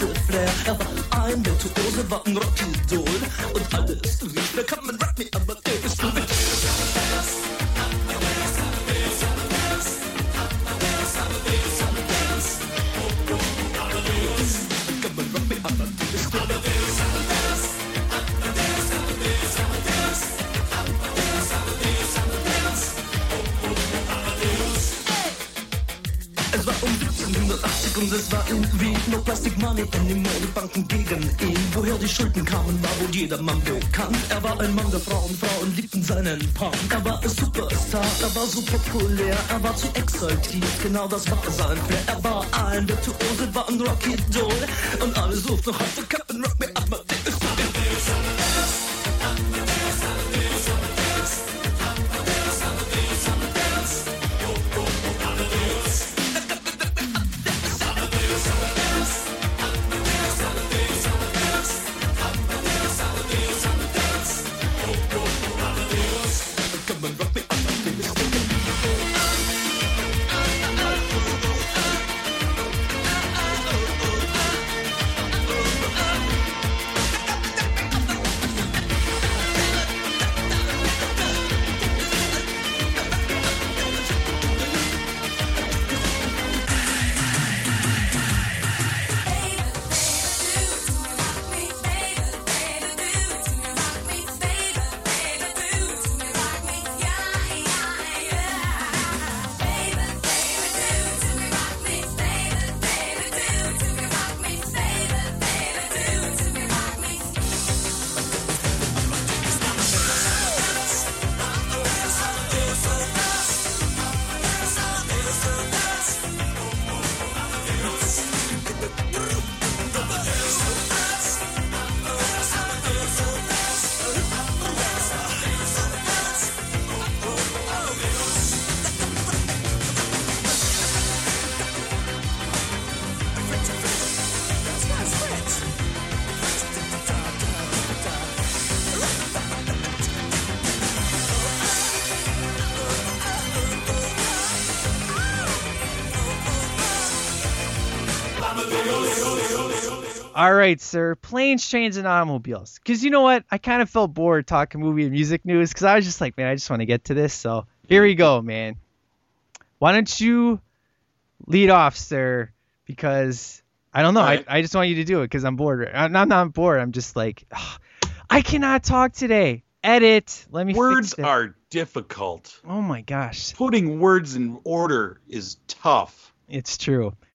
er war zu exaltiert, genau das war sein Flair. Er war ein Virtuose, war ein Rocky-Doll und alle suchten noch heute All right, sir. Planes, trains, and automobiles. Because you know what? I kind of felt bored talking movie and music news because I was just like, man, I just want to get to this. So here we go, man. Why don't you lead off, sir? Because I don't know. Right. I, I just want you to do it because I'm bored. I'm not, not bored. I'm just like, "Ugh, I cannot talk today. Edit. Let me Words are difficult. Oh my gosh. Putting words in order is tough. It's true.